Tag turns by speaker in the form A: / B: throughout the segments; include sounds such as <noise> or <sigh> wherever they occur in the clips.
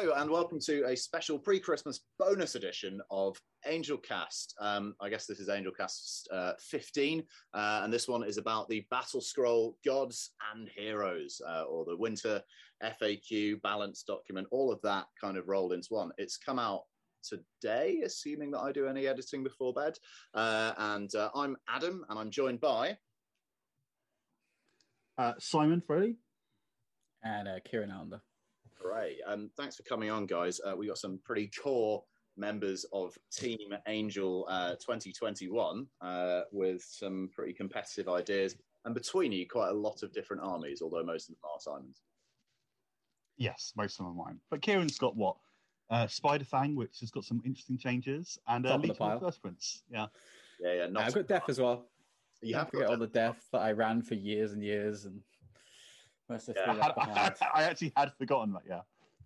A: Hello, and welcome to a special pre Christmas bonus edition of Angel Cast. Um, I guess this is Angel Cast uh, 15, uh, and this one is about the Battle Scroll Gods and Heroes, uh, or the Winter FAQ balance document, all of that kind of rolled into one. It's come out today, assuming that I do any editing before bed. Uh, and uh, I'm Adam, and I'm joined by.
B: Uh, Simon Freddie.
C: And uh, Kieran Allender.
A: Great. Um, thanks for coming on, guys. Uh, we got some pretty core members of Team Angel uh, 2021 uh, with some pretty competitive ideas. And between you, quite a lot of different armies, although most of them are Simon's.
B: Yes, most of them are mine. But Kieran's got what? Uh, Spider Fang, which has got some interesting changes, and uh, Legion of First Prince. Yeah.
A: Yeah, yeah.
C: I've got Death as well.
A: You
C: Don't
A: have
C: forget
A: got
C: all the death that I ran for years and years, and most the
B: I,
C: yeah,
B: had- I had- I actually had forgotten that. Yeah.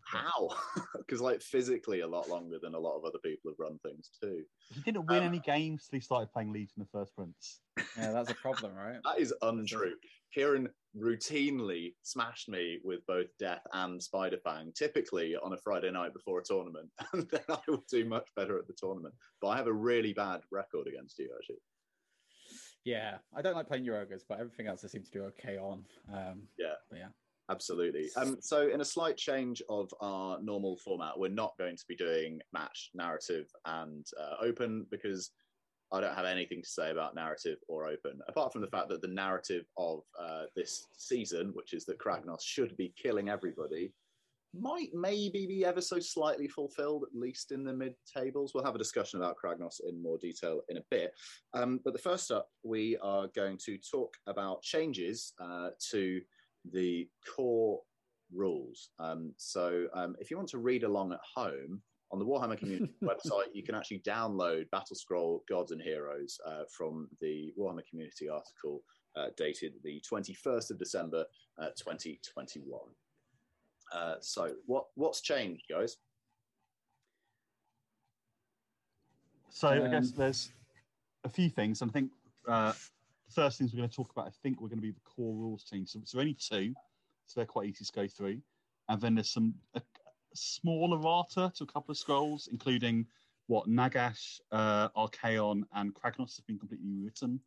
A: How? <laughs> Because, like, physically a lot longer than a lot of other people have run things too.
B: He didn't win
A: Um,
B: any games till he started playing Leeds in the First Prince. <laughs>
C: yeah, that's a problem, right?
A: That is untrue. Kieran routinely smashed me with both Death and Spider Fang, typically on a Friday night before a tournament, <laughs> and then I would do much better at the tournament. But I have a really bad record against you, actually.
C: Yeah, I don't like playing your ogres, but everything else I seem to do okay on. Um,
A: Yeah.
C: yeah.
A: Absolutely. Um, so, in a slight change of our normal format, we're not going to be doing match, narrative, and uh, open because I don't have anything to say about narrative or open, apart from the fact that the narrative of uh, this season, which is that Kragnos should be killing everybody, might maybe be ever so slightly fulfilled, at least in the mid tables. We'll have a discussion about Kragnos in more detail in a bit. Um, but the first up, we are going to talk about changes uh, to the core rules. Um, so um, if you want to read along at home, on the Warhammer Community <laughs> website, you can actually download Battle Scroll Gods and Heroes uh, from the Warhammer Community article uh, dated the 21st of December, uh, 2021. Uh, so, what what's changed, guys?
B: So I
C: Um,
B: guess there's a few things. And I think uh, the first things we're going to talk about, I think we're going to be the core rules change. So it's only two, so they're quite easy to go through. And then there's some a, a small errata to a couple of scrolls, including what Nagash, uh, Archaon, and Kragnos have been completely rewritten.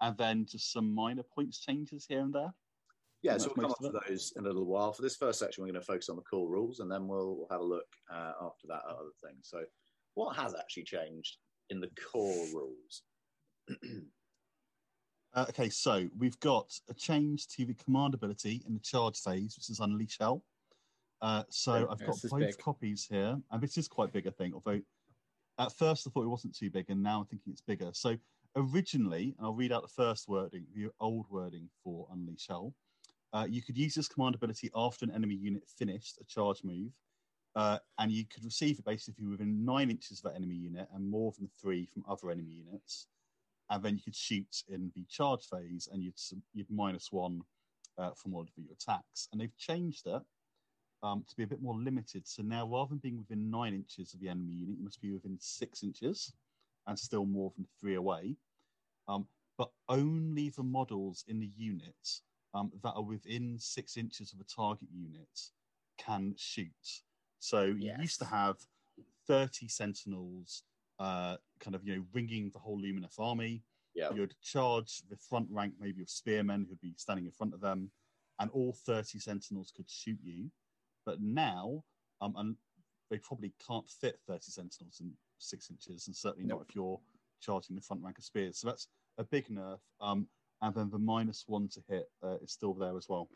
B: And then just some minor points changes here and there.
A: Yeah, so we'll come on to those in a little while. For this first section, we're going to focus on the core rules, and then we'll, we'll have a look uh, after that at other things. So, what has actually changed in the core rules? <clears throat>
B: Uh, okay, so we've got a change to the command ability in the charge phase, which is Unleash Hell. Uh, so
C: Yeah,
B: I've got both
C: big.
B: copies here, and this is quite big, I think. Although at first I thought it wasn't too big, and now I'm thinking it's bigger. So originally, and I'll read out the first wording, the old wording for Unleash Hell. Uh, you could use this command ability after an enemy unit finished a charge move, uh, and you could receive it basically within nine inches of that enemy unit and more than three from other enemy units and then you could shoot in the charge phase, and you'd you'd minus one uh, from all of your attacks. And they've changed it um, to be a bit more limited. So now, rather than being within nine inches of the enemy unit, you must be within six inches, and still more than three away. Um, but only the models in the unit um, that are within six inches of a target unit can shoot. So you
C: Yes.
B: used to have thirty sentinels uh, kind of you know ringing the whole Lumineth army.
A: Yeah,
B: You'd charge the front rank maybe of spearmen who'd be standing in front of them, and all thirty sentinels could shoot you. But now, um, and they probably can't fit thirty sentinels in six inches, and certainly not if you're charging the front rank of spears. So that's a big nerf. Um, and then the minus one to hit uh, is still there as well.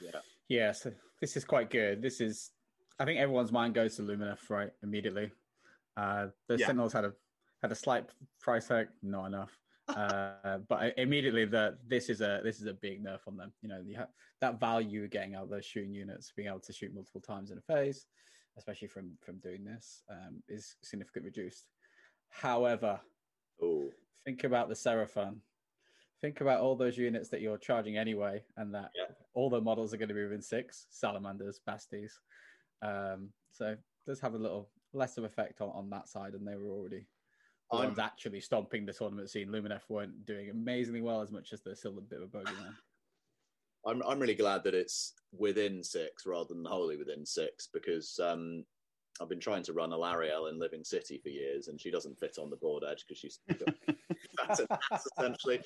A: yeah.
C: Yeah, so this is quite good. This is, I think everyone's mind goes to Lumineth right immediately. Uh, the
B: Yeah.
C: Sentinels had a had a slight price hike, not enough, uh, <laughs> but immediately the this is a this is a big nerf on them. You know, you have that value you're getting out of those shooting units, being able to shoot multiple times in a phase, especially from from doing this, um, is significantly reduced. However,
A: Oh,
C: think about the Seraphon. Think about all those units that you're charging anyway, and that
A: Yeah.
C: all the models are going to be within six salamanders, basties. Um, so does have a little less of effect on, on that side, and they were already the
A: I'm-
C: ones actually stomping the tournament scene. Lumineth weren't doing amazingly well as much as they're still a bit of a bogeyman.
A: I'm I'm really glad that it's within six rather than wholly within six because um, I've been trying to run Alarielle in Living City for years, and she doesn't fit on the board edge because she's fat and ass, essentially.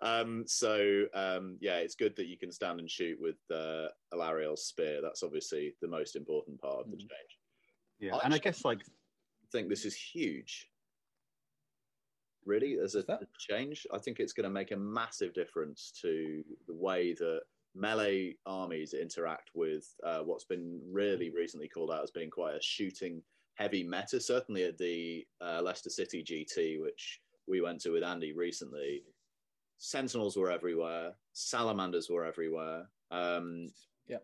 A: Um, so um, yeah, it's good that you can stand and shoot with uh, Alarielle's spear. That's obviously the most important part of the
C: Mhm.
A: change.
B: Yeah,
A: I
B: and I guess like
A: I think this is huge. Really, as a
C: that-
A: change, I think it's going to make a massive difference to the way that melee armies interact with uh, what's been really recently called out as being quite a shooting heavy meta. Certainly at the uh, Leicester City GT, which we went to with Andy recently, Sentinels were everywhere, Salamanders were everywhere. Um,
C: Yeah.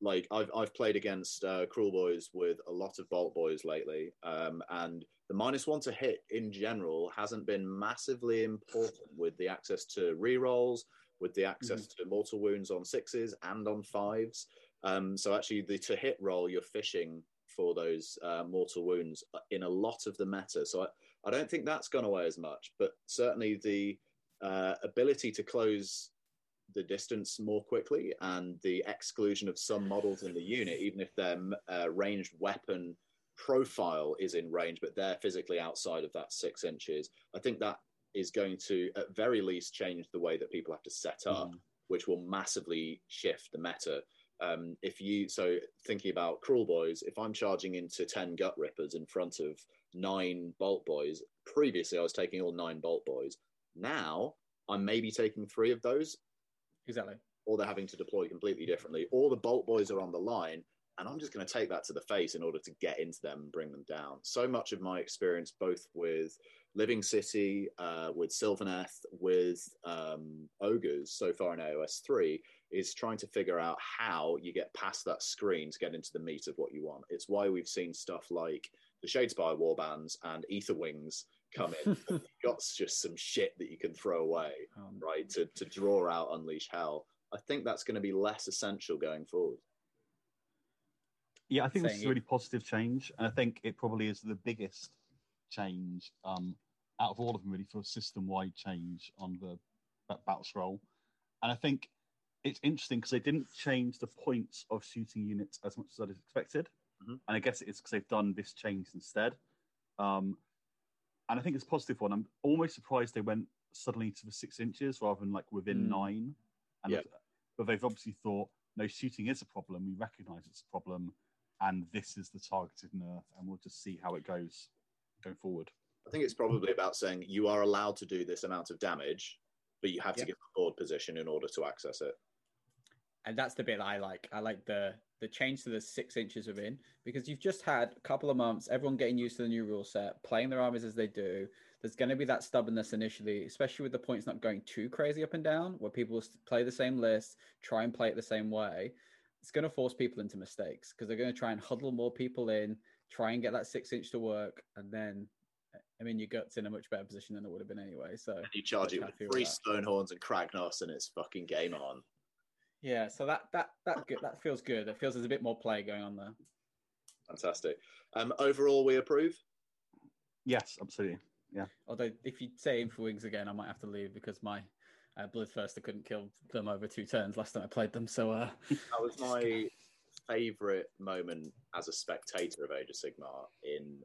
A: Like I've I've played against uh, Cruel Boys with a lot of Bolt Boys lately, um, and the minus one to hit in general hasn't been massively important with the access to rerolls, with the access to mortal wounds on sixes and on fives. Um, so actually, the to hit roll you're fishing for those uh, mortal wounds in a lot of the meta. So I, I don't think that's gone away as much, but certainly the uh, ability to close the distance more quickly and the exclusion of some models in the unit, even if their uh, ranged weapon profile is in range, but they're physically outside of that six inches. I think that is going to, at very least, change the way that people have to set up,
B: Mm.
A: which will massively shift the meta. Um, if you so thinking about cruel boys, if I'm charging into ten gut rippers in front of nine bolt boys, previously I was taking all nine bolt boys. Now I'm maybe taking three of those,
C: Exactly.
A: or they're having to deploy completely differently. All the bolt boys are on the line, and I'm just going to take that to the face in order to get into them and bring them down. So much of my experience, both with Living City, uh, with Sylvaneth, with um, Ogres so far in AOS 3, is trying to figure out how you get past that screen to get into the meat of what you want. It's why we've seen stuff like the Shadespire warbands and Aetherwings come in. <laughs> You've got just some shit that you can throw away
C: Um,
A: right to, to draw out unleash hell i think that's going to be less essential going forward
B: Yeah, I think this is a really positive change, and I think it probably is the biggest change um, out of all of them, really, for a system-wide change on the ba- battle scroll. And I think it's interesting because they didn't change the points of shooting units as much as I'd expected,
A: Mhm.
B: and I guess it's because they've done this change instead. Um, and I think it's a positive one. I'm almost surprised they went suddenly to the six inches rather than like within
C: Mm.
B: nine. And
A: Yeah.
B: but they've obviously thought, no, shooting is a problem. We recognise it's a problem, and this is the targeted nerf, and we'll just see how it goes going forward.
A: i think it's probably about saying you are allowed to do this amount of damage but you have to
C: Yeah.
A: get the board position in order to access it
C: and that's the bit I like. I like the the change to the six inches of in because you've just had a couple of months, everyone getting used to the new rule set, playing their armies as they do. There's going to be that stubbornness initially, especially with the points not going too crazy up and down, where people will play the same list, try and play it the same way. It's going to force people into mistakes because they're going to try and huddle more people in, try and get that six inch to work, and then, I mean, your gut's in a much better position than it would have been anyway. So
A: and you charge it with
C: happier with
A: three
C: that.
A: stonehorns and kragnos and it's fucking game on
C: yeah, so that that that good, that feels good. It feels there's a bit more play going on there.
A: fantastic um, overall we approve
B: Yes, absolutely. Yeah.
C: Although, if you say Info Wings again, I might have to leave because my uh, Bloodthirster couldn't kill them over two turns last time I played them. So, uh, <laughs>
A: that was my favorite moment as a spectator of age of sigmar in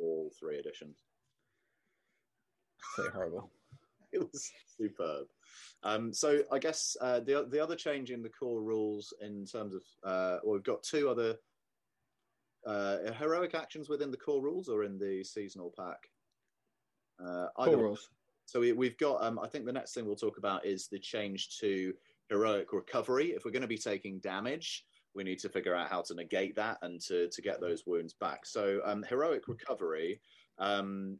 A: all three editions
C: pretty horrible. <laughs>
A: it was superb. Um, so I guess uh, the the other change in the core rules in terms of uh, well, we've got two other uh, heroic actions within the core rules or in the seasonal pack. Uh, either
C: Cool
A: way.
C: rules.
A: So we, we've got. Um, I think the next thing we'll talk about is the change to heroic recovery. If we're going to be taking damage, we need to figure out how to negate that and to to get those wounds back. So um, heroic recovery um,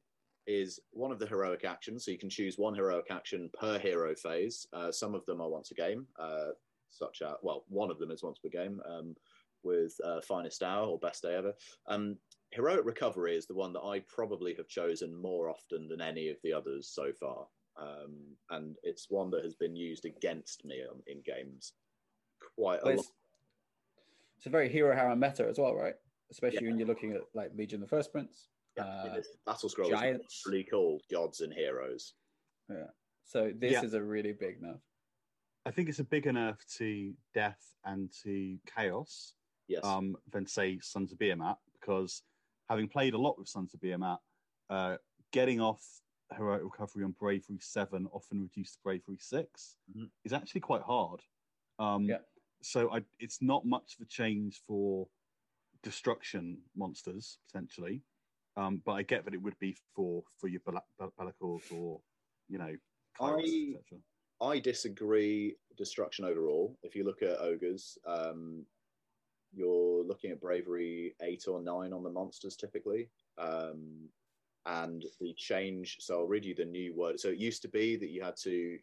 A: is one of the heroic actions. So you can choose one heroic action per hero phase. Uh, some of them are once a game, uh, such as well, one of them is once per game um, with uh, finest hour or best day ever. Um, heroic recovery is the one that I probably have chosen more often than any of the others so far, um, and it's one that has been used against me in games quite a
C: But
A: lot.
C: it's, it's a very hero hero meta as well, right? Especially
A: Yeah.
C: when you're looking at like Legion of the First Prince.
A: Yeah,
C: Uh,
A: it is. Battle Scroll
C: Giants.
A: is literally called Gods and Heroes. Yeah.
C: So this
B: Yeah.
C: is a really big nerf.
B: I think it's a bigger nerf to death and to chaos
A: Yes.
B: um, than say Sons of Behemat because having played a lot with Sons of Behemat, uh, getting off heroic recovery on bravery seven, often reduced to bravery 6
A: Mhm.
B: is actually quite hard. Um,
C: Yeah.
B: So I, it's not much of a change for destruction monsters potentially, um, but I get that it would be for for your Bal- Bal- or you know, clerics,
A: I- I disagree. Destruction overall. If you look at ogres, um, you're looking at bravery eight or nine on the monsters typically, um, and the change. So I'll read you the new word. So it used to be that you had to,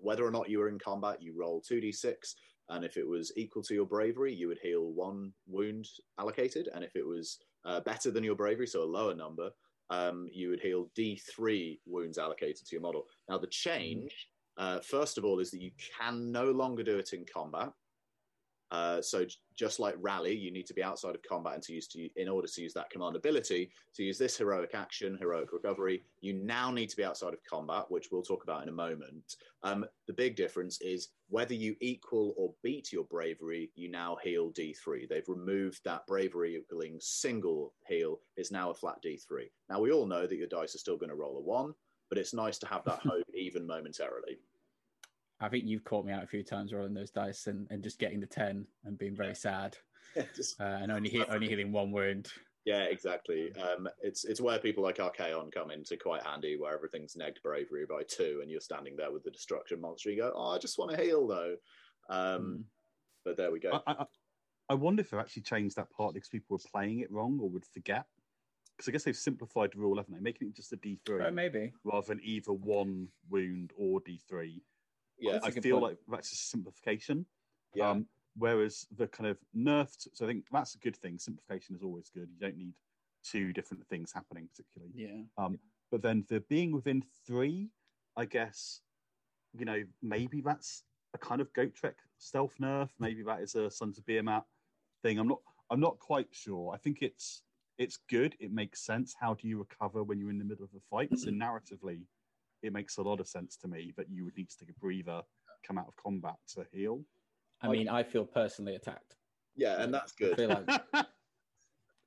A: whether or not you were in combat, you roll two d six, and if it was equal to your bravery, you would heal one wound allocated, and if it was uh, better than your bravery, so a lower number, um, you would heal d3 wounds allocated to your model. Now the change uh, first of all, is that you can no longer do it in combat. Uh, so just like rally, you need to be outside of combat and to use to, in order to use that command ability to use this heroic action, heroic recovery. You now need to be outside of combat, which we'll talk about in a moment. Um, the big difference is whether you equal or beat your bravery, you now heal D3. They've removed that bravery equaling single heal is now a flat D3. Now we all know that your dice are still going to roll a one, but it's nice to have that <laughs> hope even momentarily.
C: I think you've caught me out a few times rolling those dice and, and just getting the ten and being very sad <laughs>
A: Just-
C: uh, and only he- only healing one wound.
A: yeah, exactly. Um, it's it's where people like Archaon come into quite handy, where everything's negged bravery by two, and you're standing there with the destruction monster. You go, oh, I just want to heal though. Um,
C: Mm.
A: But there we go.
B: I, I, I wonder if they've actually changed that part because people were playing it wrong or would forget. Because I guess they've simplified the rule, haven't they? Making it just a D three
C: Oh, maybe.
B: rather than either one wound or D three.
A: Yeah,
B: I feel
C: point.
B: like that's a simplification.
A: yeah,
B: Um, whereas the kind of nerfed, so I think that's a good thing. Simplification is always good. You don't need two different things happening, particularly.
C: Yeah.
B: Um, But then the being within three, I guess, you know, maybe that's a kind of Gotrek stealth nerf. Maybe that is a Sons of Behemat thing. I'm not. I'm not quite sure. I think it's it's good. It makes sense. How do you recover when you're in the middle of a fight? So narratively, it makes a lot of sense to me that you would need to take a breather, come out of combat to heal.
C: I mean, I feel personally attacked.
A: yeah, and that's
C: I
A: good.
C: feel like <laughs>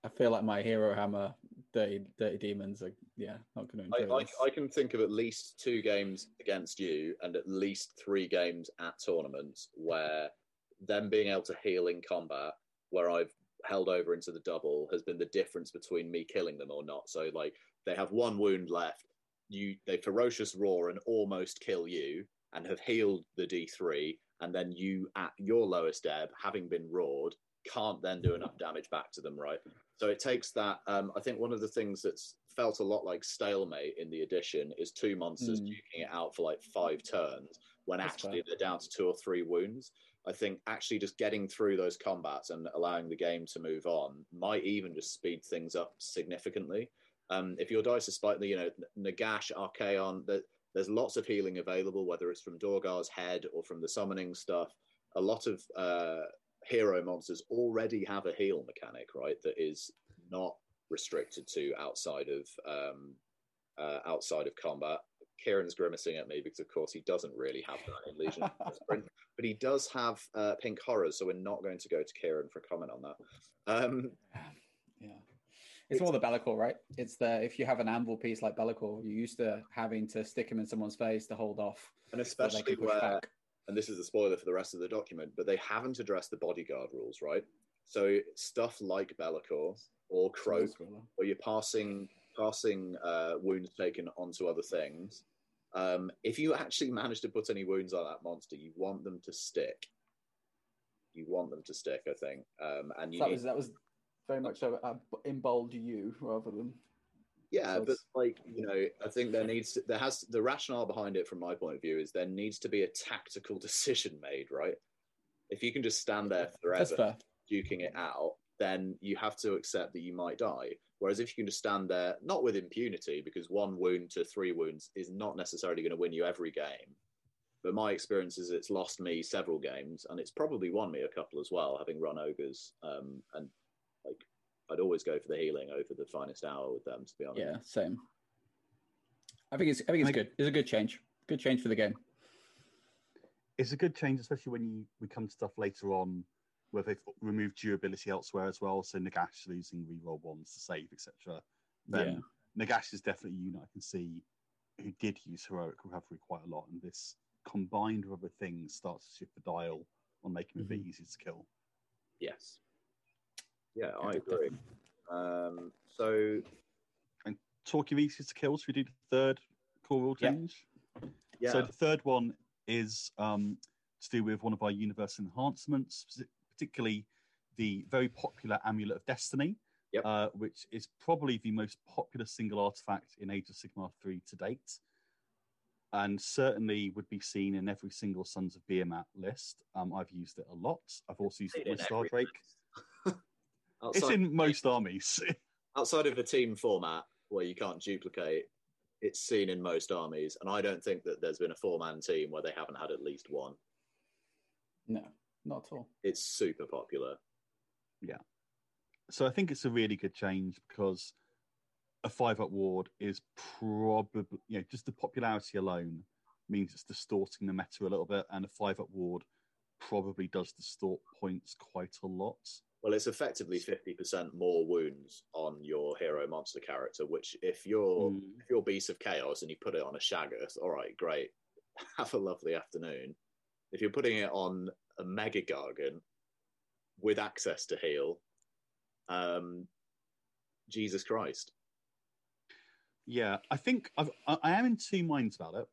C: I feel like my hero hammer, dirty, dirty demons are yeah not going to
A: I,
C: enjoy
A: I,
C: this.
A: I can think of at least two games against you and at least three games at tournaments where them being able to heal in combat, where I've held over into the double, has been the difference between me killing them or not. So like they have one wound left, you they ferocious roar and almost kill you, and have healed the D three, and then you at your lowest ebb, having been roared, can't then do enough damage back to them, right? So it takes that. Um, I think one of the things that's felt a lot like stalemate in the edition is two monsters
C: Mm.
A: duking it out for like five turns when
C: That's
A: actually
C: fair.
A: they're down to two or three wounds. I think actually just getting through those combats and allowing the game to move on might even just speed things up significantly. Um, if your dice are slightly, you know, Nagash, Archaon, that there's lots of healing available, whether it's from Dorghar's head or from the summoning stuff. A lot of uh, hero monsters already have a heal mechanic, right? That is not restricted to outside of um, uh, outside of combat. Kieran's grimacing at me because, of course, he doesn't really have that in Legion <laughs> but he does have uh, Pink Horrors, so we're not going to go to Kieran for a comment on that. Um,
C: Yeah. It's more the Be'lakor, right? It's the if you have an anvil piece like Be'lakor, you're used to having to stick him in someone's face to hold off.
A: and especially
C: push
A: where,
C: back.
A: and this is a spoiler for the rest of the document, but they haven't addressed the bodyguard rules, right? So stuff like Be'lakor or Kroak or you're passing passing uh, wounds taken onto other things. Um, if you actually manage to put any wounds on that monster, you want them to stick. You want them to stick, I think, um, and you
C: that was that was very much in bold you rather than
A: yeah,
C: so
A: but like you know, I think there needs to, there has the rationale behind it from my point of view is there needs to be a tactical <laughs> decision made, right? If you can just stand there forever duking it out, then you have to accept that you might die. Whereas if you can just stand there, not with impunity, because one wound to three wounds is not necessarily going to win you every game. But my experience is it's lost me several games, and it's probably won me a couple as well, having run ogres. Um, and like, I'd always go for the healing over the finest hour with them, to be honest.
C: Yeah, same. I think it's I think it's
B: Like-
C: good. It's a good change. Good change for the game.
B: it's a good change, especially when you we come to stuff later on where they've removed durability elsewhere as well. So Nagash losing reroll ones to save, etc. Then Nagash is definitely a unit I can see who did use heroic recovery quite a lot, and this combined with other things starts to shift the dial on making it a bit
C: Mhm.
B: easier to kill.
A: Yes. Yeah, I agree. Um, so
B: Talking of easier to kill, should we do the third core rule
C: Yeah.
B: change?
A: yeah,
B: So the third one is um, to do with one of our universe enhancements, particularly the very popular Amulet of Destiny,
A: Yep.
B: uh, which is probably the most popular single artifact in Age of Sigmar 3 to date, and certainly would be seen in every single Sons of Behemat list. Um, I've used it a lot. I've also used it
A: in
B: with Star Drake.
A: list.
B: It's in most armies. <laughs>
A: outside of the team format where you can't duplicate, it's seen in most armies, and I don't think that there's been a four-man team where they haven't had at least one.
C: No, not at all.
A: It's super popular. Yeah.
B: So I think it's a really good change because a five up ward is probably you know just the popularity alone means it's distorting the meta a little bit, and a five up ward probably does distort points quite a lot.
A: Well, it's effectively fifty percent more wounds on your hero monster character. Which, if you're
B: Mm.
A: if you're Beast of Chaos and you put it on a Shaggoth, all right, great, <laughs> have a lovely afternoon. If you're putting it on a Mega Gargan with access to heal, um, Jesus Christ.
B: Yeah, I think I've, I am in two minds about it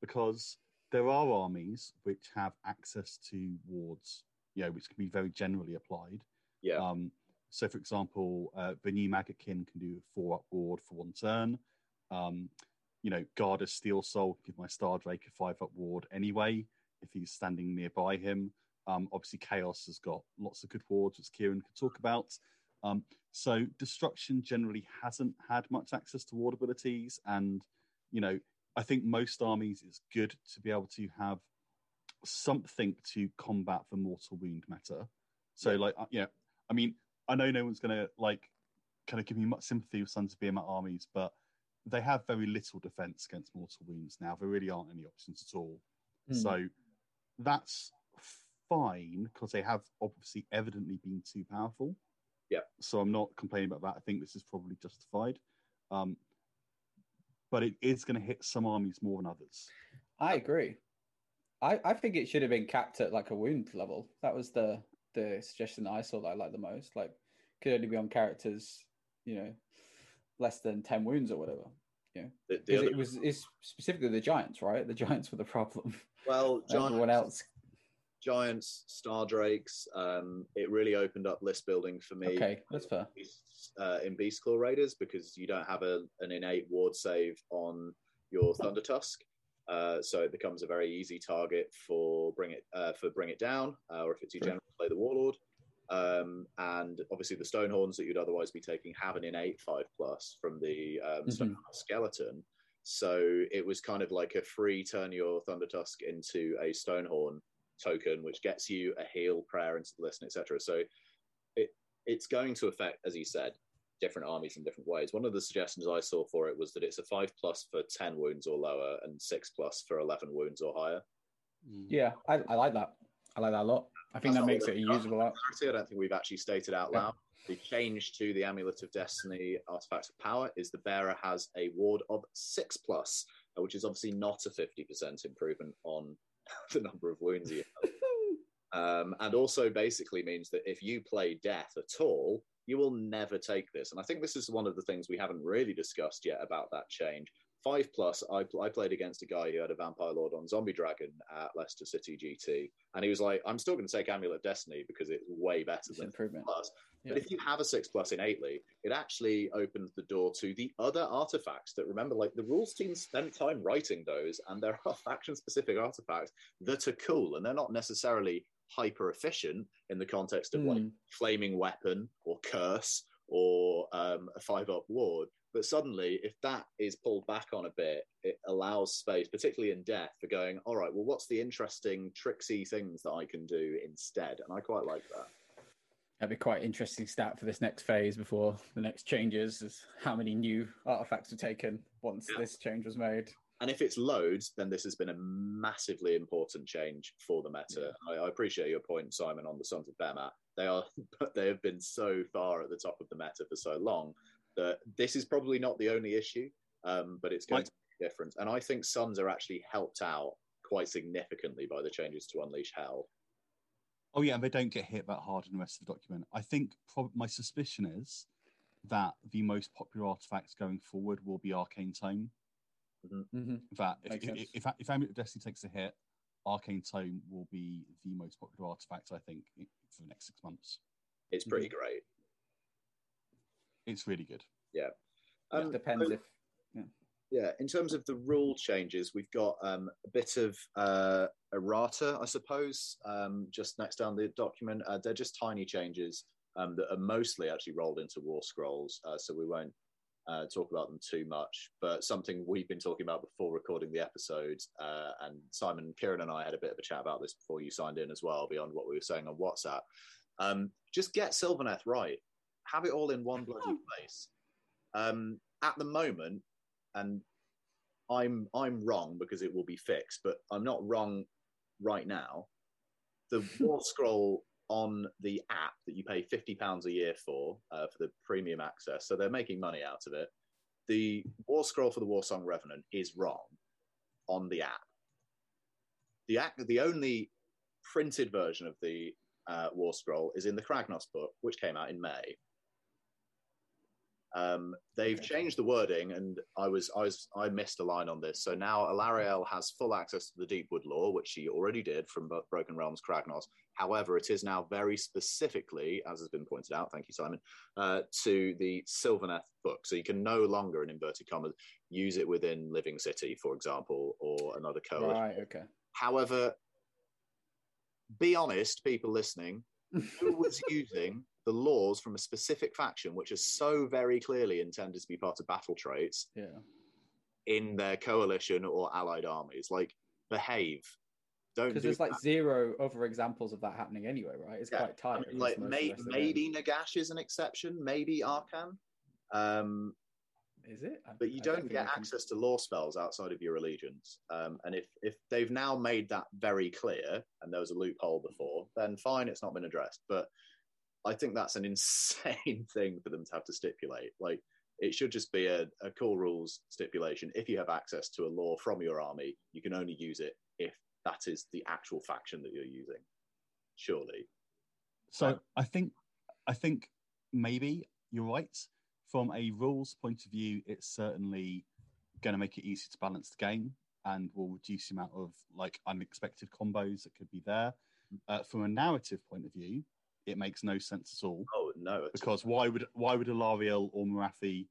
B: because there are armies which have access to wards, you know, which can be very generally applied.
A: Yeah,
B: Um, so, for example, uh, the new Maggotkin can do four up ward for one turn. Um, you know, Gardus Steel Soul can give my Star Drake a five up ward anyway if he's standing nearby him. Um, obviously, Chaos has got lots of good wards, which Kieran could talk about. Um, so, Destruction generally hasn't had much access to ward abilities. And, you know, I think most armies it's good to be able to have something to combat the mortal wound meta. So, like, uh, yeah, I mean, I know no one's going to like kind of give me much sympathy with Sons of Behemat armies, but they have very little defense against mortal wounds now. There really aren't any options at all.
C: Hmm.
B: So that's fine because they have obviously evidently been too powerful.
A: Yeah.
B: So I'm not complaining about that. I think this is probably justified. Um, but it is going to hit some armies more than others.
C: I agree. I, I think it should have been capped at like a wound level. That was the the suggestion that I saw that I liked the most. Like, could only be on characters, you know, less than ten wounds or whatever.
A: the, the
C: Because
A: other,
C: it was it's specifically the giants, right? The giants were the problem.
A: well, <laughs>
C: Everyone
A: Giants,
C: else,
A: Giants, Star Drakes. Um, it really opened up list building for me.
C: okay, that's fair.
A: uh, in Beast Claw Raiders because you don't have a, an innate ward save on your Thunder Tusk. Uh, so it becomes a very easy target for bring it uh, for bring it down, uh, or if it's your general, play the warlord. Um, and obviously the Stonehorns that you'd otherwise be taking have an innate five plus from the um,
C: Mhm.
A: Skeleton. So it was kind of like a free turn your Thunder Tusk into a Stonehorn token, which gets you a heal prayer into the list, etc. So it it's going to affect, as you said, different armies in different ways. One of the suggestions I saw for it was that it's a five plus for ten wounds or lower, and six plus for eleven wounds or higher.
C: Yeah, I, I like that. I like that a lot. I think
A: That's
C: that makes it a
A: I've got.
C: usable out.
A: Clarity, I don't think we've actually stated out
C: Yeah.
A: loud. The change to the Amulet of Destiny Artifact of Power is the bearer has a ward of six plus, uh, which is obviously not a fifty percent improvement on <laughs> the number of wounds you have. <laughs> Um, and also basically means that if you play death at all, you will never take this. And I think this is one of the things we haven't really discussed yet about that change. Five plus, I, pl- I played against a guy who had a Vampire Lord on Zombie Dragon at Leicester City GT, and he was like, "I'm still going to take Amulet of Destiny because it's way better
C: It's
A: than
C: improvement.
A: plus." But if you have a six plus innately, it actually opens the door to the other artifacts that remember, like the rules team spent time writing those, and there are <laughs> faction specific artifacts that are cool and they're not necessarily hyper efficient in the context of like
C: Hmm.
A: flaming weapon or curse or um, a five up ward. But suddenly, if that is pulled back on a bit, it allows space, particularly in death, for going, all right, well, what's the interesting, tricksy things that I can do instead? And I quite like that.
C: That'd be quite interesting stat for this next phase before the next changes is how many new artifacts were taken once
A: Yeah.
C: this change was made.
A: And if it's loads, then this has been a massively important change for the meta. I, I, appreciate your point, Simon, on the Sons of Behemat. They are, <laughs> but they have been so far at the top of the meta for so long that this is probably not the only issue, um, but it's going to make a difference. And I think Sons are actually helped out quite significantly by the changes to Unleash Hell.
B: Oh yeah, and they don't get hit that hard in the rest of the document. I think prob- my suspicion is that the most popular artifacts going forward will be Arcane Tome
C: Mm-hmm.
B: That if, if, if, if Amulet of Destiny takes a hit, Arcane Tome will be the most popular artifact, I think, for the next six months.
A: It's pretty mm-hmm. great.
B: It's really good.
A: Yeah.
C: Um, it depends if.
A: Yeah. yeah. in terms of the rule changes, we've got um, a bit of uh, errata, I suppose, um, just next down the document. Uh, they're just tiny changes um, that are mostly actually rolled into War Scrolls, uh, so we won't uh, talk about them too much, but something we've been talking about before recording the episode. Uh, and Simon, Kieran, and I had a bit of a chat about this before you signed in as well, beyond what we were saying on WhatsApp. Um, just get Sylvaneth right. Have it all in one bloody oh. place. Um, at the moment, and I'm I'm wrong because it will be fixed, but I'm not wrong right now. The <laughs> War Scroll on the app that you pay fifty pounds a year for uh, for the premium access. So they're making money out of it. The War Scroll for the War Song Revenant is wrong on the app. The act, the only printed version of the uh, War Scroll is in the Kragnos book, which came out in May. Um, they've changed the wording, and I was I was I missed a line on this. So now Alarielle has full access to the Deepwood Lore, which she already did from Broken Realms Kragnos. However, it is now very specifically, as has been pointed out, thank you, Simon, uh, to the Sylvaneth book. So you can no longer, in inverted commas, use it within Living City, for example, or another coalition.
C: Right. Okay.
A: However, be honest, people listening, who was <laughs> using the lores from a specific faction, which are so very clearly intended to be part of battle traits,
C: yeah.
A: in their coalition or allied armies. Like, behave. Don't
C: because
A: do
C: there's like zero other examples of that happening anyway, right? It's yeah. quite tight.
A: I mean, like may, maybe Nagash is an exception, maybe Arkhan. Um,
C: is it?
A: I, but you don't, don't get access can... to lore spells outside of your allegiance. Um, and if if they've now made that very clear, and there was a loophole before, then fine, it's not been addressed. But I think that's an <laughs> insane thing for them to have to stipulate. Like it should just be a, a core rules stipulation. If you have access to a lore from your army, you can only use it if that is the actual faction that you're using. Surely.
B: So um, I think I think maybe you're right. From a rules point of view, it's certainly going to make it easier to balance the game and will reduce the amount of like unexpected combos that could be there. Mm. Uh, from a narrative point of view, it makes no sense at all.
A: Oh no!
B: Because why would why would Alarielle or Morathi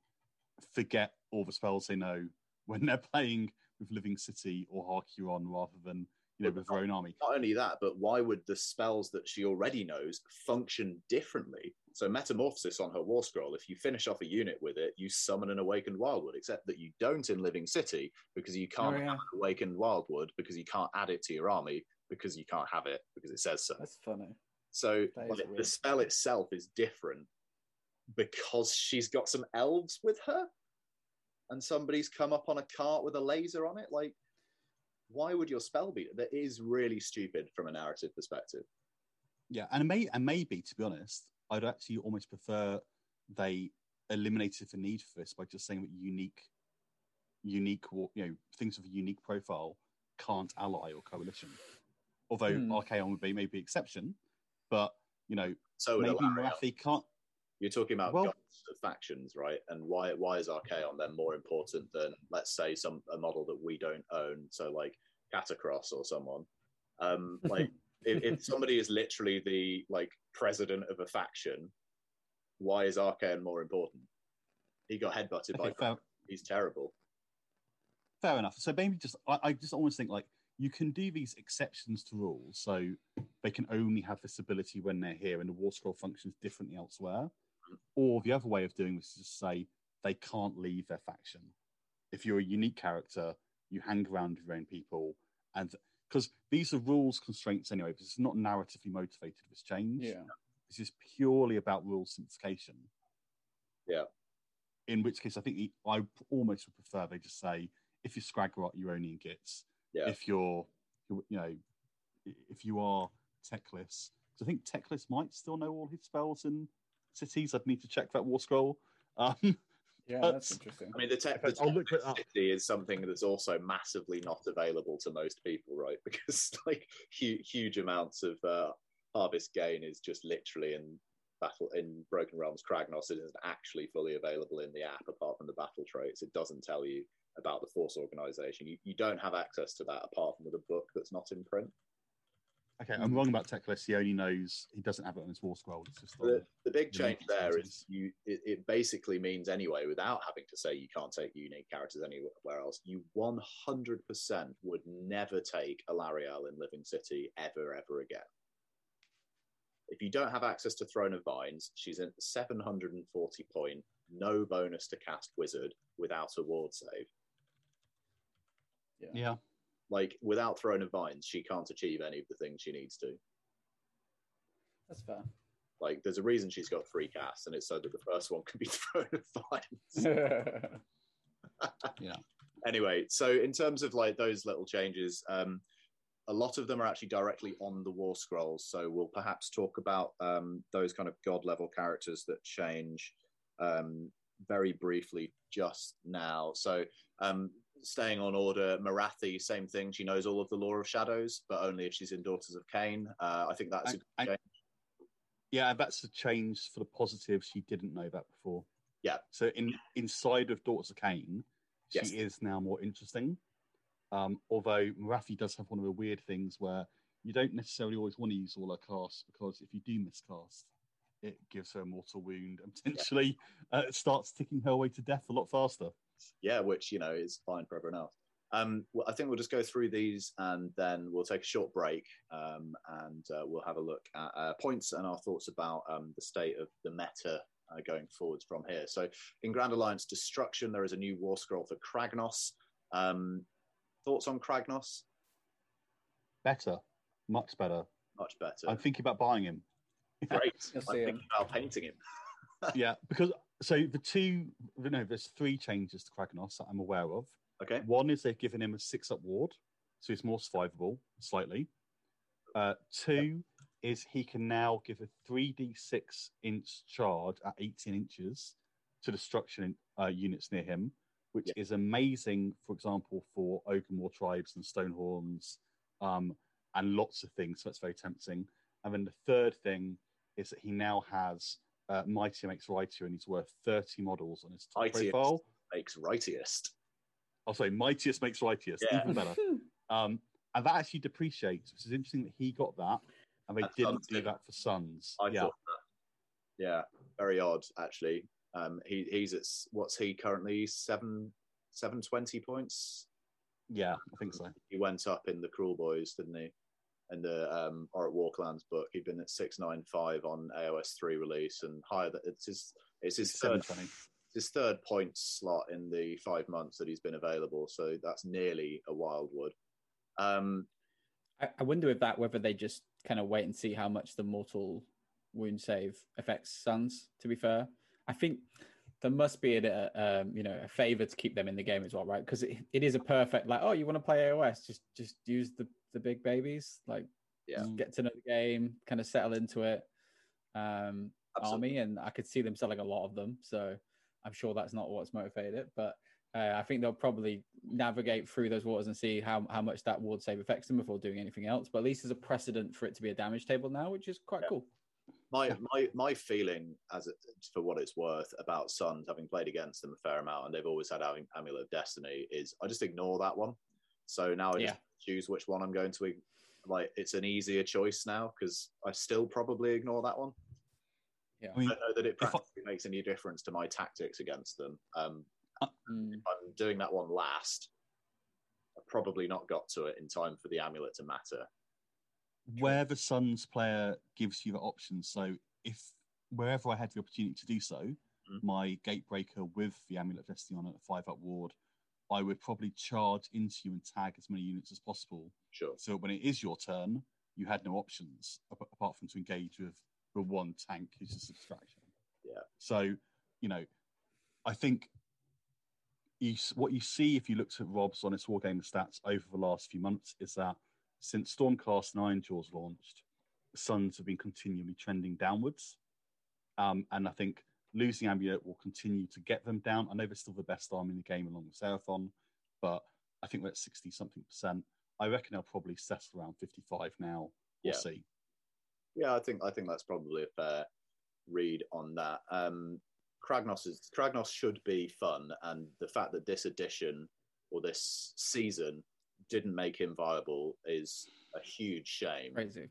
B: forget all the spells they know when they're playing with Living City or Har Kuron rather than you know with their own army?
A: Not only that, but why would the spells that she already knows function differently? So Metamorphosis on her War Scroll, if you finish off a unit with it, you summon an Awakened Wildwood, except that you don't in Living City because you can't oh, yeah. have an Awakened Wildwood because you can't add it to your army because you can't have it because it says so.
C: That's funny.
A: So like, the spell itself is different because she's got some elves with her and somebody's come up on a cart with a laser on it. Like, why would your spell be? That is really stupid from a narrative perspective.
B: Yeah, and may and maybe to be honest, I'd actually almost prefer they eliminated the need for this by just saying that unique, unique, you know, things of a unique profile can't ally or coalition. Although mm. Archaon would be maybe exception, but you know,
A: so
B: maybe Morathi can't.
A: You're talking about well, factions, right? And why why is Archaon then more important than let's say some a model that we don't own? So like Katakros or someone. Um, <laughs> like if, if, somebody is literally the like president of a faction, why is Archaon more important? He got headbutted okay, by. He's terrible.
B: Fair enough. So maybe just I, I just almost think like you can do these exceptions to rules, so they can only have this ability when they're here, and the war scroll functions differently elsewhere. Or the other way of doing this is to say they can't leave their faction. If you're a unique character, you hang around with your own people, and because these are rules constraints anyway, because it's not narratively motivated. This change,
C: yeah,
B: this is purely about rule simplification.
A: Yeah.
B: In which case, I think the, I almost would prefer they just say if you're Skragrott, you're only in Gits.
A: Yeah.
B: If you're, you know, if you are Teclis because I think Teclis might still know all his spells in cities. I'd need to check that war scroll. Um,
C: Yeah,
B: But-
C: that's interesting.
A: I mean, the tech,
B: I'll
A: the
B: look it up.
A: city is something that's also massively not available to most people, right? <laughs> Because like huge, huge amounts of uh, harvest gain is just literally in battle in Broken Realms. Kragnos it isn't actually fully available in the app apart from the battle traits. It doesn't tell you about the force organization. You, you don't have access to that apart from with a book that's not in print.
B: okay, I'm wrong about Teclis. He only knows he doesn't have it on his war scroll. It's just
A: The, the big change there is you. It, it basically means anyway, without having to say you can't take unique characters anywhere else, you 100% would never take Alarielle in Living City ever, ever again. If you don't have access to Throne of Vines, she's at 740 point, no bonus to cast Wizard without a ward save.
B: Yeah.
A: Like without Throne of Vines, she can't achieve any of the things she needs to.
C: That's fair.
A: Like there's a reason she's got three casts, and it's so that the first one can be Throne of Vines.
B: Yeah.
A: anyway, so in terms of like those little changes, um, a lot of them are actually directly on the war scrolls. So we'll perhaps talk about um, those kind of god level characters that change um, very briefly just now. So um, staying on order, Morathi, same thing. She knows all of the lore of shadows, but only if she's in Daughters of Khaine. Uh, I think that's a change.
B: Yeah, that's a change for the positive. She didn't know that before.
A: Yeah.
B: So in inside of Daughters of Khaine, she
A: Yes.
B: is now more interesting. Um, although Morathi does have one of the weird things where you don't necessarily always want to use all her casts because if you do miscast, it gives her a mortal wound and potentially uh, starts ticking her way to death a lot faster.
A: Yeah, which you know is fine for everyone else. Um, well, I think we'll just go through these and then we'll take a short break um, and uh, we'll have a look at uh, points and our thoughts about um, the state of the meta uh, going forwards from here. So, in Grand Alliance Destruction, there is a new war scroll for Kragnos. Um, thoughts on Kragnos?
B: Better, much better.
A: Much better.
B: I'm thinking about buying him.
A: Great. <laughs> I'm
C: see
A: thinking
C: him.
A: about painting him. <laughs>
B: yeah, because so the two, no, there's three changes to Kragnos that I'm aware of.
A: Okay.
B: One is they've given him a six up ward, so he's more survivable slightly. Uh, two is he can now give a 3d6 inch charge at 18 inches to destruction uh, units near him, which
A: Yeah.
B: is amazing, for example, for Ogor Mawtribes and Stonehorns um, and lots of things. So that's very tempting. And then the third thing is that he now has uh, Mightier makes Rightier and he's worth 30 models on his top
A: Mightiest.
B: profile.
A: Makes rightiest.
B: Oh, sorry, mightiest makes rightiest.
A: Yeah.
B: Even better. <laughs> Um, and that actually depreciates, which is interesting that he got that, and they
A: And
B: didn't
A: Sons
B: do that for Sons.
A: I
B: yeah,
A: thought that. Yeah, very odd actually. Um, he, he's at what's he currently seven seven twenty points.
B: yeah, I think so.
A: He went up in the Cruel Boys, didn't he? In the um, or at Warclans book, he'd been at six nine five on AOS three release and higher. That it's his it's his third his third point slot in the five months that he's been available. So that's nearly a Wildwood. Um,
C: I, I wonder if that whether they just kind of wait and see how much the mortal wound save affects Sons. To be fair, I think there must be a um, you know a favor to keep them in the game as well, right? Because it, it is a perfect like oh you want to play AOS, just just use the the big babies, like
A: Yeah.
C: get to know the game, kind of settle into it. Um,
A: Absolutely.
C: army, and I could see them selling a lot of them. So I'm sure that's not what's motivated it, but uh, I think they'll probably navigate through those waters and see how, how much that ward save affects them before doing anything else. But at least there's a precedent for it to be a damage table now, which is quite
A: Yeah.
C: cool.
A: my my my feeling as it, for what it's worth about Sons having played against them a fair amount and they've always had having Amulet of Destiny is I just ignore that one. So now I just
C: Yeah.
A: choose which one I'm going to like. It's an easier choice now because I still probably ignore that one.
C: Yeah.
B: I mean,
A: I don't know that it
B: if I-
A: makes any difference to my tactics against them. Um,
C: Mm.
A: if I'm doing that one last. I've probably not got to it in time for the amulet to matter.
B: where the Sons player gives you the option. So if wherever I had the opportunity to do so,
A: Mhm.
B: my Gatebreaker with the Amulet of Destiny on at a five up ward, I would probably charge into you and tag as many units as possible.
A: Sure.
B: So when it is your turn, you had no options ap- apart from to engage with the one tank who's a subtraction.
A: Yeah.
B: So, you know, I think you what you see if you looked at Rob's Honest Wargaming stats over the last few months is that since Stormcast 9 Jaws launched, the Sons have been continually trending downwards. Um, and I think losing Amulet will continue to get them down. I know they're still the best arm in the game along with Seraphon, but I think we're at 60 something percent. I reckon they'll probably settle around 55 now. We'll
A: Yeah.
B: see.
A: Yeah, I think I think that's probably a fair read on that. Um, Kragnos is Kragnos should be fun, and the fact that this edition or this season didn't make him viable is a huge shame,
C: Crazy.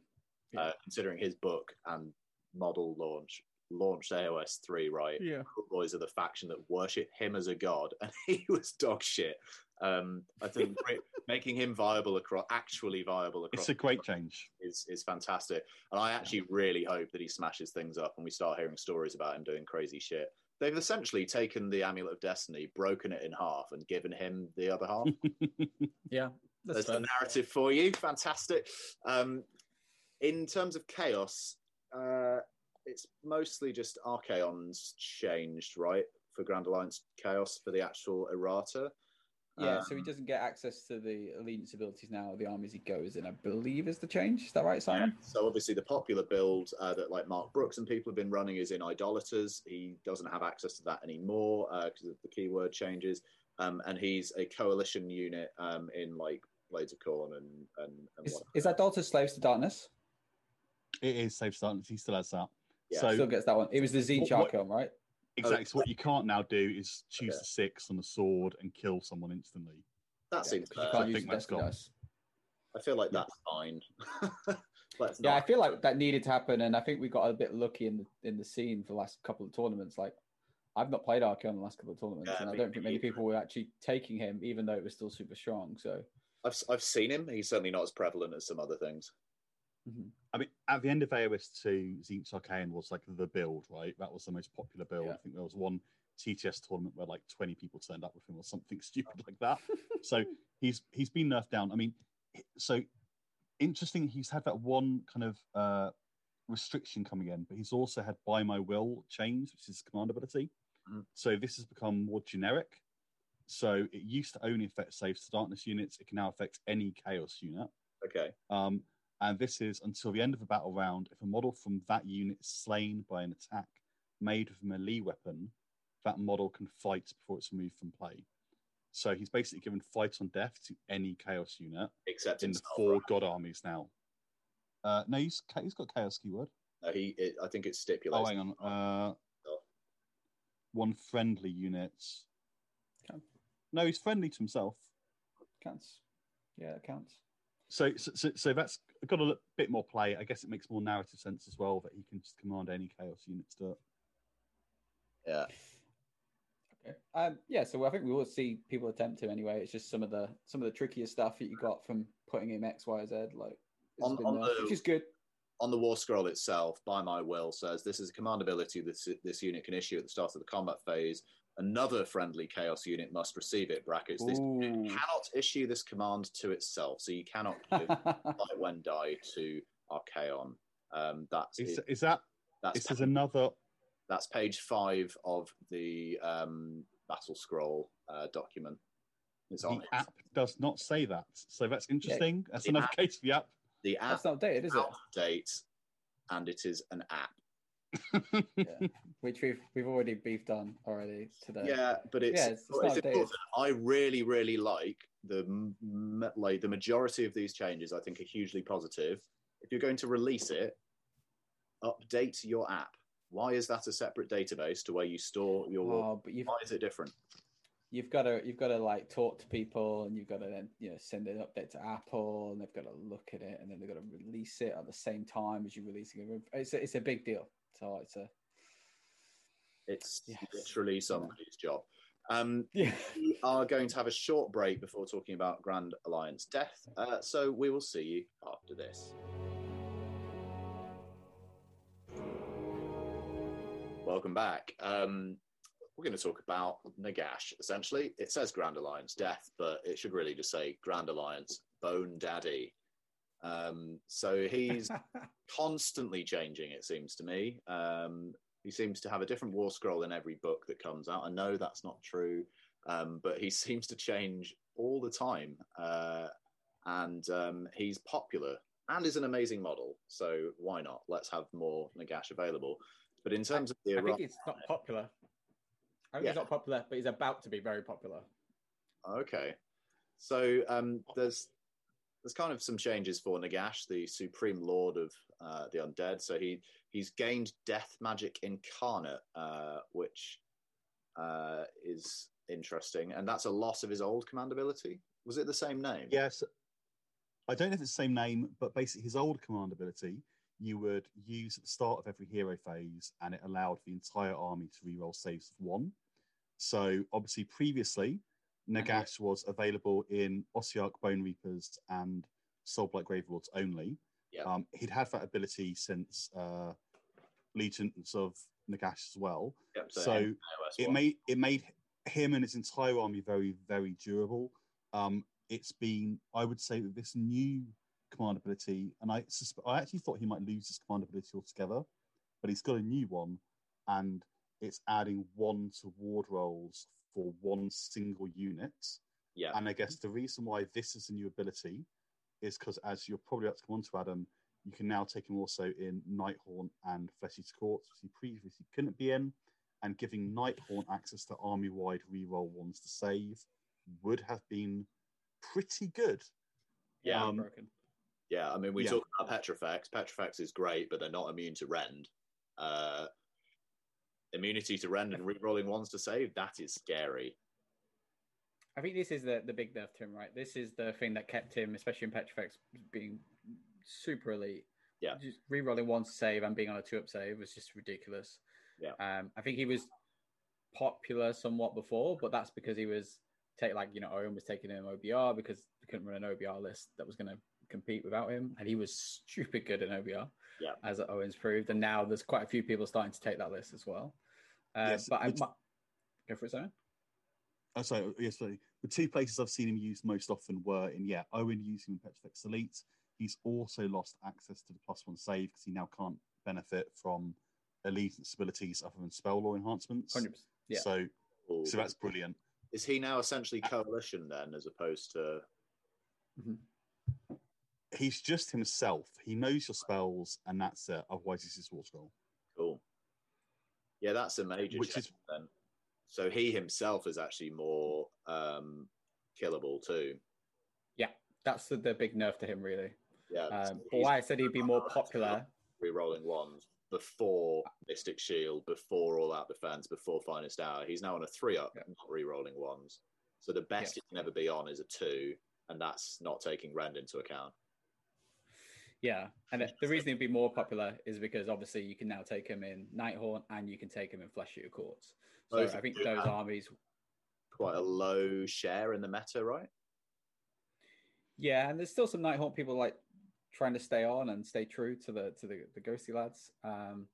A: uh, considering his book and model launch launched AOS three right.
C: Yeah.
A: Good Boys are the faction that worship him as a god, <laughs> and he was dog shit. Um, I think <laughs> making him viable across, actually viable across
B: It's a great change.
A: is is fantastic. And I actually really hope that he smashes things up and we start hearing stories about him doing crazy shit. They've essentially taken the Amulet of Destiny, broken it in half, and given him the other half. <laughs>
C: Yeah. That's
A: There's the narrative for you. Fantastic. Um, in terms of chaos, uh, it's mostly just Archaons changed, right? For Grand Alliance Chaos for the actual errata.
C: Yeah, so he
A: Um,
C: doesn't get access to the allegiance abilities now. The armies he goes in, I believe, is the change. Is that right, Simon?
A: So obviously the popular build uh, that like Mark Brooks and people have been running is in Idolaters. He doesn't have access to that anymore because of the keyword changes. Um, and he's a coalition unit um, in like Blades of Khorne and and, and
C: Is,
A: what.
C: is that Dalton Slaves to Darkness?
B: It is safe start. He still has that.
A: Yeah,
B: so
C: Still gets that one. It was the Tzeentch
B: What- what-
C: right?
B: exactly. Oh, so what you can't now do is choose
A: Okay.
B: the six on the sword and kill someone instantly.
A: that
C: Yeah, you can't
B: I
C: use
B: think
C: the
B: that's
C: Destiny
B: gone.
C: dice.
A: I feel like that's fine. <laughs> Let's
C: Yeah, I feel like that needed to happen, and I think we got a bit lucky in the in the scene for the last couple of tournaments. Like, I've not played Archaon in the last couple of tournaments,
A: Yeah,
C: and I don't think many people were actually taking him, even though it was still super strong. So,
A: I've I've seen him. He's certainly not as prevalent as some other things.
C: Mhm.
B: I mean, at the end of AOS 2, Tzeentch Archaon was like the build, right? That was the most popular build.
C: Yeah.
B: I think there was one TTS tournament where like 20 people turned up with him or something <laughs> stupid like that. <laughs> so he's he's been nerfed down. I mean, so interesting. He's had that one kind of uh, restriction coming in, but he's also had By My Will change, which is command ability.
A: Mhm.
B: So this has become more generic. So it used to only affect Slaves to Darkness units. It can now affect any chaos unit.
A: Okay.
B: Um, and this is until the end of a battle round. If a model from that unit is slain by an attack made with a melee weapon, that model can fight before it's removed from play. So he's basically given fight on death to any chaos unit
A: Except
B: in
A: in
B: the four
A: Wrath.
B: god armies now. Uh, no, he's, he's got chaos keyword.
A: No, he. It, I think it's
B: Oh, hang on. Uh, one friendly unit.
C: Okay.
B: No, he's friendly to himself.
C: counts. Yeah, it counts.
B: So, so, so, so that's got a li- bit more play. I guess it makes more narrative sense as well that he can just command any chaos units to.
A: yeah.
C: Okay. Um, yeah, so I think we will see people attempt to anyway. It's just some of the some of the trickier stuff that you got from putting in X, Y, Z, like
A: On- on the-
C: which is good.
A: on the war scroll itself, by my will, says this is a command ability that this, this unit can issue at the start of the combat phase. Another friendly chaos unit must receive it. Brackets. This unit
C: Ooh.
A: cannot issue this command to itself, so you cannot give <laughs> fight when die to Archaon. Um, that's
B: Is,
A: it-
B: is that
A: that's
B: this is another
A: that's page five of the um, battle scroll uh, document. It's
B: the
A: on it.
B: app does not say that, so that's interesting. That's
A: the
B: another
A: app-
B: case for the app.
A: The app
C: That's not dated, is
A: is
C: it?
A: out date, and it is an app.
C: Yeah. Which we've we've already beefed on already today.
A: Yeah, but it's,
C: Yeah, it's- it's
A: important. I really, really like the like the majority of these changes. I think are hugely positive. If you're going to release it, update your app. Why is that a separate database to where you store your?
C: Oh, but you've
A: Why is it different?
C: you've got to you've got to like talk to people and you've got to then you know send an update to Apple and they've got to look at it and then they've got to release it at the same time as you're releasing it. It's a, it's a big deal. So it's a
A: It's
C: Yes.
A: literally somebody's job. Um, <laughs>
C: yeah.
A: we are going to have a short break before talking about Grand Alliance death. Uh, so we will see you after this. Welcome back. Um, we're going to talk about Nagash. Essentially, it says Grand Alliance death, but it should really just say Grand Alliance Bone Daddy. Um, so he's <laughs> constantly changing. It seems to me. Um, he seems to have a different war scroll in every book that comes out. I know that's not true, um, but he <laughs> seems to change all the time, uh, and um, he's popular and is an amazing model. So why not? Let's have more Nagash available. But in terms of the
C: I think it's not popular. I think
A: Yeah.
C: he's not popular, but he's about to be very popular.
A: Okay. So um, there's there's kind of some changes for Nagash, the supreme lord of uh, the undead. So he he's gained death magic incarnate, uh, which uh, is interesting, and that's a loss of his old command ability. Was it the same name?
B: Yes. I don't know if it's the same name, but basically his old command ability you would use at the start of every hero phase, and it allowed the entire army to reroll saves of one. So obviously, previously, Nagash was available in Ossiarch Bone Reapers and Soulblight Grave Lords only.
A: Yeah.
B: Um, he'd had that ability since uh, Legions of Nagash as well.
A: Yep,
B: So
A: NOS
B: it made it made him and his entire army very very durable. Um, it's been I would say that this new command ability, and I susp- I actually thought he might lose his command ability altogether, but he's got a new one, and it's adding one to ward rolls for one single unit.
A: yeah,
B: And I guess the reason why this is a new ability is because, as you're probably about to come on to Adam, you can now take him also in Nighthaunt and Flesh Eater Courts, which he previously couldn't be in. And giving Nighthaunt access to army wide reroll ones to save would have been pretty good.
C: Yeah,
B: Um,
C: broken.
A: yeah. I mean, we
B: yeah.
A: talk about Petrifex. Petrifex is great, but they're not immune to rend. Uh, immunity to rend and re-rolling ones to save that is scary.
C: I think this is the the big nerf to him, right? This is the thing that kept him, especially in Petrifex, being super elite.
A: Yeah.
C: Just re-rolling one to save and being on a two up save was just ridiculous.
A: Yeah.
C: Um, I think he was popular somewhat before, but that's because he was take like you know Owen was taking him OBR because they couldn't run an OBR list that was going to compete without him, and he was stupid good in OBR.
A: Yeah.
C: As Owen's proved, and now there's quite a few people starting to take that list as well. Uh,
B: Yes,
C: but I
B: which-
C: go for it, Simon.
B: Oh, sorry, yes, sorry. The two places I've seen him used most often were in, yeah, Owen using him in Petrifex Elite. He's also lost access to the plus one save because he now can't benefit from elite abilities other than spell lore enhancements.
C: Hundred percent. Yeah.
B: So,
A: Ooh.
B: so that's brilliant.
A: Is he now essentially coalition then, as opposed to?
B: He's just himself. He knows your spells, and that's it. Otherwise, he's his war scroll.
A: Yeah, that's a major
B: Which is-
A: then. So he himself is actually more um, killable too.
C: Yeah, that's the, the big nerf to him, really.
A: Yeah.
C: Um, but why I said he'd be more popular.
A: re-rolling ones before Mystic Shield, before All Out Defense, before Finest Hour. He's now on a three up,
C: Yeah.
A: not re-rolling ones. So the best
C: Yeah.
A: it can ever be on is a two, and that's not taking Rend into account.
C: Yeah, and the- reason he'd be more popular is because obviously you can now take him in Nighthaunt and you can take him in Flesh Eater Courts. So
A: Both
C: I think those armies,
A: Quite a low share in the meta, right?
C: yeah, and there's still some Nighthaunt people like trying to stay on and stay true to the to the, the ghosty lads. Um,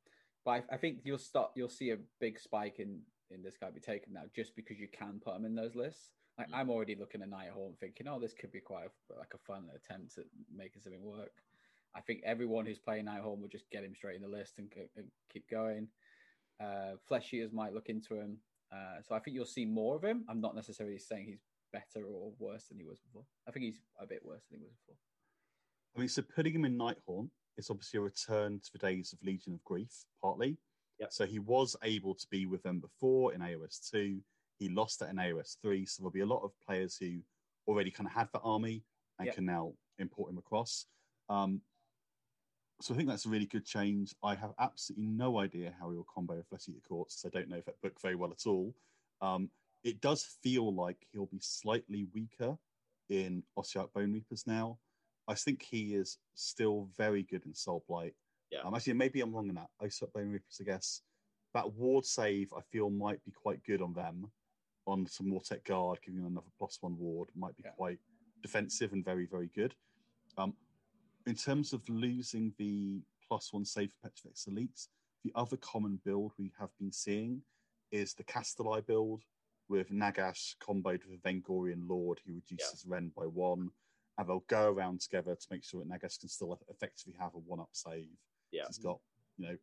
C: but I, I think you'll start you'll see a big spike in in this guy be taken now just because you can put him in those lists. Like
A: Mm.
C: I'm already looking at Nighthaunt thinking, oh, this could be quite a, like a fun attempt at making something work. I think everyone who's playing Nighthaunt will just get him straight in the list and, and keep going. Uh, Flesh Eaters might look into him. Uh, so I think you'll see more of him. I'm not necessarily saying he's better or worse than he was before. I think he's a bit worse than he was before.
B: I mean, so putting him in Nighthaunt is obviously a return to the days of Legion of Grief, partly.
A: Yep.
B: So he was able to be with them before in AOS 2. He lost it in AOS 3. So there'll be a lot of players who already kind of had that army and
C: Yep.
B: can now import him across. Um, so I think that's a really good change. I have absolutely no idea how he will combo with Flesh Eater Courts. So I don't know if that book very well at all. Um, it does feel like he'll be slightly weaker in Ossiarch Bone Reapers now. I think he is still very good in Soul Blight.
A: Yeah.
B: Um, actually, maybe I'm wrong in that. Ossiarch Bone Reapers, I guess. That ward save, I feel, might be quite good on them. On some Mortek Guard, giving them another plus one ward, might be
C: Yeah.
B: quite defensive and very, very good. Um, in terms of losing the plus one save for Petrifex Elites, the other common build we have been seeing is the Castelli build with Nagash comboed with a Vengorian Lord who reduces Rend by one. And they'll go around together to make sure that Nagash can still effectively have a one up save.
A: Yeah.
B: He's got, you know,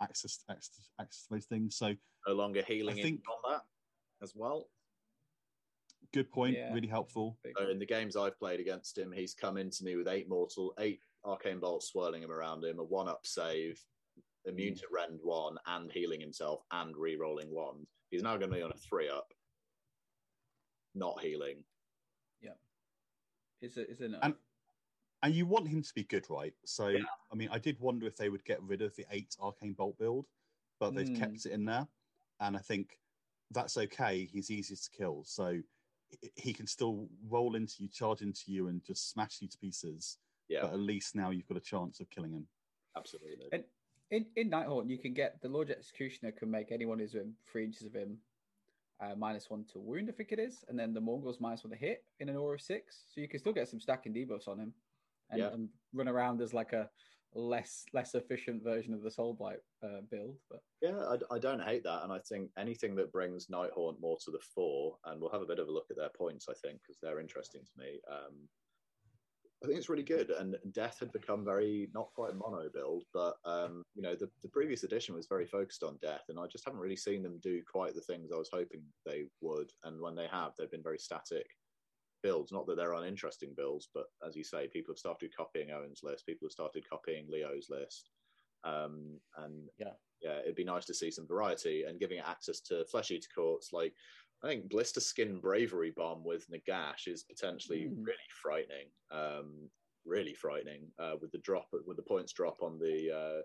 B: access, access, access to those things. So
A: No longer healing
B: I
A: in
B: think-
A: combat as well.
B: Good point.
C: Yeah.
B: Really helpful.
A: So in the games I've played against him, he's come into me with eight mortal, eight arcane bolt swirling him around him, a one up save, immune to rend one, and healing himself and re-rolling wand. He's now going to be on a three up, not healing.
C: Yeah is it? Is it?
B: And- And you want him to be good, right? So, I mean, I did wonder if they would get rid of the eight arcane bolt build, but they've
C: Hmm.
B: kept it in there, and I think that's okay. He's easiest to kill, so he- he can still roll into you, charge into you, and just smash you to pieces.
A: Yeah,
B: But at least now you've got a chance of killing him.
A: absolutely.
C: And in in Nighthaunt, you can get the Lord Executioner can make anyone who's within three inches of him uh, minus one to wound, I think it is, and then the Mournguls minus one to hit in an aura of six. So you can still get some stacking debuffs on him, and,
A: Yeah.
C: and run around as like a less less efficient version of the Soul Blight uh, build. But
A: Yeah, I, I don't hate that, and I think anything that brings Nighthaunt more to the fore, and we'll have a bit of a look at their points, I think, because they're interesting to me. Um, I think it's really good, and Death had become very not quite a mono build, but um, you know the, the previous edition was very focused on Death, and I just haven't really seen them do quite the things I was hoping they would. And when they have, they've been very static builds. Not that they're uninteresting builds, but as you say, people have started copying Owen's list, people have started copying Leo's list, um, and
C: Yeah.
A: yeah, it'd be nice to see some variety and giving it access to flesh eater courts. Like I think Blister Skin Bravery Bomb with Nagash is potentially
C: Mm.
A: really frightening. Um, really frightening uh, with the drop with the points drop on the uh,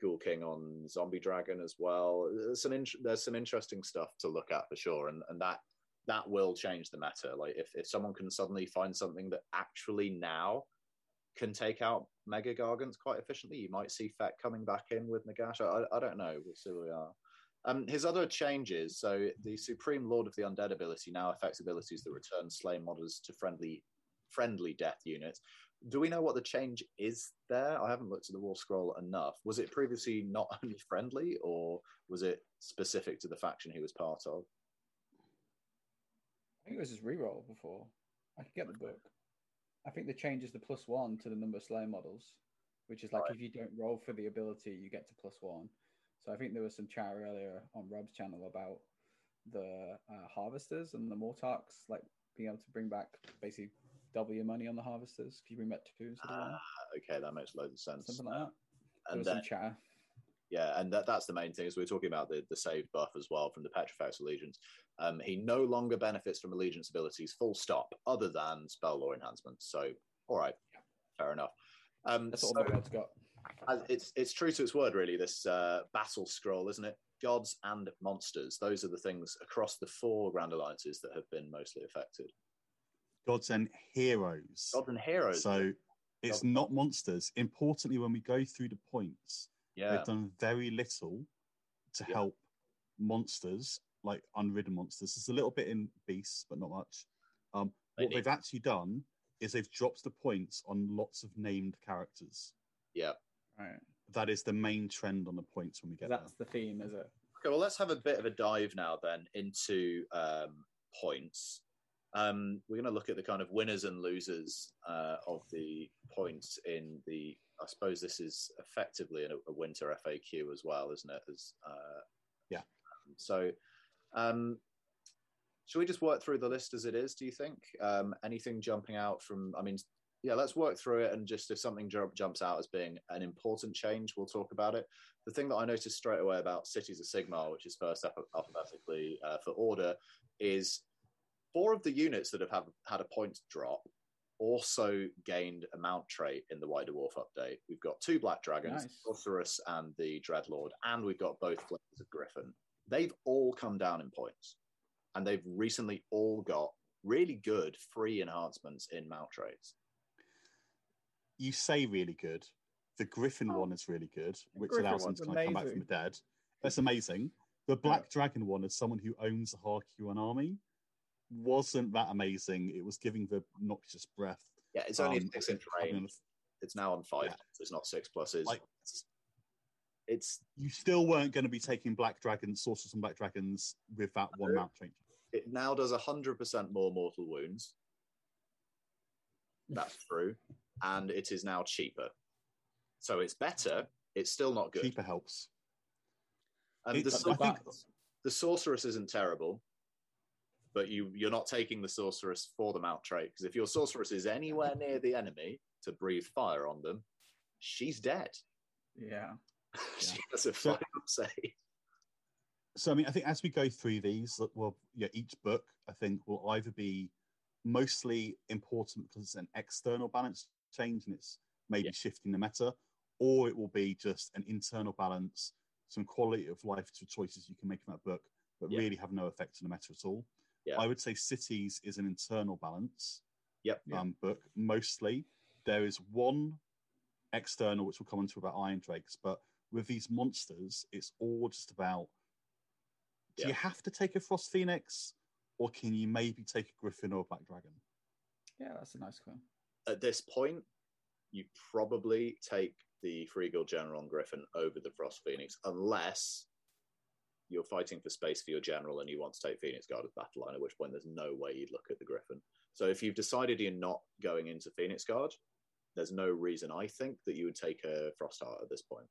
A: Ghoul King on Zombie Dragon as well. There's some in- there's some interesting stuff to look at for sure, and and that that will change the meta. Like if if someone can suddenly find something that actually now can take out Mega Gargants quite efficiently, you might see Fett coming back in with Nagash. I, I don't know. We'll see where we are. Um, his other changes. So the Supreme Lord of the Undead ability now affects abilities that return slain models to friendly friendly death units. Do we know what the change is there? I haven't looked at the War Scroll enough. Was it previously not <laughs> only friendly, or was it specific to the faction he was part of?
C: I think it was his reroll before. I could get the book. I think the change is the plus one to the number of slayer models, which is like
A: Right.
C: if you don't roll for the ability, you get to plus one. So I think there was some chat earlier on Rob's channel about the uh, harvesters and the Mortarks, like being able to bring back basically double your money on the harvesters. Can you bring back two instead?
A: Ah, okay, that makes loads of sense.
C: Something like that. There
A: And
C: was
A: then,
C: some chatter.
A: yeah, and that, that's the main thing is we are talking about the, the save buff as well from the Petrifex Allegiance. Um, he no longer benefits from Allegiance abilities, full stop, other than spell lore enhancements. So, all right, fair enough. Um,
C: That's
A: so,
C: all the got.
A: As- it's it's true to its word, really. This uh, battle scroll, isn't it? Gods and monsters; those are the things across the four Grand Alliances that have been mostly affected.
B: Gods and heroes.
A: Gods and heroes.
B: So it's not monsters. Importantly, when we go through the points,
A: yeah,
B: they've done very little to
A: Yeah.
B: help monsters, like unridden monsters. There's a little bit in beasts, but not much. Um, what they've actually done is they've dropped the points on lots of named characters.
A: yeah.
C: Right.
B: That is the main trend on the points when we get
C: That's the theme, is it?
A: Okay, well, let's have a bit of a dive now then into um, points. Um, we're going to look at the kind of winners and losers uh, of the points in the. I suppose this is effectively a, a winter FAQ as well, isn't it? As uh,
B: Yeah.
A: So, um, should we just work through the list as it is? Do you think um, anything jumping out from? I mean, yeah, let's work through it, and just if something jumps out as being an important change, we'll talk about it the thing that I noticed straight away about Cities of Sigmar, which is first up alphabetically uh, for order, is four of the units that have have had a point drop also gained a mount trait in the White Dwarf update. We've got two Black Dragons,
C: Nice.
A: Sorceress and the Dreadlord, and we've got both Flames of Griffin. They've all come down in points, and they've recently all got really good free enhancements in mount traits.
B: You say really good. The Griffin
C: Oh.
B: one is really good, which
C: Griffin
B: allows them to kind of come back from the dead. That's amazing. The Black Dragon one, as someone who owns a Har Kuron army, wasn't that amazing. It was giving the noxious breath.
A: Yeah, it's only
B: um,
A: a six inch
B: having
A: range.
B: a-
A: It's now on five.
B: Yeah.
A: It's not six pluses.
B: Like,
A: it's
B: you still weren't going to be taking Black Dragons, Sorcerers and Black Dragons with that one
A: No.
B: mount change.
A: it now does hundred percent more mortal wounds. That's true, and it is now cheaper. So it's better. It's still not good.
B: Cheaper helps.
A: And the,
B: It's- think-
A: the sorceress isn't terrible. but you you're not taking the sorceress for the mount trait because if your sorceress is anywhere near the enemy to breathe fire on them, she's dead.
C: Yeah. <laughs>
A: she has a
B: So-
A: final say.
B: So I mean, I think as we go through these, that- well, yeah, each book I think will either be mostly important because it's an external balance change and it's maybe
A: Yeah.
B: shifting the meta, or it will be just an internal balance, some quality of life to choices you can make in that book, but
A: Yeah.
B: really have no effect on the meta at all.
A: Yeah.
B: I would say cities is an internal balance
A: Yep.
C: Yeah.
B: um, book mostly. There is one external which we'll come into about Iron Drakes, but with these monsters, it's all just about do
A: Yeah.
B: you have to take a Frost Phoenix or can you maybe take a Griffin or a Black Dragon?
C: Yeah, that's a nice one.
A: At this point, you probably take the Free Guild General and Griffin over the Frost Phoenix, unless you're fighting for space for your general and you want to take Phoenix Guard as battle line, at which point there's no way you'd look at the Griffin. So if you've decided you're not going into Phoenix Guard, there's no reason I think that you would take a Frost Heart at this point.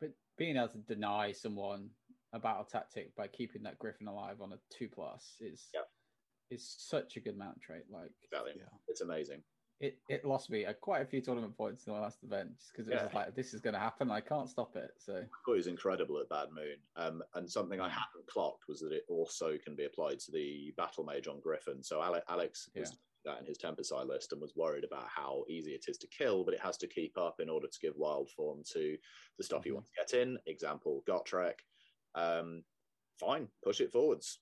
C: But being able to deny someone a battle tactic by keeping that Griffin alive on a two plus is
A: Yep.
C: Is such a good mount trait. Like
A: Exactly.
B: Yeah.
A: It's amazing.
C: it, it lost me uh, quite a few tournament points in the last event just because it was
A: Yeah.
C: just like this is going to happen. I can't stop it. So
A: I it was incredible at Bad Moon. Um, and something I hadn't clocked was that it also can be applied to the Battle Mage on Griffin. So Ale- Alex was
C: Yeah.
A: doing that in his Tempest Eye list and was worried about how easy it is to kill, but it has to keep up in order to give wild form to the stuff you
C: Mhm.
A: want to get in. Example, Gotrek. Um, fine, push it forwards.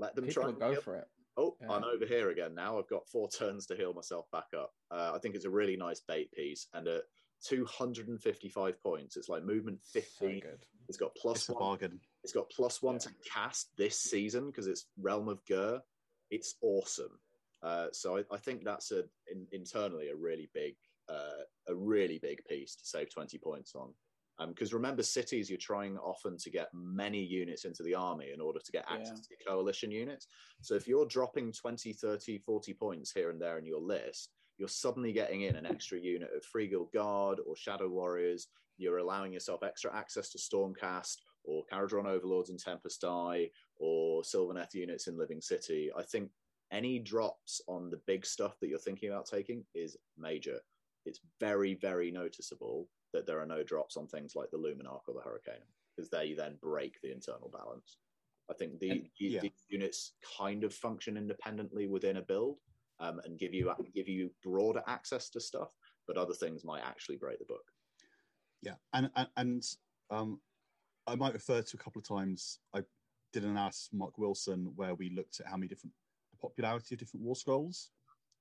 A: Let them
C: people
A: try and
C: go
A: kill.
C: for it.
A: Oh,
C: Yeah.
A: I'm over here again now. I've got four turns to heal myself back up. Uh, I think it's a really nice bait piece. And at 255 points, it's like movement 50.
C: So good.
A: It's got plus
B: It's a
A: one.
B: bargain.
A: It's got plus one
C: Yeah.
A: to cast this season because it's Realm of Ghur. It's awesome. Uh, so I, I think that's a in, internally a really big uh, a really big piece to save 20 points on. Um, because remember, cities, you're trying often to get many units into the army in order to get access to coalition units. So if you're dropping 20, 30, 40 points here and there in your list, you're suddenly getting in an extra unit of Free Guild Guard or Shadow Warriors. You're allowing yourself extra access to Stormcast or Kharadron Overlords in Tempest Eye or Sylvaneth units in Living City. I think any drops on the big stuff that you're thinking about taking is major. It's very, very noticeable that there are no drops on things like the Luminark or the Hurricanum because they then break the internal balance. I think the,
C: And-
B: yeah.
A: these units kind of function independently within a build um, and give you give you broader access to stuff, but other things might actually break the book.
B: Yeah, and and, and um, I might refer to a couple of times. I did an analysis Mark Wilson where we looked at how many different the popularity of different war scrolls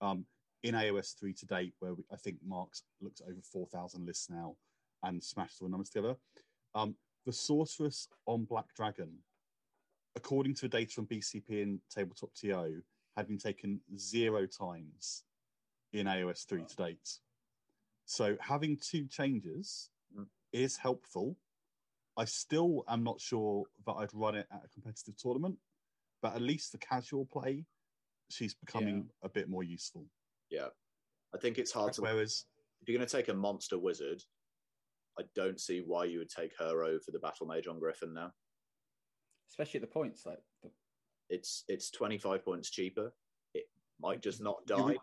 B: um, in AOS three to date. Where we, I think Mark's looked at over four thousand lists now and smashed all the numbers together. Um, the sorceress on Black Dragon, according to the data from BCP and Tabletop TO, had been taken zero times in AOS three to date. So having two changes
A: Mm.
B: is helpful. I still am not sure that I'd run it at a competitive tournament, but at least for casual play, she's becoming a bit more useful.
A: Yeah, I think it's hard to.
B: Whereas,
A: If you're going to take a monster wizard, I don't see why you would take her over the battle mage on Griffin now.
C: Especially at the points like the,
A: It's it's 25 points cheaper. It might just not
B: You
A: die.
B: would-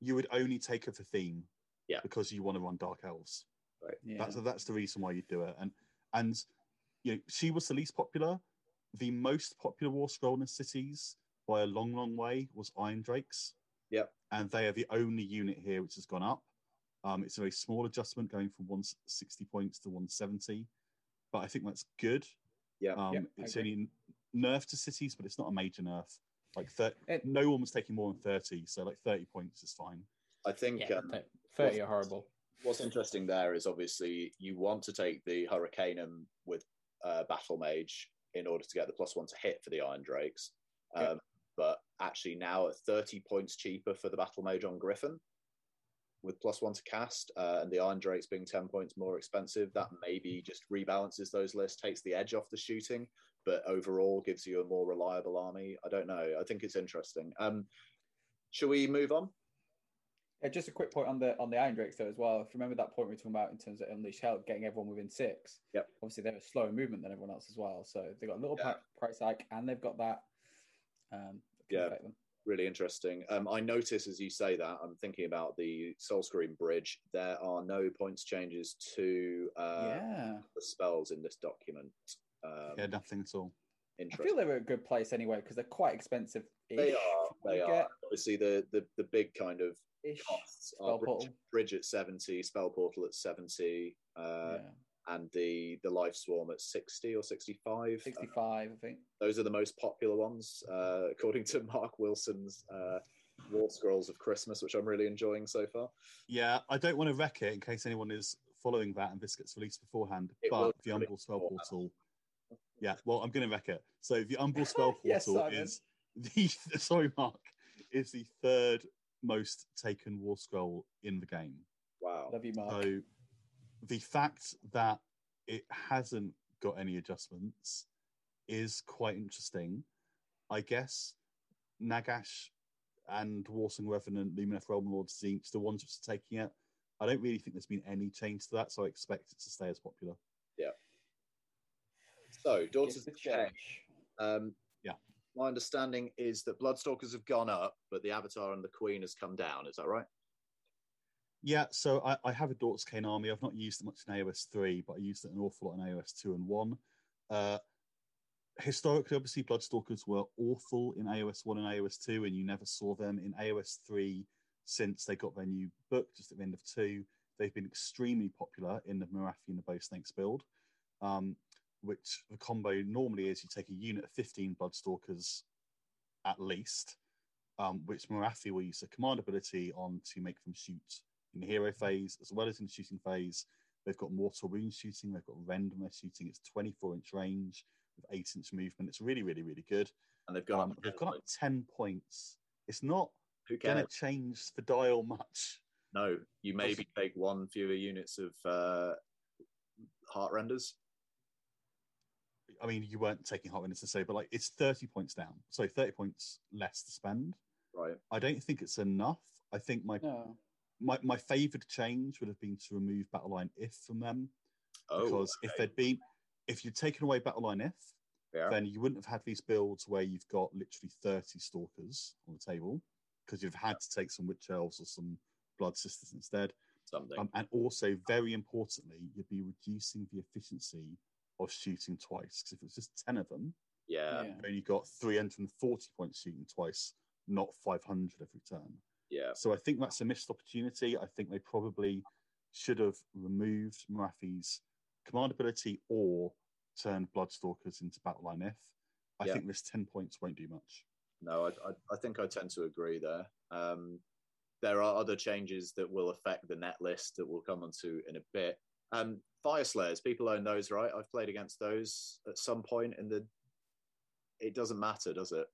B: you would only take her for theme,
A: Yeah.
B: because you want to run Dark Elves.
C: yeah.
B: That's that's the reason why you do it. And and you know, she was the least popular. The most popular war scroll in cities by a long, long way was Iron Drakes.
A: Yep.
B: And they are the only unit here which has gone up. Um, it's a very small adjustment going from 160 points to 170. But I think that's good.
A: Yeah.
B: Um,
C: Yep, I
B: it's only nerf to cities, but it's not a major nerf. Like thir-
C: It-
B: no one was taking more than 30, so like 30 points is fine.
A: I think
C: yeah,
A: um,
C: 30 are horrible.
A: what's interesting there is obviously you want to take the Hurricanum with uh, Battle Mage in order to get the plus one to hit for the Iron Drakes. Um,
C: Yeah.
A: But actually, now at 30 points cheaper for the Battle Mage on Griffin with plus one to cast, uh, and the Iron Drakes being 10 points more expensive, that maybe just rebalances those lists, takes the edge off the shooting, but overall gives you a more reliable army. I don't know. I think it's interesting. Um, shall we move on?
C: Yeah, just a quick point on the on the Iron Drakes though as well. If you remember that point we were talking about in terms of Unleash Hell, getting everyone within six.
A: Yep.
C: Obviously, they have a slower movement than everyone else as well, so they've got a little
A: Yeah.
C: pri- price hike, and they've got that Um,
A: Yeah.
C: them.
A: really interesting. Um, I notice as you say that, I'm thinking about the Soul Scream Bridge. There are no points changes to uh,
C: yeah,
A: the spells in this document. Um,
B: Yeah, nothing at all.
C: I feel they were a good place anyway because they're quite expensive.
A: They are. They are. Obviously, the, the the big kind of
C: Ish.
A: costs
C: Spell
A: are bridge,
C: portal.
A: bridge at seventy, spell portal at seventy, uh,
C: yeah.
A: And the the life swarm at sixty or sixty five.
C: 65, I think.
A: those are the most popular ones, uh, according to <laughs> Mark Wilson's uh, War Scrolls of Christmas, which I'm really enjoying so far.
B: Yeah, I don't want to wreck it in case anyone is following that and this gets released beforehand.
A: It
B: but the
A: be
B: Umbral Spell
A: beforehand.
B: Portal. Yeah, well, I'm going to wreck it. So the Umbral <laughs> Spell Portal
C: Simon.
B: is the <laughs> sorry, Mark, is the third most taken War Scroll in the game.
A: Wow.
C: Love you, Mark.
B: So the fact that it hasn't got any adjustments is quite interesting. I guess Nagash and Warsong Revenant, Lumineth Realm Lord Tzeentch, the ones which are taking it. I don't really think there's been any change to that, so I expect it to stay as popular. Yeah.
A: So, Daughters of
C: the
A: the Change.
C: change.
A: Um,
B: Yeah.
A: My understanding is that Bloodstalkers have gone up, but the Avatar and the Queen has come down. Is that right?
B: Yeah, so I, I have a Dort's Kane army. I've not used it much in AOS 3, but I used it an awful lot in AOS 2 and 1. Uh, historically, obviously, Bloodstalkers were awful in AOS 1 and AOS 2, and you never saw them. In AOS 3, since they got their new book just at the end of 2, they've been extremely popular in the Morathi and the Bow Snakes build, um, which the combo normally is you take a unit of 15 Bloodstalkers at least, um, which Morathi will use a command ability on to make them shoot in the hero phase as well as in the shooting phase. They've got mortal wound shooting, they've got rend when they're shooting. It's 24 inch range with 8 inch movement. It's really, really, really good.
A: And they've gone
B: Um, they've gone up 10 points. It's not going to change the dial much.
A: No, you maybe take one fewer units of uh, heart renders.
B: I mean, you weren't taking hot winners to say, but like it's 30 points down. So 30 points less to spend.
A: Right.
B: I don't think it's enough. I think my
C: No.
B: My, my favoured change would have been to remove Battleline If from them.
A: Oh,
B: because if
A: okay.
B: there'd been if you'd taken away Battleline If,
A: yeah.
B: then you wouldn't have had these builds where you've got literally 30 stalkers on the table because you've had to take some witch elves or some blood sisters instead.
A: something.
B: Um, and also, very importantly, you'd be reducing the efficiency of shooting twice because if it's just 10 of them,
A: yeah,
C: Yeah.
B: you've only got 340 points shooting twice, not 500 every turn.
A: Yeah,
B: So I think that's a missed opportunity. I think they probably should have removed Morathi's command ability or turned Bloodstalkers into Battleline If. I
A: Yeah.
B: think this 10 points won't do much.
A: No, I, I, I think I tend to agree there. Um, there are other changes that will affect the net list that we'll come onto in a bit. Um, Fyreslayers, people own those, right? I've played against those at some point in the. It doesn't matter, does it?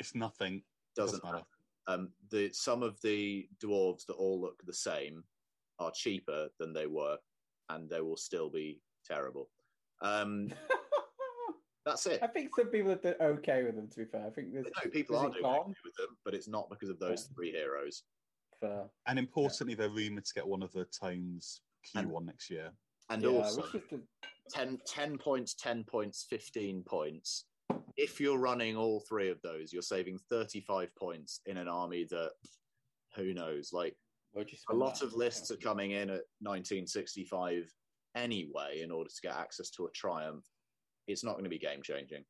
B: It's nothing.
A: Doesn't matter. Um, the some of the dwarves that all look the same are cheaper than they were, and they will still be terrible. Um, <laughs> that's it.
C: I think some people are th- okay with them. To be fair, I think there's
A: No, people are
C: it
A: doing
C: gone?
A: okay with them, but it's not because of those
C: Yeah.
A: three heroes.
C: fair.
B: And importantly, they're rumoured to get one of the tones Q1
A: And-
B: next year.
A: And
C: yeah,
A: also,
C: which the
A: 10, 10 points, 10 points, 15 points. If you're running all three of those, you're saving 35 points in an army that, who knows, like a lot
C: that?
A: of lists are coming in at 1965 anyway in order to get access to a triumph. It's not going to be game changing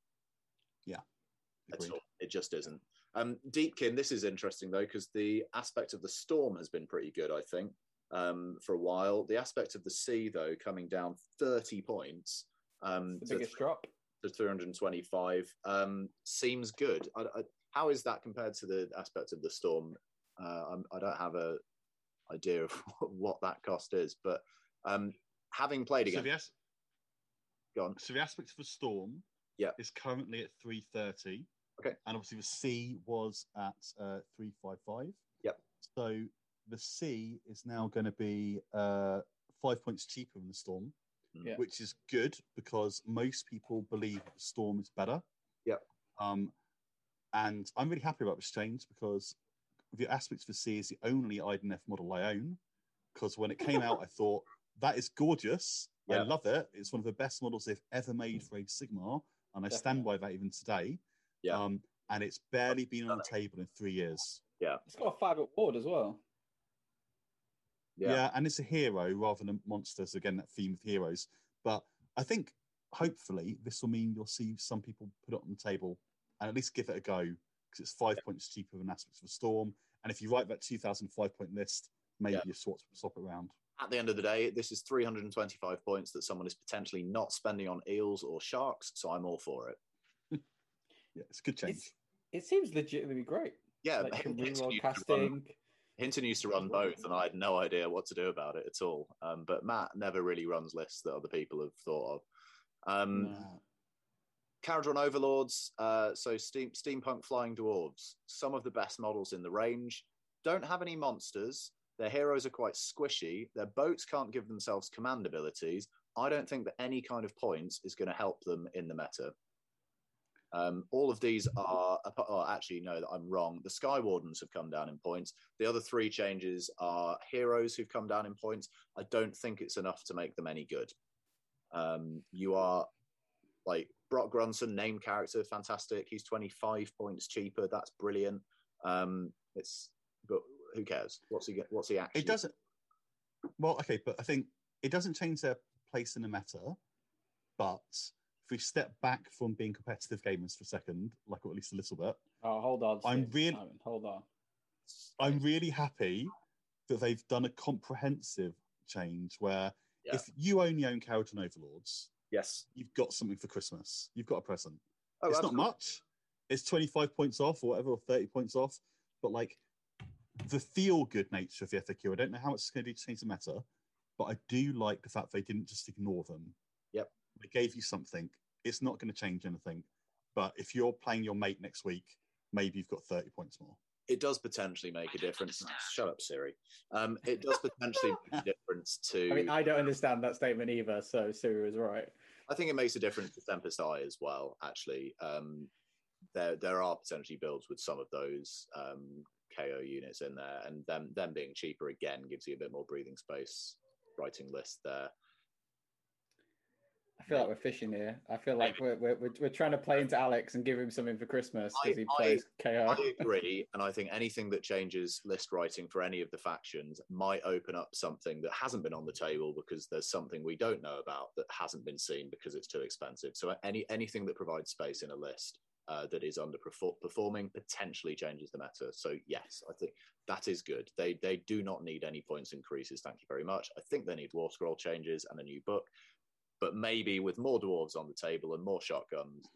A: at
B: Agreed.
A: all. It just isn't. Um, Deepkin, this is interesting though because the aspect of the storm has been pretty good, I think, um, for a while. The aspect of the sea though coming down 30 points um,
C: the
A: to,
C: biggest drop.
A: To 325 um, seems good. I, I, how is that compared to the aspect of the storm? Uh, I'm, I don't have a idea of <laughs> what that cost is, but um, having played
B: So the, as-
A: go on.
B: so the aspect of the storm
A: Yeah.
B: is currently at 330.
A: Okay.
B: And obviously the C was at uh, 355.
A: Yep.
B: So the C is now going to be uh, five points cheaper than the storm,
C: Yeah.
B: which is good because most people believe the storm is better.
A: Yep.
B: Um, and I'm really happy about this change because the aspects for C is the only IDNF model I own. Because when it came out, I <laughs> thought that is gorgeous. I love it. It's one of the best models they've ever made for Age of Sigmar, and I stand by that even today.
A: Yeah.
B: Um, and it's barely been on the table in three years. Yeah.
C: It's got a five up ward as well.
B: Yeah. and it's a hero rather than monsters. Again, that theme of heroes. But I think hopefully this will mean you'll see some people put it on the table and at least give it a go because it's five points cheaper than Aspects of a Storm. And if you write that 2005 point list, maybe
A: Yeah.
B: you swap, swap it around.
A: At the end of the day, this is 325 points that someone is potentially not spending on eels or sharks, so I'm all for it. <laughs>
B: Yeah, it's a good change.
C: It's, it seems legitimately great.
A: Yeah,
C: like <laughs> some
A: Hinton
C: reroll
A: run-
C: casting.
A: Hinton used to run both, and I had no idea what to do about it at all. Um, but Matt never really runs lists that other people have thought of. Um,
C: No.
A: Kharadron Overlords, uh, so steam, steampunk flying dwarves, some of the best models in the range. Don't have any monsters. Their heroes are quite squishy. Their boats can't give themselves command abilities. I don't think that any kind of points is going to help them in the meta. Um, all of these are, oh, actually, no, that I'm wrong. The Sky Wardens have come down in points. The other three changes are heroes who've come down in points. I don't think it's enough to make them any good. Um, you are like Brokk Grungsson, name character, fantastic. He's 25 points cheaper. That's brilliant. Um, it's, but who cares? What's he get? What's he actually?
B: It doesn't. Well, okay, but I think it doesn't change their place in the meta. But if we step back from being competitive gamers for a second, like or at least a little bit,
C: Oh, hold on.
B: I'm really-
C: Simon, hold on.
B: I'm really happy that they've done a comprehensive change where
A: Yeah.
B: if you only own Kharadron Overlords,
A: Yes.
B: you've got something for Christmas. You've got a present.
A: Oh,
B: it's not much. It's 25 points off or whatever, or 30 points off. But like the feel good nature of the FAQ, I don't know how much it's going to do to change the meta, but I do like the fact they didn't just ignore them.
A: Yep.
B: They gave you something. It's not going to change anything. But if you're playing your mate next week, maybe you've got 30 points more.
A: It does potentially make a difference. Shut up, Siri. Um, it does potentially make a difference to.
C: I mean, I don't understand that statement either. So Siri was right.
A: I think it makes a difference to Tempest Eye as well. Actually, um, there there are potentially builds with some of those um, KO units in there, and them them being cheaper again gives you a bit more breathing space. Writing list there.
C: I feel like we're fishing here. I feel like we're, we're, we're, we're trying to play into Alex and give him something for Christmas because he
A: I-
C: plays KO.
A: I agree, and I think anything that changes list writing for any of the factions might open up something that hasn't been on the table because there's something we don't know about that hasn't been seen because it's too expensive. So any anything that provides space in a list uh, that is underperforming potentially changes the meta. So yes, I think that is good. They they do not need any points increases. Thank you very much. I think they need war scroll changes and a new book, but maybe with more dwarves on the table and more shotguns,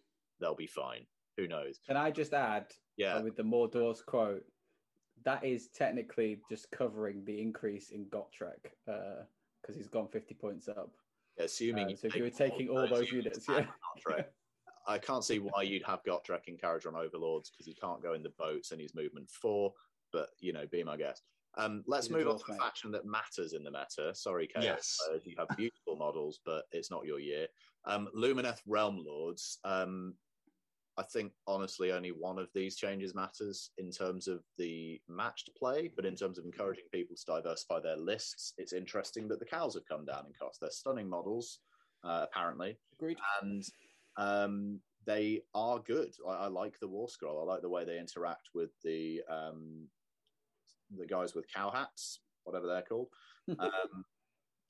A: they'll be fine. Who knows?
C: Can I just add
A: Yeah.
C: uh, with the Mordor's quote? That is technically just covering the increase in Gotrek because he's gone 50 points up.
A: assuming
C: Uh, so if you were taking all those units, yeah.
A: I can't see why you'd have Gotrek in Kharadron Overlords because he can't go in the boats and he's movement four. But you know, be my guest. Um, let's
C: He's
A: move on to a
C: mate.
A: faction that matters in the meta. Sorry, Chaos.
B: Yes.
A: players, you have beautiful models, but it's not your year. Um, Lumineth Realm Lords. Um, I think honestly, only one of these changes matters in terms of the matched play, but in terms of encouraging people to diversify their lists, it's interesting that the cows have come down in cost. They're stunning models, uh, apparently
C: Agreed.
A: and um, they are good. I, I like the War Scroll. I like the way they interact with the um, the guys with cow hats, whatever they're called, <laughs> um,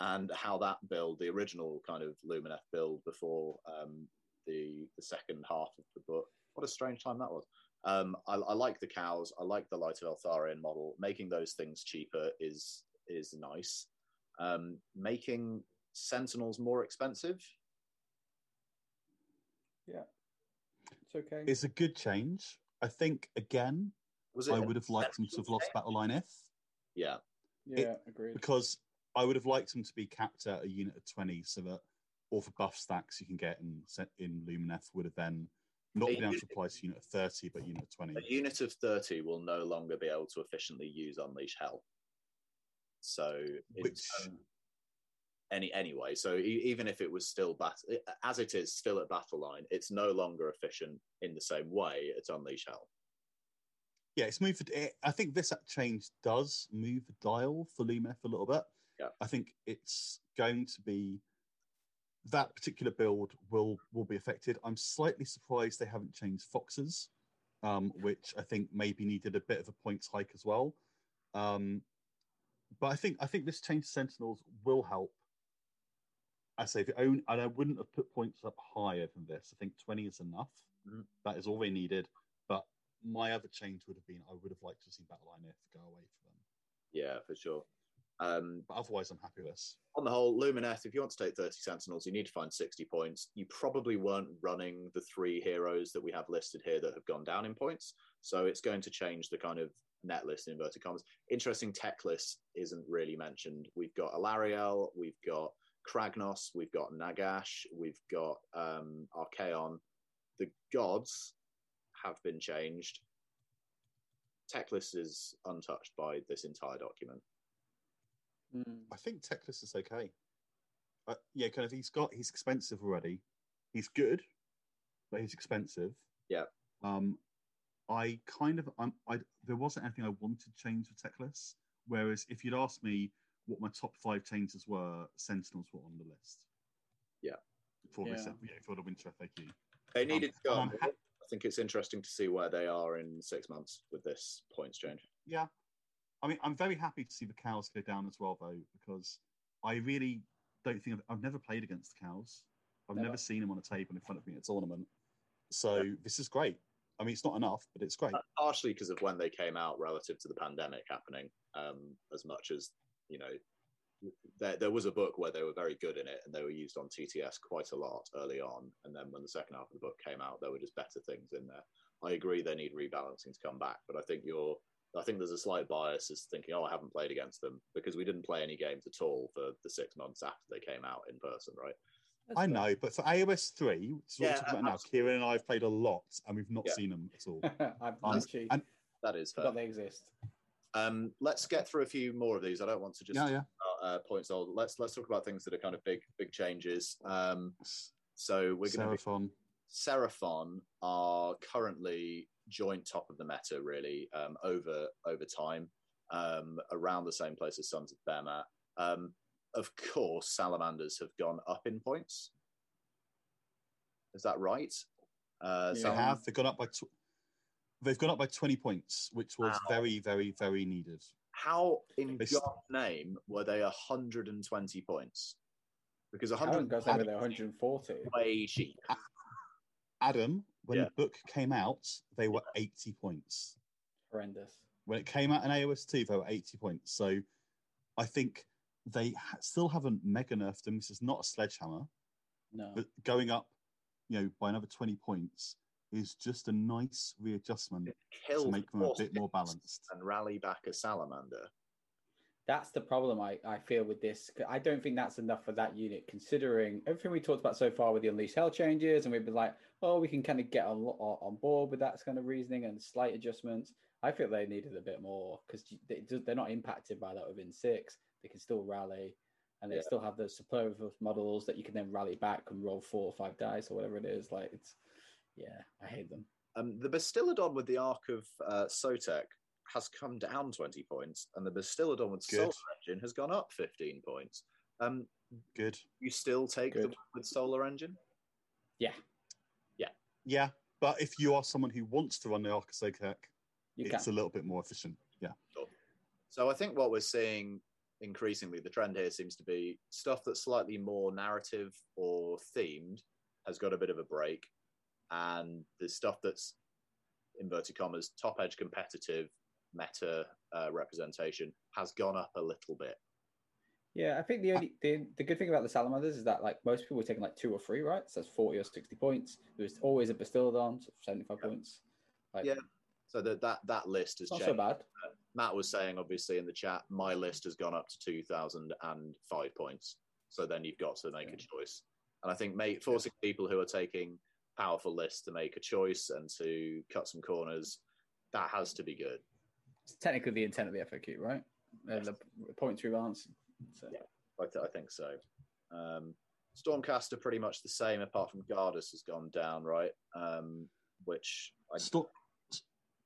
A: and how that build, the original kind of Lumineth build before um, the the second half of the book. What a strange time that was. Um, I, I like the cows. I like the Light of Eltharion model. Making those things cheaper is is nice. Um, making Sentinels more expensive Yeah,
C: It's okay.
B: It's a good change. I think, again,
A: was it?
B: I would have liked them to have lost Battle Line F
A: Yeah,
C: yeah, agreed.
B: because I would have liked them to be capped at a unit of 20 so that all the buff stacks you can get in, in Lumineth would have then not
A: A
B: been able to apply to unit of 30, but unit of 20.
A: a unit of thirty will no longer be able to efficiently use Unleash Hell. So, in
B: Which-
A: turn- any anyway, so e- even if it was still bat- as it is still at battle line, it's no longer efficient in the same way at Unleash Hell.
B: Yeah, it's moved. It, I think this change does move the dial for Lumineth a little bit.
A: Yeah.
B: I think it's going to be that particular build will will be affected. I'm slightly surprised they haven't changed foxes, um, which I think maybe needed a bit of a points hike as well. Um, but I think I think this change to Sentinels will help. I say if you own, and I wouldn't have put points up higher than this. I think 20 is enough.
A: Mhm.
B: That is all they needed. My other change would have been I would have liked to see Battle Line If go away for them.
A: Yeah, for sure. Um,
B: But otherwise, I'm happy with this.
A: on the whole, Lumineth, if you want to take 30 Sentinels, you need to find 60 points. You probably weren't running the three heroes that we have listed here that have gone down in points. So it's going to change the kind of net list in inverted commas. Interesting Teclis isn't really mentioned. We've got Alarielle, we've got Kragnos, we've got Nagash, we've got um, Archaon. The gods have been changed. Teclis is untouched by this entire document.
C: Mm.
B: I think Teclis is okay. Uh, yeah, kind of. He's got. He's expensive already. He's good, but he's expensive.
A: Yeah.
B: Um, I kind of. I'm. I. There wasn't anything I wanted to change with Teclis. Whereas if you'd asked me what my top five changes were, Sentinels were on the list.
A: Yeah.
B: For
C: Yeah.
B: this, yeah, for the winter FAQ.
A: They needed to go. Up more. I think it's interesting to see where they are in six months with this points change.
B: Yeah. I mean, I'm very happy to see the cows go down as well, though, because I really don't think I've, I've never played against the cows. I've
C: Never.
B: never seen them on a table in front of me at a tournament. So this is great. I mean, it's not enough, but it's great.
A: Uh, partially because of when they came out relative to the pandemic happening, um, as much as you know, there, there was a book where they were very good in it and they were used on TTS quite a lot early on. And then when the second half of the book came out, there were just better things in there. I agree they need rebalancing to come back, but I think you're. I think there's a slight bias as thinking, oh, I haven't played against them because we didn't play any games at all for the six months after they came out in person, right?
C: That's
B: I
C: fair.
B: know, but for AOS 3, which is what
A: Yeah,
B: we're talking about now. Kieran and I have played a lot and we've not
A: Yeah.
B: seen them at all. <laughs>
C: I've
B: Um,
C: actually
B: and-
A: That is fair.
C: forgot they exist.
A: Um, let's get through a few more of these. I don't want to just
B: yeah, yeah.
A: Uh, points old. Let's let's talk about things that are kind of big big changes. Um, so we're going to
B: Seraphon.
A: Seraphon are currently joint top of the meta, really, um, over over time, um, around the same place as Sons of Behemat. Um, of course, Salamanders have gone up in points. Is that right? Uh,
C: Yeah.
B: They have. They've gone up by. Tw- they've gone up by 20 points, which was
A: Wow.
B: very, very, very needed.
A: How in
B: They s-
A: God's name were they 120 points? Because 100
C: goes over there 140.
A: way cheap.
B: Adam, when
A: Yeah.
B: the book came out, they were 80 points.
C: Horrendous.
B: When it came out in AOS 2, they were 80 points. So I think they ha- still haven't mega nerfed them. This is not a sledgehammer,
C: No.
B: but going up, you know, by another 20 points is just a nice readjustment to make them a bit more balanced.
A: and rally back a salamander.
C: That's the problem I, I feel with this. I don't think that's enough for that unit, considering everything we talked about so far with the Unleashed Hell changes, and we've been like, oh, we can kind of get on uh, on board with that kind of reasoning and slight adjustments. I feel they needed a bit more because they, they're not impacted by that within six. They can still rally, and they
A: Yeah.
C: still have those superlative models that you can then rally back and roll four or five dice or whatever it is. Like it's, yeah, I hate them.
A: Um, the Bastiladon with the Ark of uh, Sotek has come down 20 points, and the Bastiladon with
B: Good.
A: Solar Engine has gone up 15 points. Um,
B: Good.
A: you still take the
C: Good.
A: one with Solar Engine?
C: Yeah,
B: Yeah. Yeah, but if you are someone who wants to run the Ark of Sotek,
C: you
B: it's
C: can.
B: a little bit more efficient. Yeah.
A: So I think what we're seeing increasingly, the trend here seems to be stuff that's slightly more narrative or themed has got a bit of a break, and the stuff that's inverted commas top edge competitive meta uh, representation has gone up a little bit.
C: Yeah, I think the only the, the good thing about the salamanders is that like most people were taking like two or three, right? So that's forty or sixty points. There was always a Bastiladon, so seventy-five
A: Yeah.
C: points. Like,
A: Yeah, So that that that list
C: it's not
A: changed.
C: so bad.
A: Matt was saying, obviously, in the chat, my list has gone up to 2,005 points. So then you've got to make
C: Yeah.
A: a choice. And I think make, forcing people who are taking powerful list to make a choice and to cut some corners, that has to be good.
C: It's technically the intent of the FAQ, right? Uh, the points rebalance. So.
A: Yeah. I, th- I think so. Um, Stormcast are pretty much the same, apart from Gardus has gone down, right? Um, which I,
B: Storm,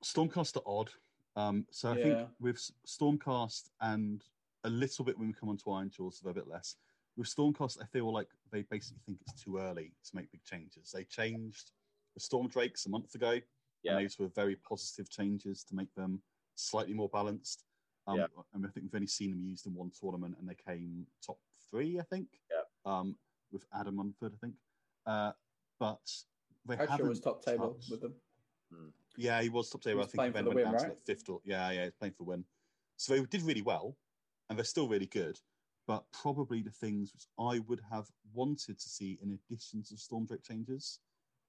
B: Stormcast are odd. Um, so I
C: Yeah.
B: think with Stormcast and a little bit when we come on to Ironjawz, a bit less. With Stormcast, I feel like they basically think it's too early to make big changes. They changed the Storm Drakes a month ago,
A: Yeah.
B: and those were very positive changes to make them slightly more balanced. Um,
A: Yeah.
B: And I think we've only seen them used in one tournament, and they came top three, I think.
A: Yeah.
B: Um, with Adam Munford, I think. Uh, but they
C: Actually,
B: haven't
C: was top table
B: touched-
C: with them.
B: yeah, he was top table.
C: was
B: I think
C: playing
B: he
C: for
B: then
C: the
B: went
C: win,
B: down to
C: right?
B: like fifth or yeah, yeah, he's playing for the win. So they did really well, and they're still really good. But probably the things which I would have wanted to see in addition to Stormdrake changes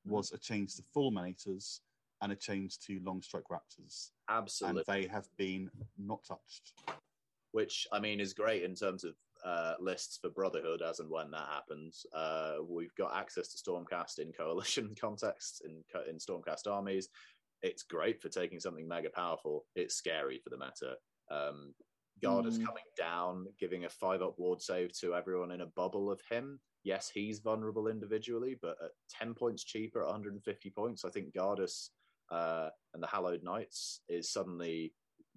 A: Mm.
B: was a change to Fulminators and a change to Long Strike Raptors,
A: Absolutely.
B: and they have been not touched.
A: which I mean is great in terms of uh, lists for Brotherhood as and when that happens. Uh, we've got access to Stormcast in coalition <laughs> context in co- in Stormcast armies. It's great for taking something mega powerful. It's scary for the meta. Um, Gardus
C: Mm.
A: coming down, giving a five up ward save to everyone in a bubble of him. Yes, he's vulnerable individually, but at 10 points cheaper at 150 points, I think Gardus uh, and the Hallowed Knights is suddenly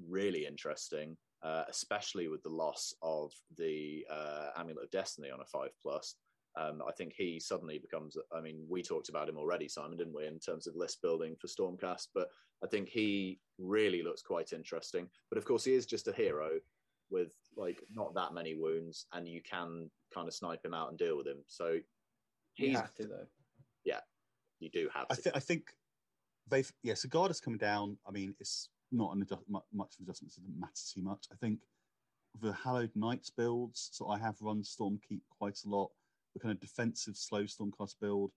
A: really interesting, uh, especially with the loss of the uh, Amulet of Destiny on a 5 plus. Um, I think he suddenly becomes. I mean, we talked about him already, Simon, didn't we, in terms of list building for Stormcast? But I think he really looks quite interesting. But of course, he is just a hero with like not that many wounds, and you can kind of snipe him out and deal with him. So
C: You have to though.
A: Yeah, you do have
B: I, th- I think they've yeah. So guard has come down. I mean, it's not an adjust, much of an adjustment. It doesn't matter too much. I think the Hallowed Knights builds. So I have run Stormkeep quite a lot. The kind of defensive slow Stormcast build.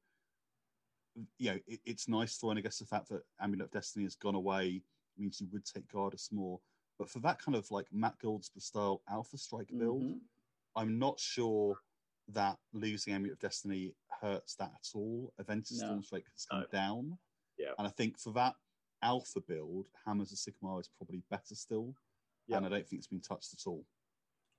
B: You know, it, it's nice throwing. I guess the fact that Amulet of Destiny has gone away means you would take Gardus more. But for that kind of like Matt Goldsborough style Alpha Strike build,
C: Mhm.
B: I'm not sure that losing Amulet of Destiny hurts that at all. Aventis
C: No.
B: Stormstrike has come
A: No.
B: down.
A: Yeah.
B: And I think for that alpha build, Hammers of Sigmar is probably better still.
A: Yeah.
B: And I don't think it's been touched at all.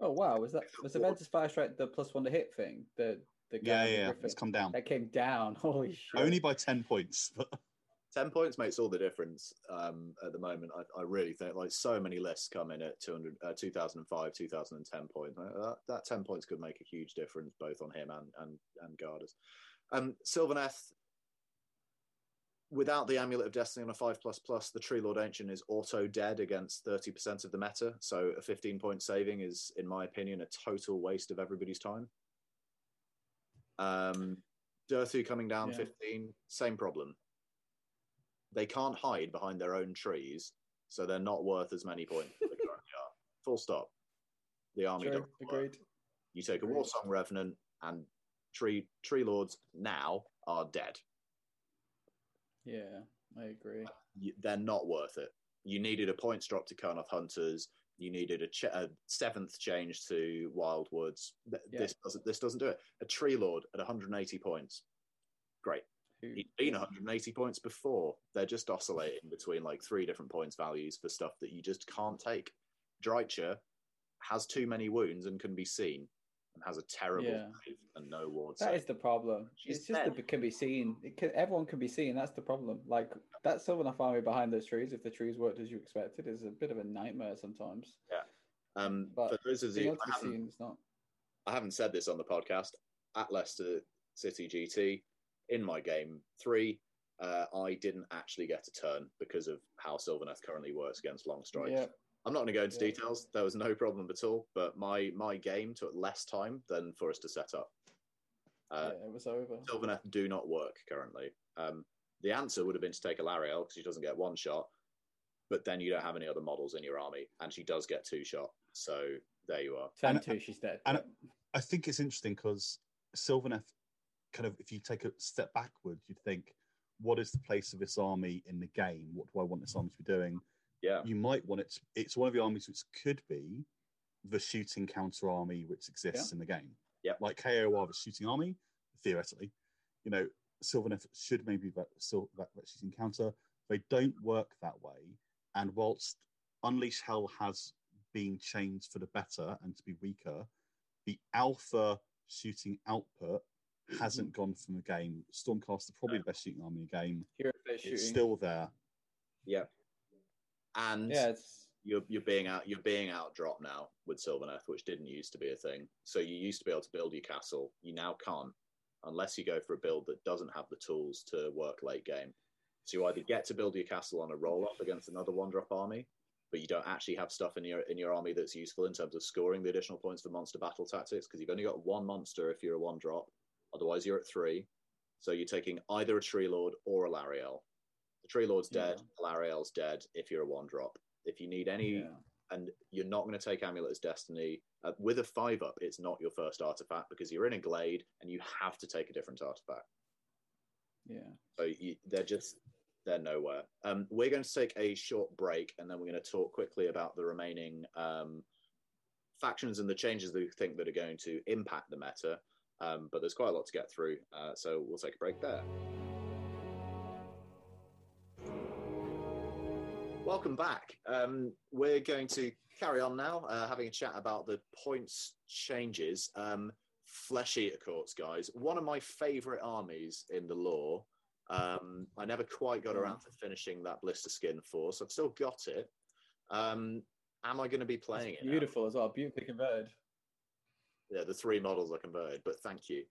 C: Oh wow, was that was Aventis Firestrike the plus one to hit thing? The the guy
B: Yeah, yeah, yeah.
C: Griffin?
B: It's come down.
C: that came down. <laughs> Holy shit!
B: Only by 10 points. But <laughs>
A: 10 points makes all the difference um, at the moment. I, I really think like so many lists come in at 200, uh, 2005, 2010 points. That, that 10 points could make a huge difference both on him and, and, and Gardus. Um, Sylvaneth, without the Amulet of Destiny on a 5 plus plus, the Tree Lord Ancient is auto dead against 30% of the meta. So a 15 point saving is, in my opinion, a total waste of everybody's time. Um, Durthu coming down
C: Yeah.
A: 15, same problem they can't hide behind their own trees, so they're not worth as many points as they currently <laughs> are. Full stop. The army work.
C: agreed.
A: You take a
C: Agreed.
A: war song revenant, and tree tree lords now are dead.
C: Yeah, I agree.
A: They're not worth it. You needed a points drop to turn hunters. You needed a, ch- a seventh change to Wyldwoods. Th-
C: Yeah.
A: This doesn't. This doesn't do it. A tree lord at 180 points. Great.
C: Who-
A: He's been 180 points before. They're just oscillating between like three different points values for stuff that you just can't take. Drycha has too many wounds and can be seen, and has a terrible
C: Yeah.
A: and no ward
C: That is the problem.
A: She's
C: it's just that it can be seen. It can, everyone can be seen. That's the problem. Like that Sylvaneth army behind those trees, if the trees worked as you expected, is a bit of a nightmare sometimes. Yeah.
A: Um,
C: But
A: for those of you, I haven't,
C: is not.
A: I haven't said this on the podcast. At Leicester City GT, in my game three, uh, I didn't actually get a turn because of how Sylvaneth currently works against long strikes.
C: Yeah,
A: I'm not going to go into
C: Yeah.
A: details. There was no problem at all, but my my game took less time than for us to set up. Uh,
C: yeah, it was over.
A: Sylvaneth do not work currently. Um, the answer would have been to take Alarielle because she doesn't get one shot, but then you don't have any other models in your army, and she does get two shot. So there you are.
C: Turn
B: And-
C: two, she's dead.
B: and- I think it's interesting because Sylvaneth, kind of, if you take a step backward, you'd think, what is the place of this army in the game? What do I want this army to be doing?
A: Yeah,
B: You might want it. To, it's one of the armies which could be the shooting counter army which exists in the game.
A: Yeah.
B: Like KOR, the shooting army, theoretically. You know, Sylvaneth should maybe be that, that, that shooting counter. They don't work that way. And whilst Unleash Hell has been changed for the better and to be weaker, the alpha shooting output hasn't mm-hmm. gone from the game. Stormcast are probably the best shooting army in the game.
C: Hero face shooting.
B: It's still there.
A: yeah, and
C: yeah, it's
A: you're you're being out you're being out drop now with Sylvaneth, which didn't used to be a thing. So you used to be able to build your castle. You now can't unless you go for a build that doesn't have the tools to work late game. So you either get to build your castle on a roll up against another one drop army, but you don't actually have stuff in your in your army that's useful in terms of scoring the additional points for monster battle tactics because you've only got one monster if you're a one drop. Otherwise, you're at three. So you're taking either a tree lord or Alarielle. The tree lord's dead.
C: Yeah.
A: Alarielle's dead if you're a one drop. If you need any,
C: Yeah.
A: and you're not going to take Amulet's Destiny uh, with a five up, it's not your first artifact because you're in a glade and you have to take a different artifact.
C: Yeah.
A: So you, they're just they're nowhere. Um, we're going to take a short break, and then we're going to talk quickly about the remaining um, factions and the changes that we think that are going to impact the meta. Um, but there's quite a lot to get through, uh, so we'll take a break there. Welcome back. Um, we're going to carry on now, uh, having a chat about the points changes. Um, Flesh Eater Courts, guys. One of my favourite armies in the lore. Um, I never quite got around to finishing that blister skin force. I've still got it. Um, am I going to be playing it? now?
C: beautiful as well. Beautifully converted.
A: Yeah, the three models are converted, but thank you.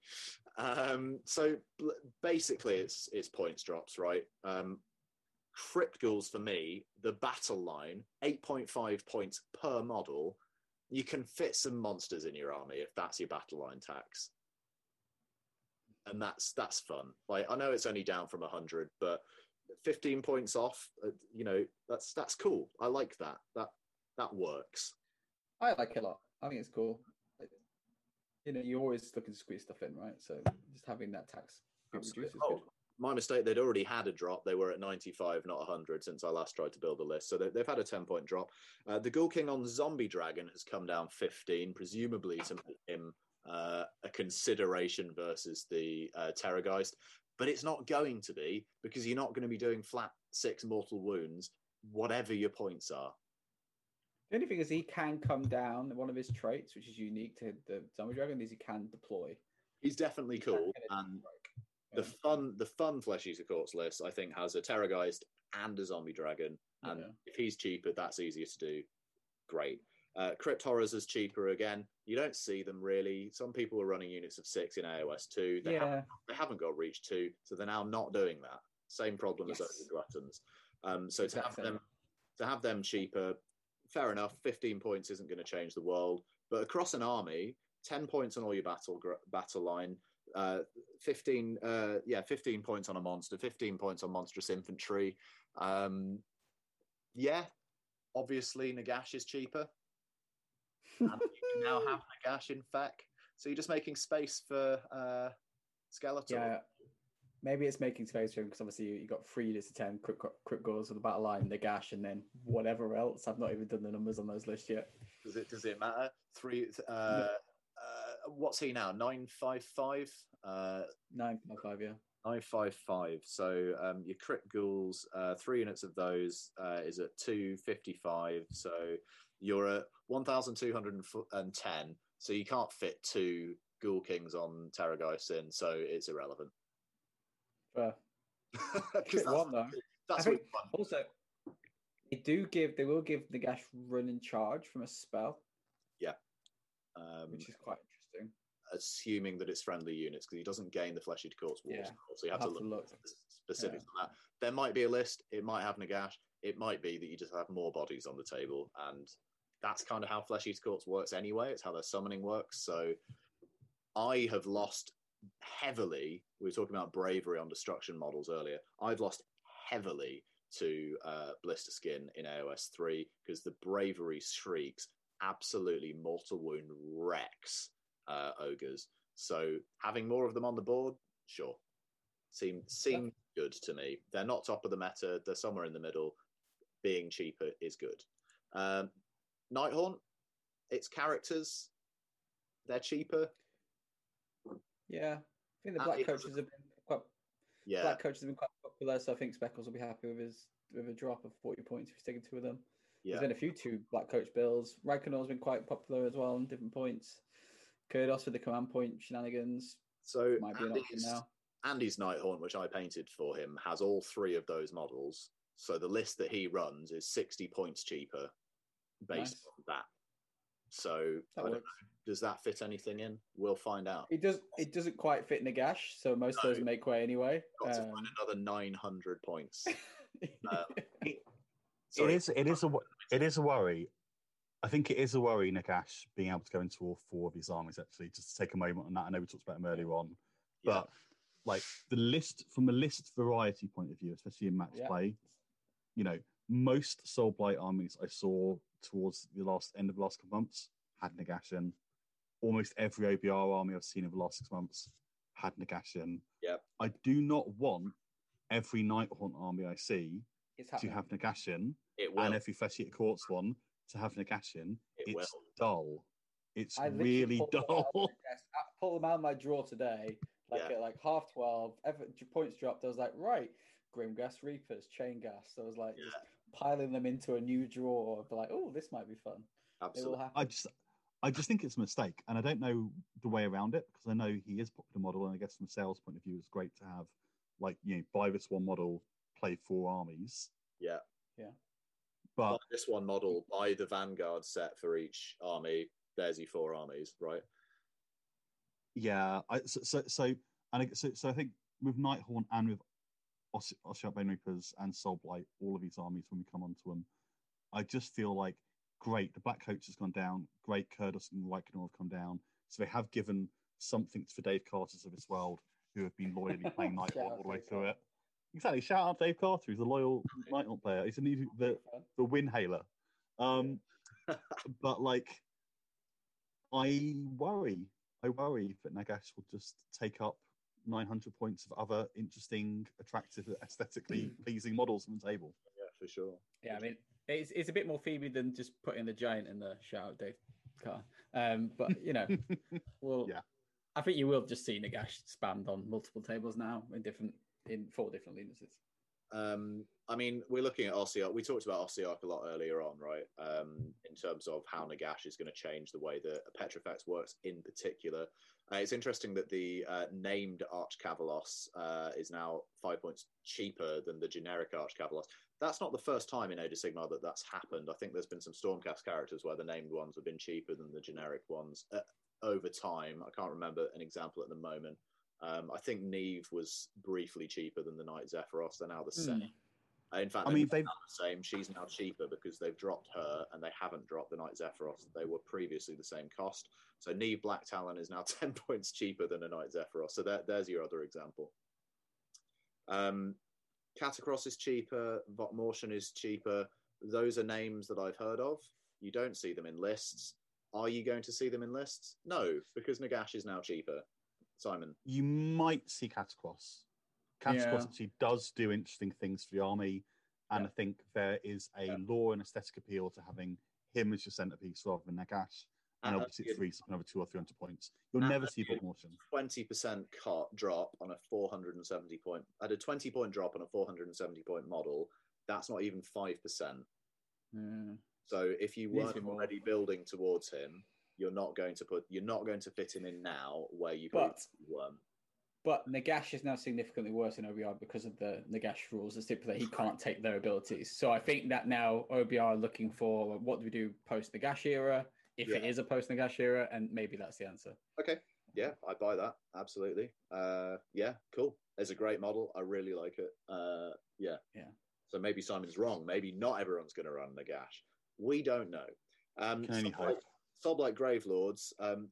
A: Um, so basically, it's it's points drops, right? Crypt Ghouls for me, the battle line, eight point five points per model. You can fit some monsters in your army if that's your battle line tax, and that's that's fun. Like I know it's only down from hundred, but fifteen points off, uh, you know, that's that's cool. I like that. That that works.
C: I like it a lot. I think it's cool. You know, you're always looking to squeeze stuff in, right? So just having that tax bit
A: Absolutely. Oh,
C: good.
A: My mistake. They'd already had a drop. They were at 95, not 100, since I last tried to build a list. So they, they've had a 10 point drop. Uh, the Ghoul King on Zombie Dragon has come down 15, presumably to make him uh, a consideration versus the uh, Terrorgeist. But it's not going to be because you're not going to be doing flat six mortal wounds, whatever your points are.
C: The only thing is he can come down. One of his traits, which is unique to the zombie dragon, is he can deploy.
A: He's definitely cool. And. The fun, the fun Flesh Eater Courts list, I think, has a Terrorgeist and a Zombie Dragon. And
C: Yeah.
A: if he's cheaper, that's easier to do. Great. Uh, Crypt Horrors is cheaper again. You don't see them really. Some people are running units of six in AOS two. They,
C: yeah.
A: haven't, they haven't got Reach two, so they're now not doing that. Same problem as
C: Yes.
A: Ogor Gluttons. Um, so to have them to have them cheaper, fair enough. Fifteen points isn't going to change the world, but across an army, ten points on all your battle gr- battle line. Uh, 15 uh yeah 15 points on a monster 15 points on monstrous infantry um yeah obviously nagash is cheaper <laughs> and you now have nagash in fact so you're just making space for uh skeletor
C: Yeah. Maybe it's making space for him because obviously you, you got three units of 10 crypt, crypt ghouls for the battle line, Nagash, and then whatever else. I've not even done the numbers on those lists yet.
A: does it does it matter three uh what's he now 955 uh
C: 955, yeah.
A: 955 so um your crypt ghouls uh three units of those uh is at 255 so you're at 1210 so you can't fit two ghoul kings on terrorgeist in so it's irrelevant
C: Fair. Crit
A: that's,
C: one, though.
A: that's what
C: also they do give they will give Nagash run in charge from a spell,
A: um,
C: which is quite.
A: Assuming that it's friendly units because he doesn't gain the fleshy courts walls
C: Yeah.
A: so you have,
C: I'll
A: to look,
C: look.
A: the specifics on that there might be a list it might have nagash it might be that you just have more bodies on the table and that's kind of how flesh eater courts works anyway it's how their summoning works so i have lost heavily we were talking about bravery on destruction models earlier i've lost heavily to uh, blister skin in aos 3 because the bravery shrieks absolutely mortal wound wrecks uh, ogres. So having more of them on the board sure. Seem seem good to me. They're not top of the meta. They're somewhere in the middle. Being cheaper is good. Um, nighthaunt its characters they're cheaper.
C: Yeah, I think the black coaches have been quite
A: yeah.
C: Black coaches have been quite popular, so I think Speckles will be happy with his with a drop of forty points if he's taking two of them.
A: yeah.
C: There's been a few two black coach bills. Reikenor's been quite popular as well on different points. Kurdoss with the command point shenanigans
A: so
C: might be an option
A: Andy's,
C: now.
A: Andy's nighthaunt which i painted for him has all three of those models so the list that he runs is 60 points cheaper based
C: Nice.
A: on that. So I
C: That
A: don't know. does that fit anything in? We'll find out.
C: It does. It doesn't quite fit Nagash, so most of those make way anyway.
A: Got to
C: Um,
A: find another 900 points. Uh, <laughs> <laughs>
B: It
A: Sorry.
B: is. It is a. It is a worry. I think it is a worry, Nagash, being able to go into all four of his armies. Actually, just to take a moment on that. I know we talked about him earlier on,
A: Yeah.
B: but like the list from a list variety point of view, especially in match
C: Yeah.
B: play, you know, most Soul Blight armies I saw towards the last end of the last couple months had Nagash in. Almost every OBR army I've seen over the last six months had Nagash in.
A: Yep.
B: I do not want every Nighthaunt army I see to have Nagashin
A: it will.
B: and every Flesh Eater Courts one to have Nagashin.
A: it
B: It's
A: will.
B: dull. It's
C: I
B: really
C: pulled them
B: dull.
C: my desk- I pulled them out of my drawer today, like
A: Yeah.
C: at like half twelve. Ever, points dropped. I was like, right, Grimghast Reapers, Chainghast. So I was like, just piling them into a new drawer. But like, oh, this might be fun.
A: Absolutely.
B: I just, I just think it's a mistake, and I don't know the way around it because I know he is popular model, and I guess from a sales point of view, it's great to have like you know buy this one model, play four armies.
A: Yeah. Yeah.
B: But
A: Buy this one model, buy the Vanguard set for each army. There's your four armies, right?
B: yeah, I, so, so so and I, so so I think with Nighthaunt and with Os- Ossiarch Bone Reapers and Soul Blight, all of these armies when we come onto them, I just feel like great. The Black Coach has gone down. Great, Kurdoss and Reikenor have come down. So they have given something for Dave Carter's of this world, who have been loyally playing <laughs>
C: Shout Nighthaunt
B: all the way through it. Exactly. Shout out Dave Carter, He's a loyal <laughs> Nighthaunt player. He's a new the
C: Fun.
B: the Windhaler. Um, <laughs> but like, I worry, I worry that Nagash will just take up 900 points of other interesting, attractive, aesthetically <clears throat> pleasing models on the table.
A: Yeah, for sure.
C: Yeah, I mean, it's it's a bit more Phoebe than just putting the giant in the shout out Dave car. Um, but you know, <laughs> well,
B: Yeah.
C: I think you will just see Nagash spammed on multiple tables now in different in four different lineages.
A: Um, I mean, we're looking at Ossiarch. We talked about Ossiarch a lot earlier on, right? Um, in terms of how Nagash is going to change the way that Petrifex works in particular. Uh, it's interesting that the uh, named Arch Kavalos uh, is now five points cheaper than the generic Arch Kavalos. That's not the first time in Age of Sigmar that that's happened. I think there's been some Stormcast characters where the named ones have been cheaper than the generic ones uh, over time. I can't remember an example at the moment. Um, I think Neave was briefly cheaper than the Knight Zephyros. They're now the
C: Hmm.
A: same. Uh, In fact,
B: I
A: they're
B: mean,
A: not
B: they've
A: the same. She's now cheaper because they've dropped her and they haven't dropped the Knight Zephyros. They were previously the same cost. So Neave Black Talon is now <laughs> 10 points cheaper than a Knight Zephyros. So there, there's your other example. Um, Katakros is cheaper. Vokmortian is cheaper. Those are names that I've heard of. You don't see them in lists. Are you going to see them in lists? No, because Nagash is now cheaper. Simon.
B: you might see Katakros. Katakros
C: Yeah.
B: actually does do interesting things for the army, and
C: Yeah.
B: I think there is a
C: Yeah.
B: lore and aesthetic appeal to having him as your centerpiece rather than Nagash. And
A: Uh,
B: obviously,
A: yeah.
B: it frees another two or three hundred points. You'll
A: Uh,
B: never see
A: yeah.
B: Vokmortian.
A: 20% cut drop on a 470 point at a 20 point drop on a 470 point model that's not even 5%
C: Mm.
A: so if you weren't already building towards him you're not going to put you're not going to fit him in now where you
C: But-
A: previously
C: But Nagash is now significantly worse in OBR because of the Nagash rules that stipulate he can't take their abilities. So I think that now OBR are looking for what do we do post Nagash era, if it
A: Yeah.
C: is a post Nagash era, and maybe that's the answer.
A: okay. Yeah i buy that. Absolutely. Uh yeah cool. It's a great model. I really like it. Uh yeah.
C: Yeah.
A: so maybe simon's wrong. Maybe not everyone's going to run nagash. We don't know. Um
B: Can only
A: stuff like-
B: hope.
A: Sob like Grave Lords, um,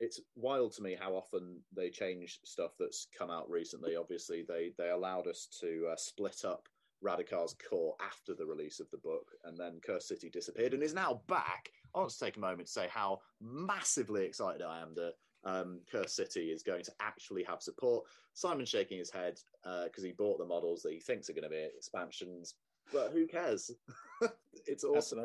A: it's wild to me how often they change stuff that's come out recently. Obviously, they they allowed us to uh, split up Radukar's core after the release of the book, and then Cursed City disappeared and is now back. I want to take a moment to say how massively excited I am that um, Cursed City is going to actually have support. Simon's shaking his head because he bought the models that he thinks are going to be expansions, but who cares? <laughs> it's awesome.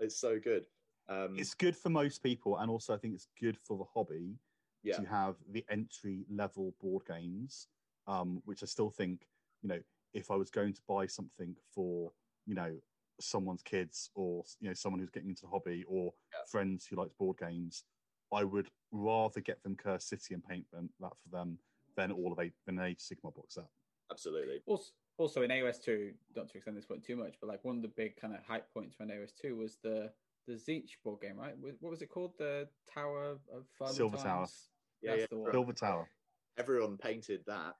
A: It's so good. Um,
B: It's good for most people, and also I think it's good for the hobby
A: yeah.
B: to have the entry level board games, um, which I still think, you know, if I was going to buy something for, you know, someone's kids or you know someone who's getting into the hobby or
A: Yeah.
B: friends who likes board games, I would rather get them Cursed City and paint them that for them than all of a than an Age Sigmar box set.
A: Absolutely.
C: Also, Also in AOS two, not to extend this point too much, but like one of the big kind of hype points from AOS two was the the Tzeentch board game, right? What was it called? The Tower of Fun
B: Silver
C: Times?
B: Tower.
A: Yeah,
C: That's
A: yeah.
C: the one.
B: Silver Tower.
A: Everyone painted that.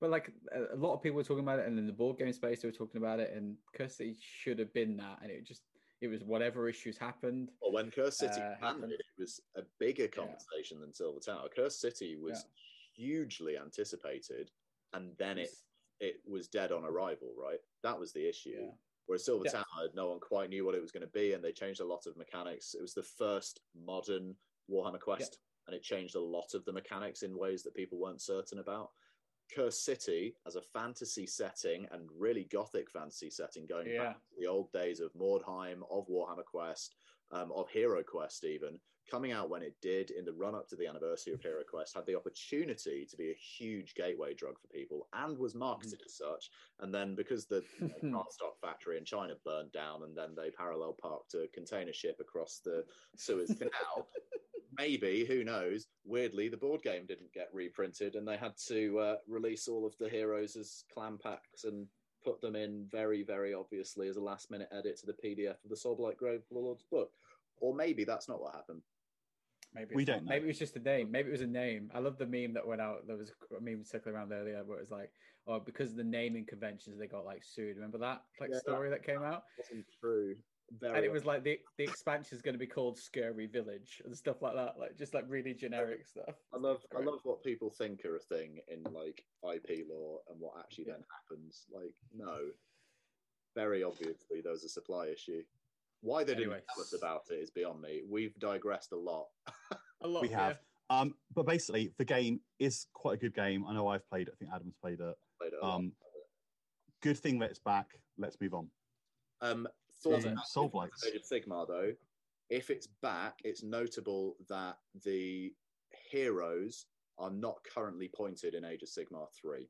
C: But like a a lot of people were talking about it, and in the board game space, they were talking about it, and Cursed City should have been that, and it just it was whatever issues happened.
A: Or when Cursed City
C: Uh,
A: landed,
C: happened.
A: it was a bigger conversation than Silver Tower. Cursed City was hugely anticipated, and then it it was dead on arrival. Right, that was the issue.
C: Yeah.
A: Whereas Silver
C: Yeah.
A: Tower, no one quite knew what it was going to be, and they changed a lot of mechanics. It was the first modern Warhammer Quest, and it changed a lot of the mechanics in ways that people weren't certain about. Cursed City, as a fantasy setting and really gothic fantasy setting, going
C: Yeah.
A: back to the old days of Mordheim, of Warhammer Quest, um, of Hero Quest, even coming out when it did in the run up to the anniversary of Hero Quest, had the opportunity to be a huge gateway drug for people and was marketed as such. And then because the you know, <laughs> cardstock factory in China burned down, and then they parallel parked a container ship across the Suez <laughs> Canal. Maybe, who knows? Weirdly, the board game didn't get reprinted, and they had to uh, release all of the heroes as clan packs and put them in very, very obviously as a last minute edit to the PDF of the Soulblight Grave Lord's book. Or maybe that's not what happened.
C: Maybe
B: We don't know.
C: Maybe it was just a name. Maybe it was a name. I love the meme that went out. There was a meme circling around earlier where it was like, "Oh, because of the naming conventions, they got like sued." Remember that like
A: Yeah.
C: story that came out?
A: wasn't true. Very
C: And it was like the the expansion is going to be called Scurry Village and stuff like that, like just like really generic stuff.
A: I love I love what people think are a thing in like IP law and what actually then happens. Like, no. Very obviously there was a supply issue. Why they didn't
C: Anyway.
A: tell us about it is beyond me. We've digressed a lot.
C: A lot.
B: We have. Um, but basically, the game is quite a good game. I know I've played it. I think Adam's played it.
A: Played it a lot.
B: Um, good thing that it's back. Let's move on.
A: Um, thoughts about
B: Soul
A: Age of Sigmar, though. If it's back, it's notable that the heroes are not currently pointed in Age of Sigmar 3.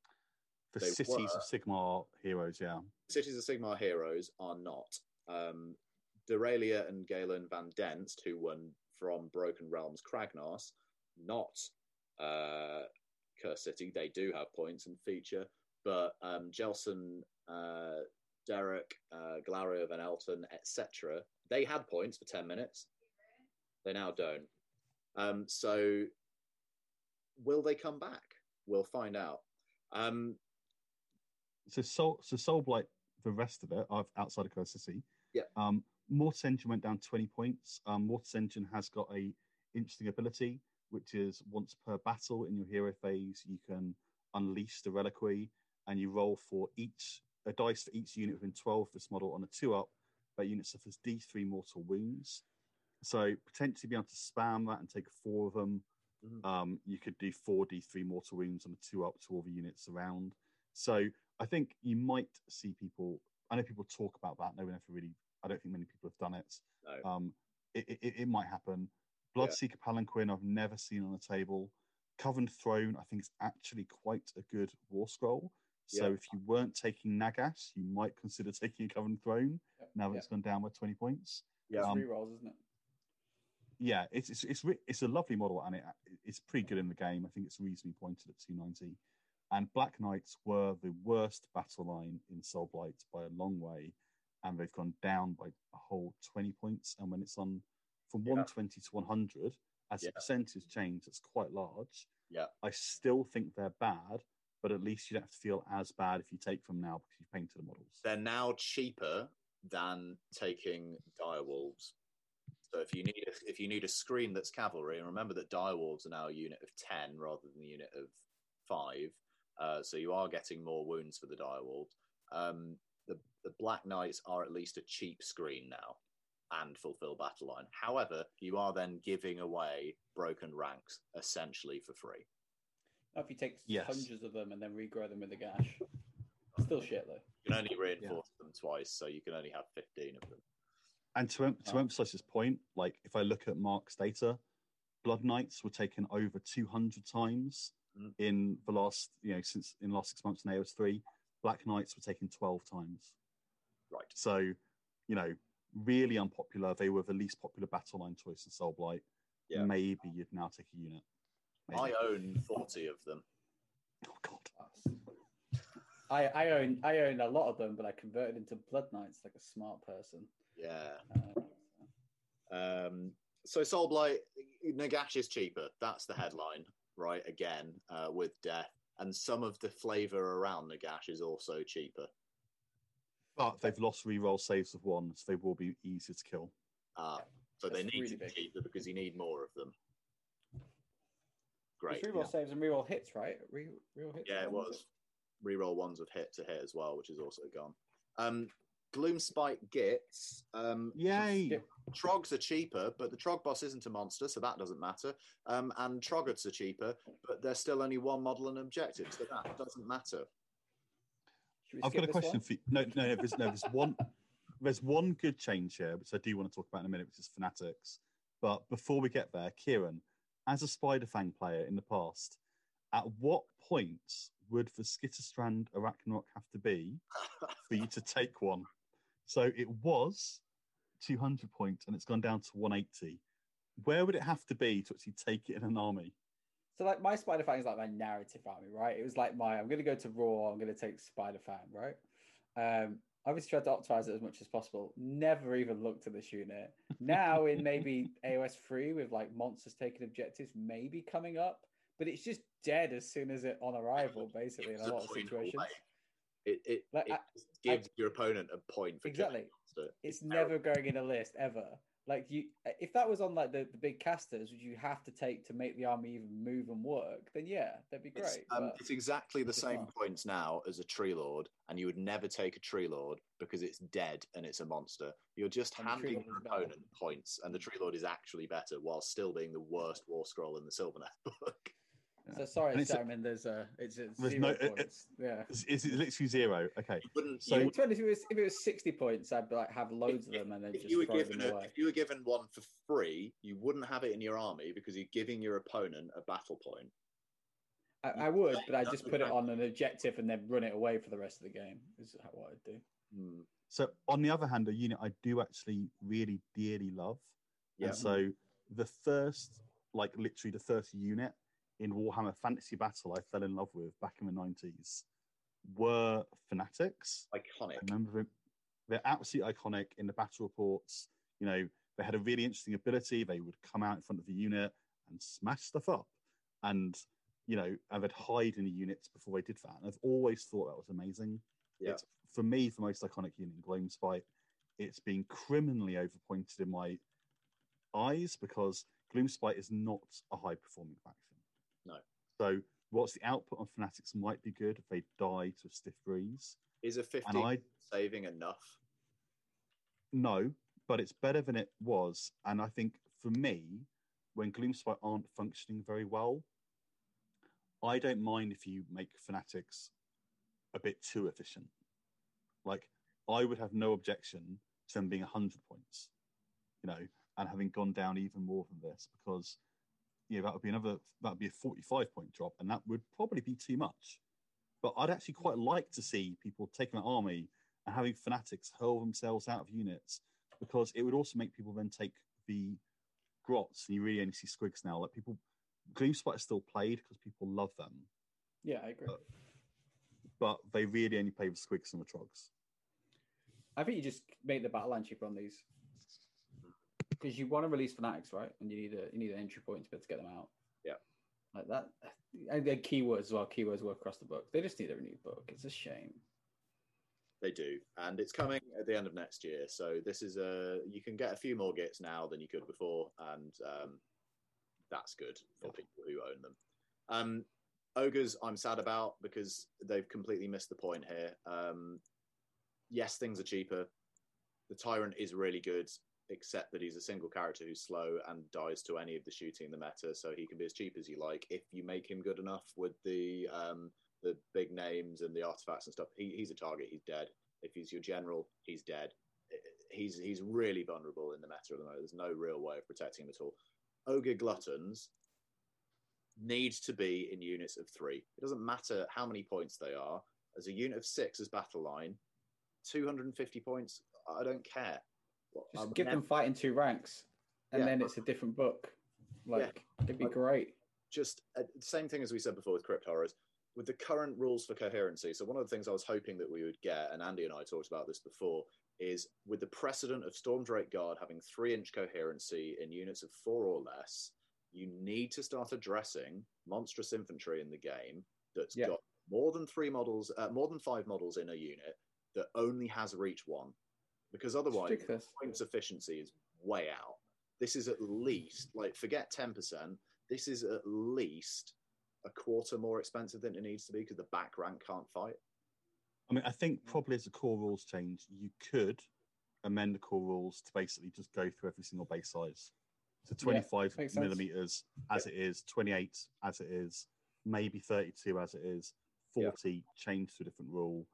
B: The
A: They
B: cities
A: were.
B: of Sigmar heroes, yeah.
A: Cities of Sigmar heroes are not. Um, Doralia and Galen Van Denst, who won from Broken Realms Kragnos, not uh, Cursed City. They do have points and feature, but um, Jelsen, uh, Darrock, uh, Glaurio ven Alten, etc., they had points for 10 minutes. They now don't. Um, so, will they come back? We'll find out. Um,
B: So Soul, so Soulblight, the rest of it, outside of Cursed City.
A: Yeah.
B: Um, Mortis Engine went down 20 points. Um, Mortis Engine has got a interesting ability, which is once per battle in your hero phase, you can unleash the reliquary and you roll for each a dice for each unit within 12 of this model on a two up. That unit suffers D3 mortal wounds. So potentially be able to spam that and take four of them.
A: Mhm.
B: Um, you could do four D3 mortal wounds on a two up to all the units around. So I think you might see people. I know people talk about that. No one ever really. I don't think many people have done it.
A: no.
B: Um, it, it, it might happen. Bloodseeker Palanquin, I've never seen on the table. Coven Throne, I think is actually quite a good war scroll. So
A: Yeah.
B: if you weren't taking Nagash, you might consider taking a Coven Throne. Now that
C: Yeah.
B: it's gone down by 20 points.
A: Yeah.
C: It's
B: Um,
C: three rolls, isn't it?
B: Yeah, it's it's it's, it's a lovely model and it it's pretty good in the game. I think it's reasonably pointed at 290. And Black Knights were the worst battle line in Soul Blight by a long way, and they've gone down by a whole 20 points. And when it's on from
A: Yeah.
B: 120 to 100, as
A: Yeah.
B: a percentage change, it's quite large.
A: Yeah.
B: I still think they're bad, but at least you don't have to feel as bad if you take them now because you've painted the models.
A: they're now cheaper than taking direwolves. So if you need if you need a screen that's cavalry, and remember that direwolves are now a unit of ten rather than a unit of five, uh, so you are getting more wounds for the direwolves. Um, the the black knights are at least a cheap screen now and fulfill battle line. However, you are then giving away broken ranks essentially for free.
C: Not if you take
B: Yes.
C: hundreds of them and then regrow them with Nagash. Still shit though.
A: You can only reinforce them twice, so you can only have fifteen of them.
B: And to, em- to
C: Oh.
B: emphasize this point, like if I look at Mark's data, Blood Knights were taken over 200 times
A: Mm.
B: in the last, you know, since in the last six months in AOS 3. Black Knights were taken 12 times.
A: Right.
B: So, you know, really unpopular. They were the least popular battle line choice in Soul Blight.
A: Yeah.
B: Maybe you'd now take a unit. Maybe.
A: I own forty of them.
B: Oh, God.
C: I, I own I own a lot of them, but I converted into Blood Knights like a smart person.
A: Yeah.
C: Uh,
A: Um, so Soul Blight, Nagash is cheaper. That's the headline, right? Again, uh, with death, and some of the flavor around Nagash is also cheaper.
B: But they've lost reroll saves of one, so they will be easier to kill.
A: Uh, so they need
C: really
A: to be
C: big.
A: cheaper because you need more of them. Great.
C: It's reroll saves and reroll hits, right? Re- reroll hits.
A: Yeah, it
C: one, is
A: was. Reroll ones with hit to hit as well, which is also gone. Um, Gloomspite Gits. Um,
B: Yay!
A: Trogs are cheaper, but the Trog boss isn't a monster, so that doesn't matter. Um, and Troggoths are cheaper, but they're still only one model and objective, so that doesn't matter.
B: I've got a question
C: one?
B: for you. No, no, no, there's, no, there's one. There's one good change here, which I do want to talk about in a minute, which is Fanatics. But before we get there, Kieran, as a Spider Fang player in the past, at what point would the Skitterstrand Arachnarok have to be for you to take one? So it was 200 points and it's gone down to 180. Where would it have to be to actually take it in an army?
C: So like my Spider Fang is like my narrative army, right? It was like my I'm gonna go to Raw, I'm gonna take Spider Fang, right? Um obviously tried to optimize it as much as possible. Never even looked at this unit. Now in <laughs> maybe AOS three with like monsters taking objectives maybe coming up, but it's just dead as soon as it on arrival, <laughs> basically in a lot of situations.
A: It, it,
C: Like,
A: it
C: I-
A: gives your opponent a point for
C: Exactly.
A: monster.
C: It's never going in a list ever. Like you, if that was on like the, the big casters, which you have to take to make the army even move and work, then yeah, that'd be great.
A: It's, um, it's exactly the
C: it's
A: same
C: not.
A: points now as a tree lord, and you would never take a tree lord because it's dead and it's a monster. You're just
C: And
A: handing your opponent points, and the tree lord is actually better while still being the worst war scroll in the Sylvaneth <laughs> book.
C: So sorry,
B: And it's
C: Simon. There's a it's, it's
B: There's
C: zero
B: no- it-
C: points. yeah.
B: Is, is it literally zero? Okay. So-
A: you,
C: If it was if it was sixty points, I'd like have loads of them and then
A: if
C: just
A: you were
C: throw
A: given
C: them
A: a,
C: away.
A: if you were given one for free, you wouldn't have it in your army because you're giving your opponent a battle point.
C: I, I would, but I'd just put it on an objective and then run it away for the rest of the game. Is how what I'd do.
A: Hmm.
B: So on the other hand, a unit I do actually really dearly love.
A: Yeah.
B: And so the first, like literally the first unit in Warhammer Fantasy Battle I fell in love with back in the nineties were Fanatics.
A: Iconic.
B: I remember them. They're absolutely iconic in the battle reports. You know, they had a really interesting ability. They would come out in front of the unit and smash stuff up. And, you know, and they'd hide in the units before they did that. And I've always thought that was amazing.
A: Yeah.
B: It's, for me, the most iconic unit in Gloomspite. It's been criminally overpointed in my eyes because Gloomspite is not a high performing faction. So, what's the output on Fanatics might be good if they die to a stiff breeze.
A: Is a
B: And
A: 50
B: I
A: saving enough?
B: No, but it's better than it was. And I think for me, when Gloomspite aren't functioning very well, I don't mind if you make Fanatics a bit too efficient. Like, I would have no objection to them being 100 points, you know, and having gone down even more than this because, you know, that would be another, that would be a 45 point drop, and that would probably be too much. But I'd actually quite like to see people taking an army and having fanatics hurl themselves out of units because it would also make people then take the grots and you really only see squigs now like people gloomspite is still played because people love them
C: Yeah, I agree.
B: but they really only play with squigs and the trogs
C: I think you just make the battle line cheaper on these because you want to release fanatics, right? And you need a you need an entry point to be able to get them out.
A: Yeah.
C: like that. And then keywords as well. Keywords work across the book. They just need a new book. It's a shame.
A: They do, and it's coming at the end of next year. So this is a you can get a few more gits now than you could before, and um, that's good for people who own them. Um, ogres, I'm sad about because they've completely missed the point here. Um, yes, things are cheaper. The tyrant is really good, except that he's a single character who's slow and dies to any of the shooting in the meta, so he can be as cheap as you like if you make him good enough with the um, the big names and the artifacts and stuff. He, he's a target. He's dead. If he's your general, he's dead. He's he's really vulnerable in the meta at the moment. There's no real way of protecting him at all. Ogor gluttons need to be in units of three. It doesn't matter how many points they are. As a unit of six as battle line, 250 points. I don't care.
C: Just
A: I'm
C: give
A: never-
C: them fighting two ranks, and
A: Yeah.
C: then it's a different book. Like it'd be
A: Like-
C: great.
A: just uh, same thing as we said before with crypt horrors with the current rules for coherency. So one of the things I was hoping that we would get, and Andy and I talked about this before, is with the precedent of Stormdrake Guard having three inch coherency in units of four or less, you need to start addressing monstrous infantry in the game that's
C: Yeah.
A: got more than three models, uh, more than five models in a unit that only has reach one, because otherwise
C: ridiculous.
A: points efficiency is way out. This is at least like forget ten percent. This is at least a quarter more expensive than it needs to be because the back rank can't fight.
B: I mean, I think mm. probably as the core rules change, you could amend the core rules to basically just go through every single base size. So 25
C: makes sense.
B: millimeters as it is, 28 as it is, maybe 32 as it is,
A: Yeah.
B: 40 change to a different rule,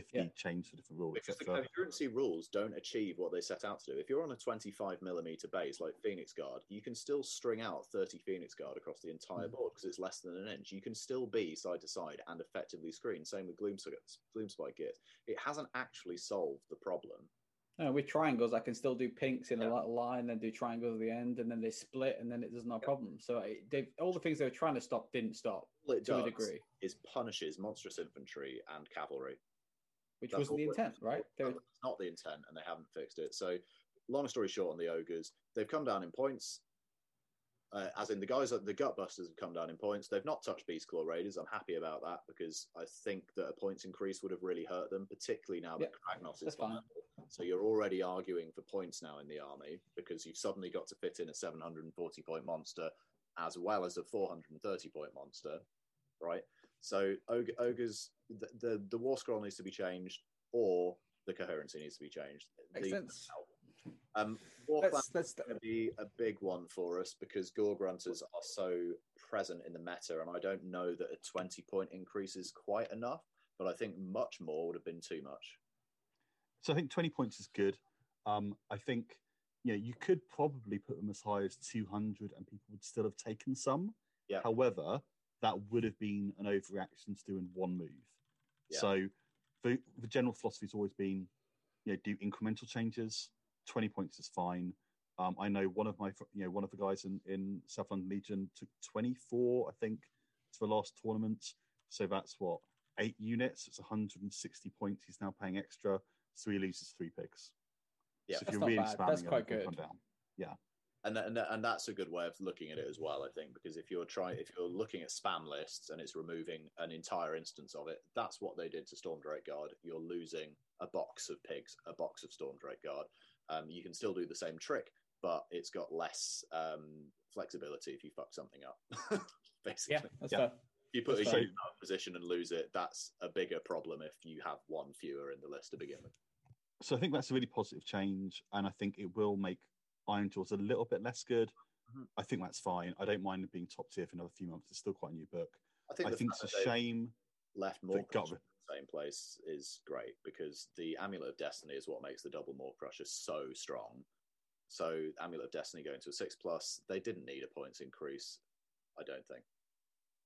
B: 50
C: Yeah.
B: change to different rule,
A: Because the
B: etc.
A: coherency rules don't achieve what they set out to do. If you're on a 25 millimeter base like Phoenix Guard, you can still string out 30 Phoenix Guard across the entire
B: Mhm.
A: board because it's less than an inch. You can still be side to side and effectively screen. Same with Gloomspite, Gloomspite Git. It hasn't actually solved the problem.
C: No, with triangles, I can still do pinks in
A: Yeah.
C: a li- line, then do triangles at the end, and then they split, and then it does there's no problem. So it, they all the things they were trying to stop didn't stop
A: All it
C: to a degree,
A: is punishes monstrous infantry and cavalry.
C: Which
A: That's
C: wasn't the intent, right? They were,
A: It's not the intent, and they haven't fixed it. So, long story short, on the ogres, they've come down in points. Uh, as in the guys, the gutbusters have come down in points. They've not touched Beast Claw Raiders. I'm happy about that because I think that a points increase would have really hurt them, particularly now that Kragnos is
C: fine.
A: So you're already arguing for points now in the army because you've suddenly got to fit in a 740 point monster as well as a 430 point monster, right? So og- ogres, the, the the war scroll needs to be changed, or the coherency needs to be changed.
C: Makes
A: The-
C: sense.
A: Um, war clan
C: Let's let's
A: going to be a big one for us because Gore-gruntas are so present in the meta, and I don't know that a 20 point increase is quite enough. But I think much more would have been too much.
B: So I think 20 points is good. Um, I think you know you could probably put them as high as 200 and people would still have taken some.
A: Yeah.
B: However, that would have been an overreaction to doing one move.
A: Yeah.
B: So the, the general philosophy has always been, you know, do incremental changes. 20 points is fine. Um, I know one of my, you know, one of the guys in, in South London Legion took 24, I think, to the last tournament. So that's what, eight units. It's 160 points. He's now paying extra. So he loses three picks.
A: Yeah.
B: so if
C: That's
B: really
C: That's quite good.
B: come down.
A: And and and that's a good way of looking at it as well. I think because if you're trying, if you're looking at spam lists and it's removing an entire instance of it, that's what they did to Stormdrake Guard. You're losing a box of pigs, a box of Stormdrake Guard. Um, you can still do the same trick, but it's got less um, flexibility if you fuck something up. <laughs> Basically,
C: yeah, that's
B: Yeah.
C: fair.
A: if you put a
C: that's
B: fine.
A: unit out of position and lose it, that's a bigger problem if you have one fewer in the list to begin with.
B: So I think that's a really positive change, and I think it will make Ironjawz a little bit less good.
A: Mhm.
B: I think that's fine. I don't mind it being top tier for another few months. It's still quite a new book.
A: I think,
B: I think it's a shame.
A: left more
B: got
A: in the same place is great because the Amulet of Destiny is what makes the double Maw-krusha so strong. So Amulet of Destiny going to a six plus, they didn't need a points increase, I don't think.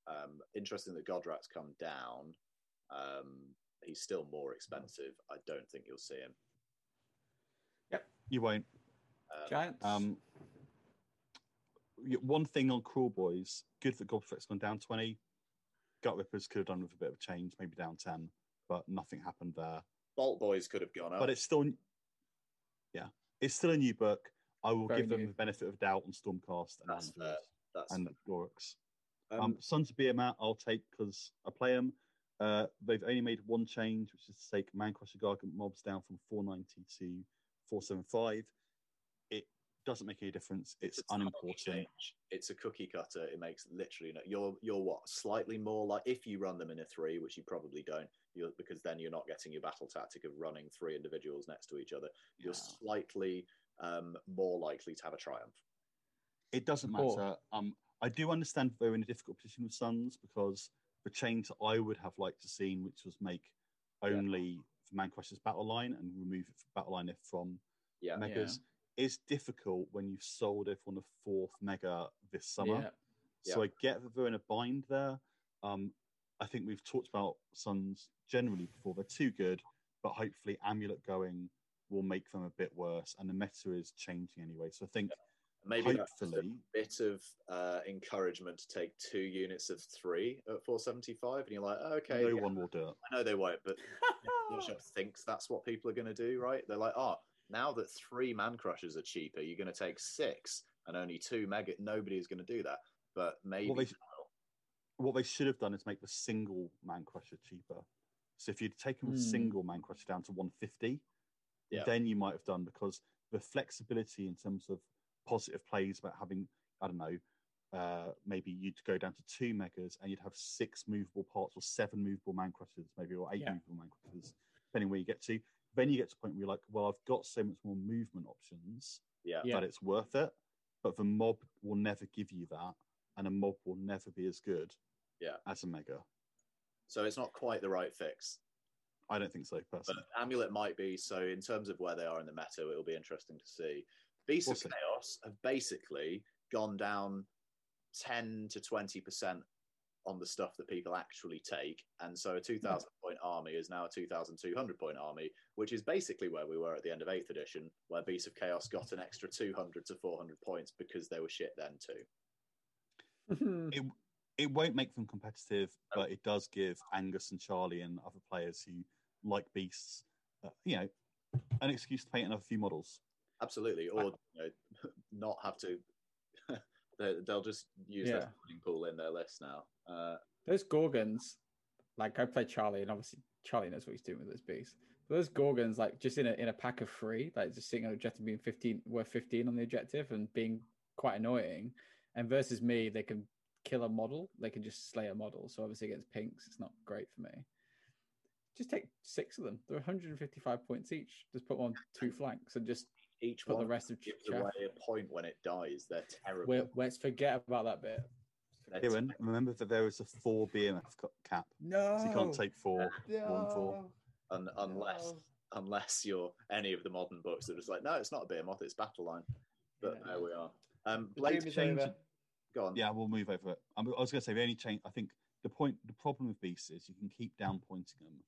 A: Um, interesting that Gordrakk's come down. Um, he's still more expensive. I don't think you'll see him.
B: Yep, you won't.
A: Um,
C: Giants.
B: Um, one thing on Kruleboyz, good that Gobflet's gone down 20. Gutrippaz could have done with a bit of a change, maybe down 10, but nothing happened there.
A: Boltboyz could have gone up.
B: But it's still, yeah, it's still a new book. I will
C: Very
B: give them the benefit of doubt on Stormcast and,
A: That's fair. That's
B: and Glorix.
A: um,
B: Um, Sons of Behemat, I'll take because I play them. Uh, they've only made one change, which is to take Mancrusher Gargant mobs down from 490 to 475. It doesn't make any difference. It's,
A: a tiny
B: unimportant.
A: It's a cookie cutter. It makes literally no. You're you're what slightly more like if you run them in a three, which you probably don't, you're, because then you're not getting your battle tactic of running three individuals next to each other. You're
B: Yeah.
A: slightly um, more likely to have a triumph.
B: It doesn't
C: Cool.
B: matter. Um, I do understand they're in a difficult position with Sons because the change that I would have liked to seen, which was make only for Mancrusher's battle line and remove it from battle line if from
A: Yeah,
B: megas, is difficult when you've sold everyone a fourth mega this summer.
C: Yeah.
B: So I get that they're in a bind there. Um, I think we've talked about Sons generally before. They're too good, but hopefully Amulet going will make them a bit worse. And the meta is changing anyway. So I think
A: Maybe that's a
B: hopefully,
A: bit of uh, encouragement to take two units of three at 475, and you're like, oh, okay,
B: no
A: yeah,
B: one will do it.
A: I know they won't, but <laughs> Photoshop thinks that's what people are going to do, right? They're like, oh, now that three man crushers are cheaper, you're going to take six and only two mega. Nobody is going to do that, but maybe.
B: Well, they- What they should have done is make the single man crusher cheaper. So if you'd taken the
C: Hmm.
B: single man crusher down to 150,
A: Yeah.
B: then you might have done because the flexibility in terms of positive plays about having, I don't know, uh, maybe you'd go down to two megas and you'd have six movable parts or seven movable man crushers, maybe or eight
C: Yeah.
B: movable man crushers, depending where you get to. Then you get to a point where you're like, well, I've got so much more movement options
A: yeah,
C: Yeah.
B: that it's worth it. But the mob will never give you that, and a mob will never be as good
A: Yeah.
B: as a mega.
A: so it's not quite the right fix.
B: I don't think so,
A: But
B: personally.
A: Amulet might be. So in terms of where they are in the meta, it'll be interesting to see. Beasts
B: We'll
A: of
B: see.
A: Chaos have basically gone down 10 to 20% on the stuff that people actually take. And so a 2,000 point army is now a 2,200 point army, which is basically where we were at the end of 8th edition, where Beasts of Chaos got an extra 200 to 400 points because they were shit then too.
B: It, it won't make them competitive,
A: No.
B: but it does give Angus and Charlie and other players who like beasts, uh, you know, an excuse to paint another few models.
A: Absolutely. Or you know, <laughs> not have to. <laughs> they- They'll just use
C: Yeah.
A: their pool in their list now. Uh,
C: those gorgons, like I played Charlie, and obviously Charlie knows what he's doing with his beast. But those gorgons, like just in a in a pack of three, like just sitting on objective being fifteen, worth fifteen on the objective, and being quite annoying. And versus me, they can kill a model. They can just slay a model. So obviously against pinks, it's not great for me. Just take six of them. They're 155 points each. Just put on two flanks and just
A: each
C: put
A: one
C: the rest of
A: gives
C: chaff.
A: away a point when it dies. They're terrible.
C: Wait, let's forget about that bit.
A: They're
B: Kieran, remember that there is a four BMF cap,
C: No,
B: so you can't take four. one four.
A: un- unless unless you're any of the modern books that are like, no, it's not a behemoth, it's battle line. But
C: Yeah.
A: there we are. Um,
C: The
A: Blade
B: change-
A: Go on.
B: Yeah, we'll move over it. I I was going to say the only change. I think the point, the problem with beasts is you can keep down pointing them,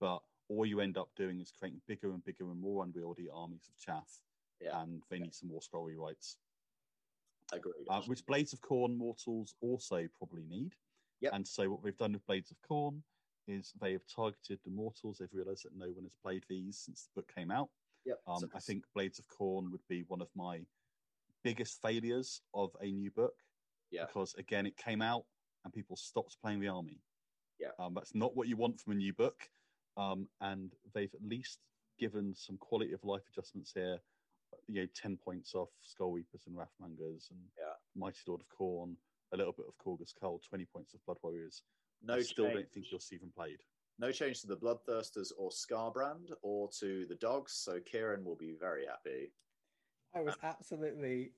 B: but all you end up doing is creating bigger and bigger and more unwieldy armies of chaff,
A: Yeah.
B: and they need some more scroll rewrites.
A: Agreed.
B: uh, which Blades of Khorne mortals also probably need.
A: Yep.
B: And so what we've done with Blades of Khorne is they have targeted the mortals. They've realised that no one has played these since the book came out.
A: yep.
B: Um,
A: so
B: I think Blades of Khorne would be one of my biggest failures of a new book.
A: Yeah.
B: Because again, it came out and people stopped playing the army.
A: Yeah.
B: Um, that's not what you want from a new book. Um, and they've at least given some quality of life adjustments here. You know, 10 points off Skullreapers and Wrathmongers and
A: Yeah.
B: Mighty Lord of Khorne, a little bit of Korg's Cull, 20 points of Blood Warriors.
A: no
B: I still
A: change,
B: don't think you'll see them played.
A: no change to the Bloodthirsters or Skarbrand or to the dogs. So Kieran will be very happy.
C: I was um, absolutely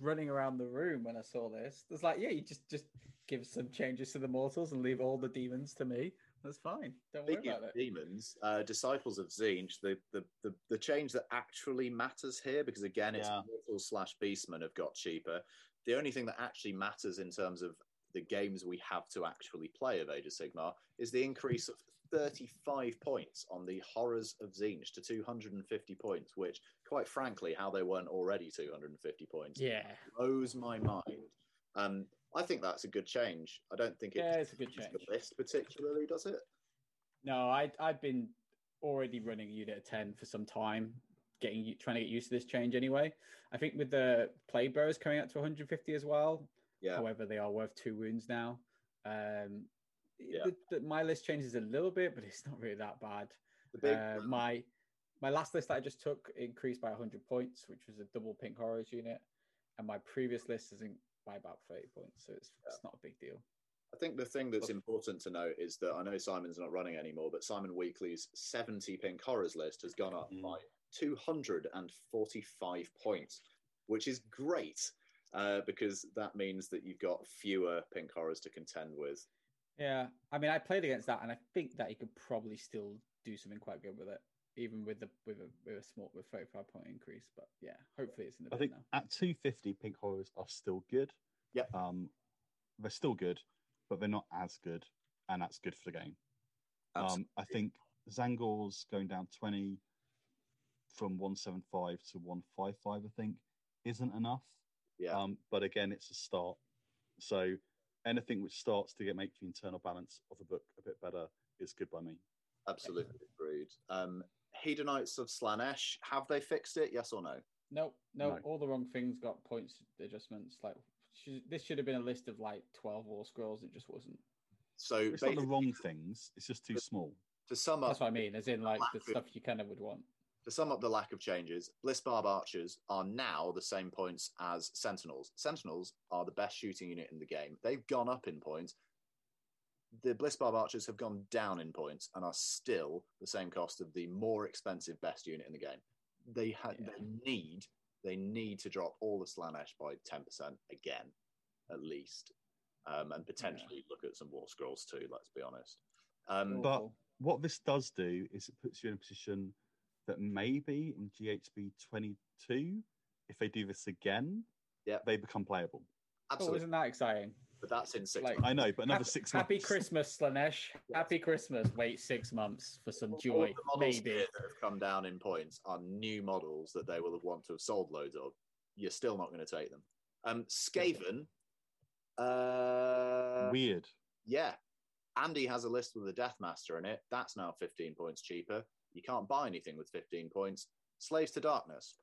C: running around the room when I saw this. It's like, yeah, you just just give some changes to the mortals and leave all the demons to me. That's fine. Don't worry about
A: of
C: it.
A: demons, uh, disciples of Tzeentch, the, the, the, the change that actually matters here, because again, it's
B: Yeah.
A: mortals slash beastmen have got cheaper. The only thing that actually matters in terms of the games we have to actually play of Age of Sigmar is the increase of 35 points on the horrors of Tzeentch to 250 points, which, quite frankly, how they weren't already 250 points
C: Yeah,
A: blows my mind. Um, I think that's a good change. I don't think it
C: yeah, it's a good change.
A: the list particularly, does it?
C: No, I I've been already running a unit of ten for some time, getting trying to get used to this change anyway. I think with the plague bearers coming up to 150 as well.
A: Yeah.
C: However, they are worth two wounds now. Um,
A: Yeah.
C: the, the, my list changes a little bit, but it's not really that bad.
A: The big
C: Uh, my my last list that I just took increased by 100 points, which was a double pink horrors unit, and my previous list is in by about 30 points, so it's, it's not a big deal.
A: I think the thing that's important to note is that I know Simon's not running anymore, but Simon Weekly's 70 pink horrors list has gone up
B: Mm.
A: by 245 points, which is great uh, because that means that you've got fewer pink horrors to contend with.
C: Yeah, I mean, I played against that, and I think that he could probably still do something quite good with it, even with the with a with a small with 35 point increase. But yeah, hopefully it's in the
B: I think
C: now.
B: at 250, Pink Horrors are still good.
A: Yep.
B: Um, they're still good, but they're not as good, and that's good for the game. Um, I think Tzaangor's going down 20 from 175 to 155, I think, isn't enough.
A: Yeah.
B: Um, but again, it's a start. So anything which starts to get make the internal balance of a book a bit better is good by me.
A: Absolutely agreed. Um, Hedonites of Slaanesh, have they fixed it? Yes or no?
C: No, no,
B: No.
C: all the wrong things got points adjustments. Like should, this should have been a list of like twelve war scrolls. It just wasn't.
A: So
B: It's not the wrong things. It's just too small.
A: to sum up,
C: That's what I mean. As in like the
A: Lack of-
C: stuff you kind of would want.
A: to sum up the lack of changes, Blissbarb Archers are now the same points as Sentinels. Sentinels are the best shooting unit in the game. They've gone up in points. The Blissbarb Archers have gone down in points and are still the same cost of the more expensive best unit in the game. They ha-
C: Yeah.
A: they need they need to drop all the Slaanesh by ten percent again, at least, um, and potentially look at some War Scrolls too. Let's be honest. Um,
B: But- What this does do is it puts you in a position that maybe in GHB 22, if they do this again,
A: Yep.
B: they become playable.
C: oh,
A: absolutely,
C: isn't that exciting?
A: But that's in six
C: Like-
A: months.
B: I know, but another
C: Happy,
B: six
C: happy. Christmas, Slaanesh. Happy Christmas. Wait six months for some
A: All
C: joy,
A: the models
C: maybe.
A: here that have come down in points are new models that they will have want to have sold loads of. You're still not going to take them. Um, Skaven, uh,
B: Weird.
A: yeah, Andy has a list with a Deathmaster in it. That's now 15 points cheaper. You can't buy anything with 15 points. Slaves to Darkness.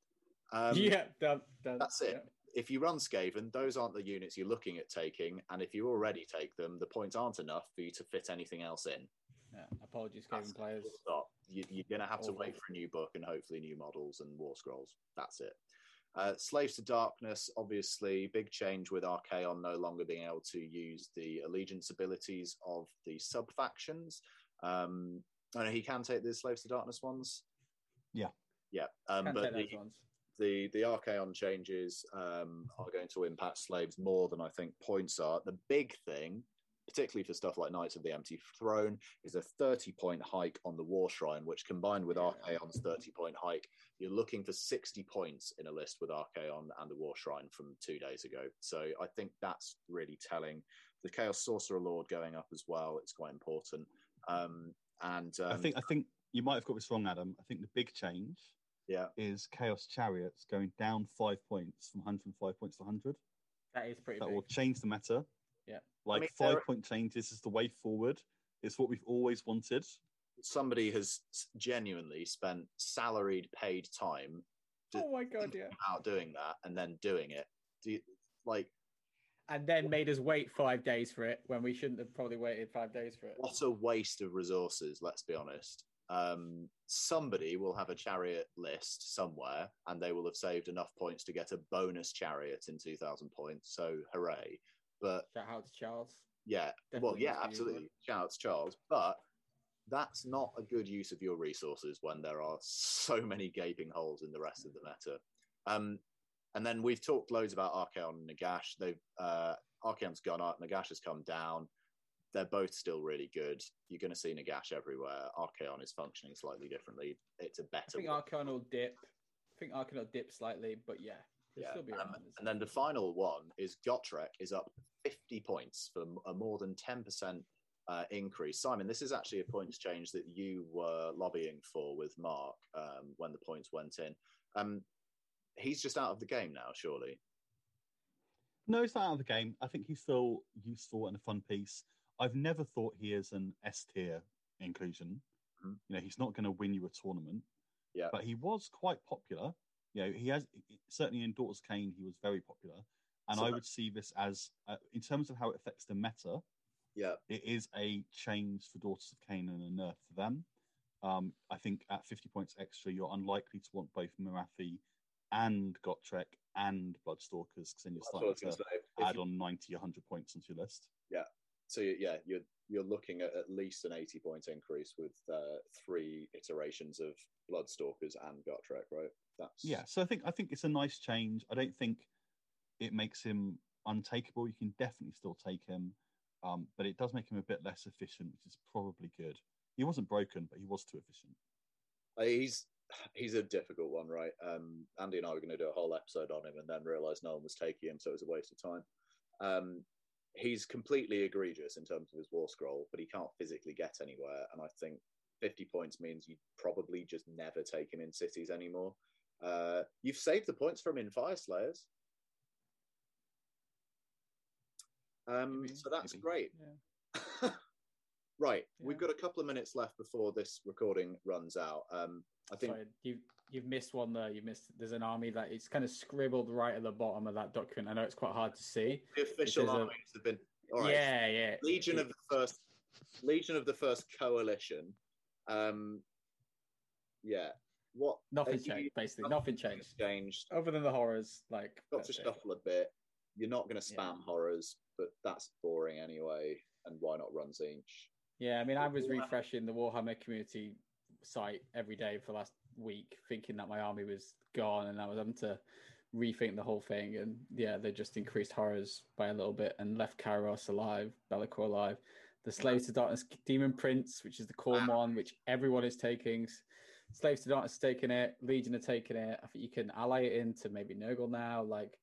A: Um, <laughs>
C: yeah, done, done,
A: that's it.
C: yeah.
A: If you run Skaven, those aren't the units you're looking at taking, and if you already take them, the points aren't enough for you to fit anything else in.
C: Yeah, Apologies,
A: That's
C: players.
A: Stop. You, you're going to have to
C: Awful.
A: wait for a new book and hopefully new models and war scrolls. That's it. Uh, Slaves to Darkness, obviously, big change with Archaon no longer being able to use the allegiance abilities of the sub factions. Um, I know he can take the Slaves to Darkness ones.
B: Yeah.
A: Yeah. Um,
C: Can't
A: but
C: take
A: the,
C: those ones.
A: The the Archaon changes um, are going to impact slaves more than I think points are. The big thing, particularly for stuff like Knights of the Empty Throne, is a 30 point hike on the War Shrine, which combined with
C: Yeah.
A: Archaon's 30 point hike, you're looking for 60 points in a list with Archaon and the War Shrine from two days ago. So I think that's really telling. The Chaos Sorcerer Lord going up as well, it's quite important. Um, and um,
B: I think I think you might have got this wrong, Adam. I think the big change
A: yeah,
B: is Chaos Chariots going down five points from 105 points to 100.
C: That is pretty
B: That
C: big.
B: will change the meta.
C: Yeah.
B: Like
A: mean,
B: five
A: there-
B: point changes is the way forward. It's what we've always wanted.
A: somebody has genuinely spent salaried paid time
C: Oh my god, yeah.
A: out doing that and then doing it. Do you, like
C: And then made us wait five days for it when we shouldn't have probably waited five days for it.
A: what a waste of resources? Let's be honest. Um, somebody will have a chariot list somewhere, and they will have saved enough points to get a bonus chariot in two thousand points. So hooray! But
C: Shout out to Charles.
A: yeah, well, yeah,
C: needs to use
A: absolutely. Shout out to Charles, but that's not a good use of your resources when there are so many gaping holes in the rest of the meta. Um, and then we've talked loads about Archaon and Nagash. They've uh, Archaon's gone up, Nagash has come down. They're both still really good. You're going to see Nagash everywhere. Archaon is functioning slightly differently. It's a better.
C: I think
A: one.
C: Archaon will dip. I think Archaon will dip slightly, but yeah,
A: Yeah,
C: still be
A: um,
C: around.
A: and then the final one is Gotrek is up 50 points for a more than 10% uh, increase. Simon, this is actually a points change that you were lobbying for with Mark um, when the points went in. Um, he's just out of the game now, surely.
B: No, he's not out of the game. I think he's still useful and a fun piece. I've never thought he is an S tier inclusion.
A: Mhm.
B: You know, he's not going to win you a tournament.
A: Yeah.
B: But he was quite popular. You know, he has certainly in Daughters Khaine, he was very popular. And
A: So
B: I would see this as, uh, in terms of how it affects the meta,
A: Yeah.
B: it is a change for Daughters of Khaine and a nerf for them. Um, I think at 50 points extra, you're unlikely to want both Morathi and Gotrek and Bloodstalkers because then you're
A: That's what I was
B: starting to
A: to say. If
B: add
A: you-
B: on 90, 100 points onto your list.
A: So yeah, you're you're looking at at least an 80 point increase with uh, three iterations of Bloodstalkers and Gotrek, right? That's
B: Yeah, so I think I think it's a nice change. I don't think it makes him untakeable. You can definitely still take him, um, but it does make him a bit less efficient, which is probably good. He wasn't broken, but he was too efficient.
A: Uh, he's he's a difficult one, right? Um, Andy and I were going to do a whole episode on him, and then realised no one was taking him, so it was a waste of time. Um, he's completely egregious in terms of his war scroll, but he can't physically get anywhere. And I think 50 points means you probably just never take him in cities anymore. Uh, you've saved the points from in Fyreslayers. Um,
C: maybe,
A: so that's
B: maybe.
A: great.
C: Yeah. <laughs>
A: right,
C: yeah.
A: we've got a couple of minutes left before this recording runs out. Um, I think
C: Sorry, you've you've missed one there. You missed. There's an army that it's kind of scribbled right at the bottom of that document. I know it's quite hard to see.
A: the official
C: a-
A: armies have been all right.
C: Yeah, yeah.
A: Legion
C: It-
A: of the first Legion of the first coalition. Um, yeah. What
C: nothing
A: are you-
C: changed. Basically,
A: nothing
C: nothing changed
A: changed?
C: other than the horrors. Like
A: Got to
C: it.
A: shuffle a bit. You're not going to
C: Yeah.
A: spam horrors, but that's boring anyway. And why not run Tzeentch?
C: Yeah, I mean, I was refreshing the Warhammer community site every day for the last week, thinking that my army was gone, and I was having to rethink the whole thing. And yeah, they just increased horrors by a little bit and left Kairos alive, Be'lakor alive. The Slaves to Darkness Demon Prince, which is the core
A: Wow.
C: one, which everyone is taking. Slaves to Darkness taking it. Legion are taking it. I think you can ally it into maybe Nurgle now. Like,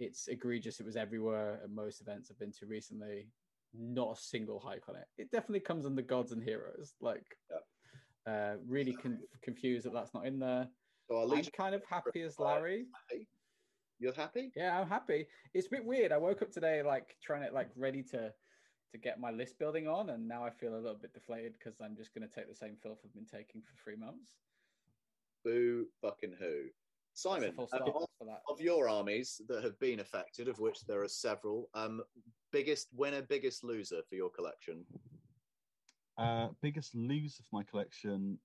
C: it's egregious. It was everywhere at most events I've been to recently not a single hike on it. It definitely comes under gods and heroes. Like, uh, really con- confused that that's not in there.
A: So
C: I'm kind of happy as Larry.
A: you're happy?
C: Yeah, I'm happy. It's a bit weird. I woke up today like trying to like ready to to get my list building on, and now I feel a little bit deflated because I'm just going to take the same filth I've been taking for three months.
A: Boo fucking who? Simon,
C: stop
A: of,
C: for that.
A: of your armies that have been affected, of which there are several, um, biggest winner, biggest loser for your collection?
B: Uh, biggest loser for my collection.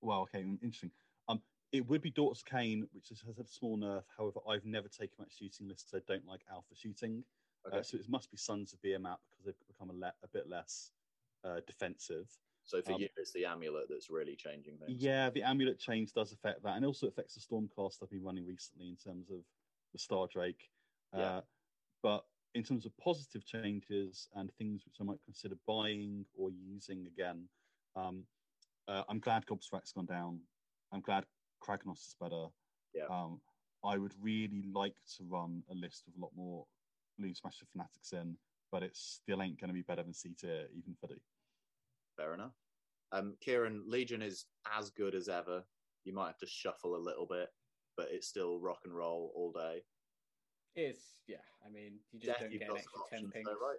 B: Well, okay, interesting. Um, it would be Daughters of Khaine, which has, has a small nerf. However, I've never taken much shooting lists. I don't like alpha shooting.
A: Okay.
B: Uh, so it must be Sons of Behemoth because they've become a, le- a bit less uh, defensive.
A: so for
B: um,
A: you, it's the amulet that's really changing things.
B: Yeah, the amulet change does affect that, and also affects the Stormcast I've been running recently in terms of the Star Drake.
A: Yeah.
B: Uh, but in terms of positive changes and things which I might consider buying or using again, um, uh, I'm glad Gobsprakk's gone down. I'm glad Kragnos is better.
A: Yeah.
B: Um, I would really like to run a list with a lot more Loonsmasha fanatics in, but it still ain't going to be better than C tier, even for the.
A: Fair enough. Um, Kieran, Legion is as good as ever. You might have to shuffle a little bit, but it's still rock and roll all day.
C: It's yeah. I mean, you just don't get an extra ten pings.
A: though, right?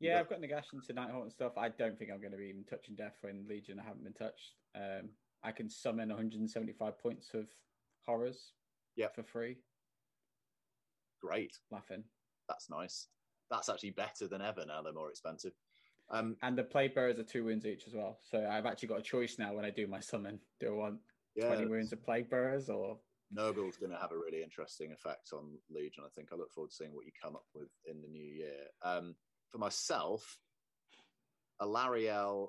C: Yeah,
A: Yeah.
C: I've got Nagash to Nighthawk and stuff. I don't think I'm going to be even touching Death when Legion I haven't been touched. Um, I can summon 175 points of horrors
A: Yep.
C: for free.
A: Great.
C: Laughing.
A: That's nice. That's actually better than ever now. They're more expensive. Um,
C: And the plague bearers are two wounds each as well. So I've actually got a choice now when I do my summon. Do I want
A: yeah,
C: 20 wounds of plague bearers or
A: Nurgle's going to have a really interesting effect on Legion. I think I look forward to seeing what you come up with in the new year. Um, for myself, Alarielle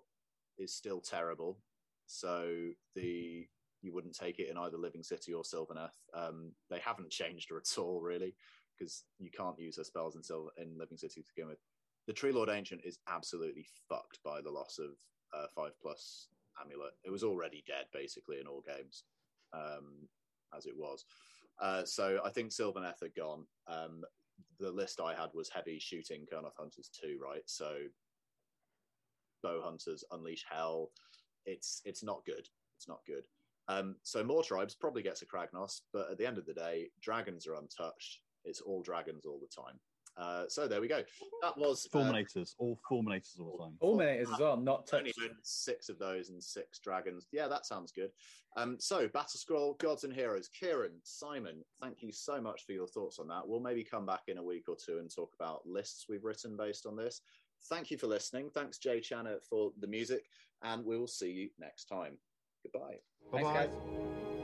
A: is still terrible, so the you wouldn't take it in either Living City or Sylvaneth. Um, they haven't changed her at all, really, because you can't use her spells in Silver in Living City to begin with. The Tree Lord Ancient is absolutely fucked by the loss of uh, five plus amulet. It was already dead basically in all games. Um, as it was. Uh, so I think Sylvaneth are gone. Um, the list I had was heavy shooting Kurnoth Hunters 2, right? So Bow Hunters, Unleash Hell. It's it's not good. It's not good. Um, so Mawtribes probably gets a Kragnos, but at the end of the day, dragons are untouched. It's all dragons all the time. Uh, so there we go. That was uh,
B: Fulminators, all fulminators all the time.
C: Fulminators as well, not
A: only
C: touched.
A: owned six of those and six dragons. Yeah, that sounds good. Um, so, Battle Scroll, Gods and Heroes. Kieran, Simon, thank you so much for your thoughts on that. We'll maybe come back in a week or two and talk about lists we've written based on this. Thank you for listening. Thanks, Jay Channer, for the music, and we will see you next time. Goodbye.
C: Thanks,
B: Bye-bye.
C: guys.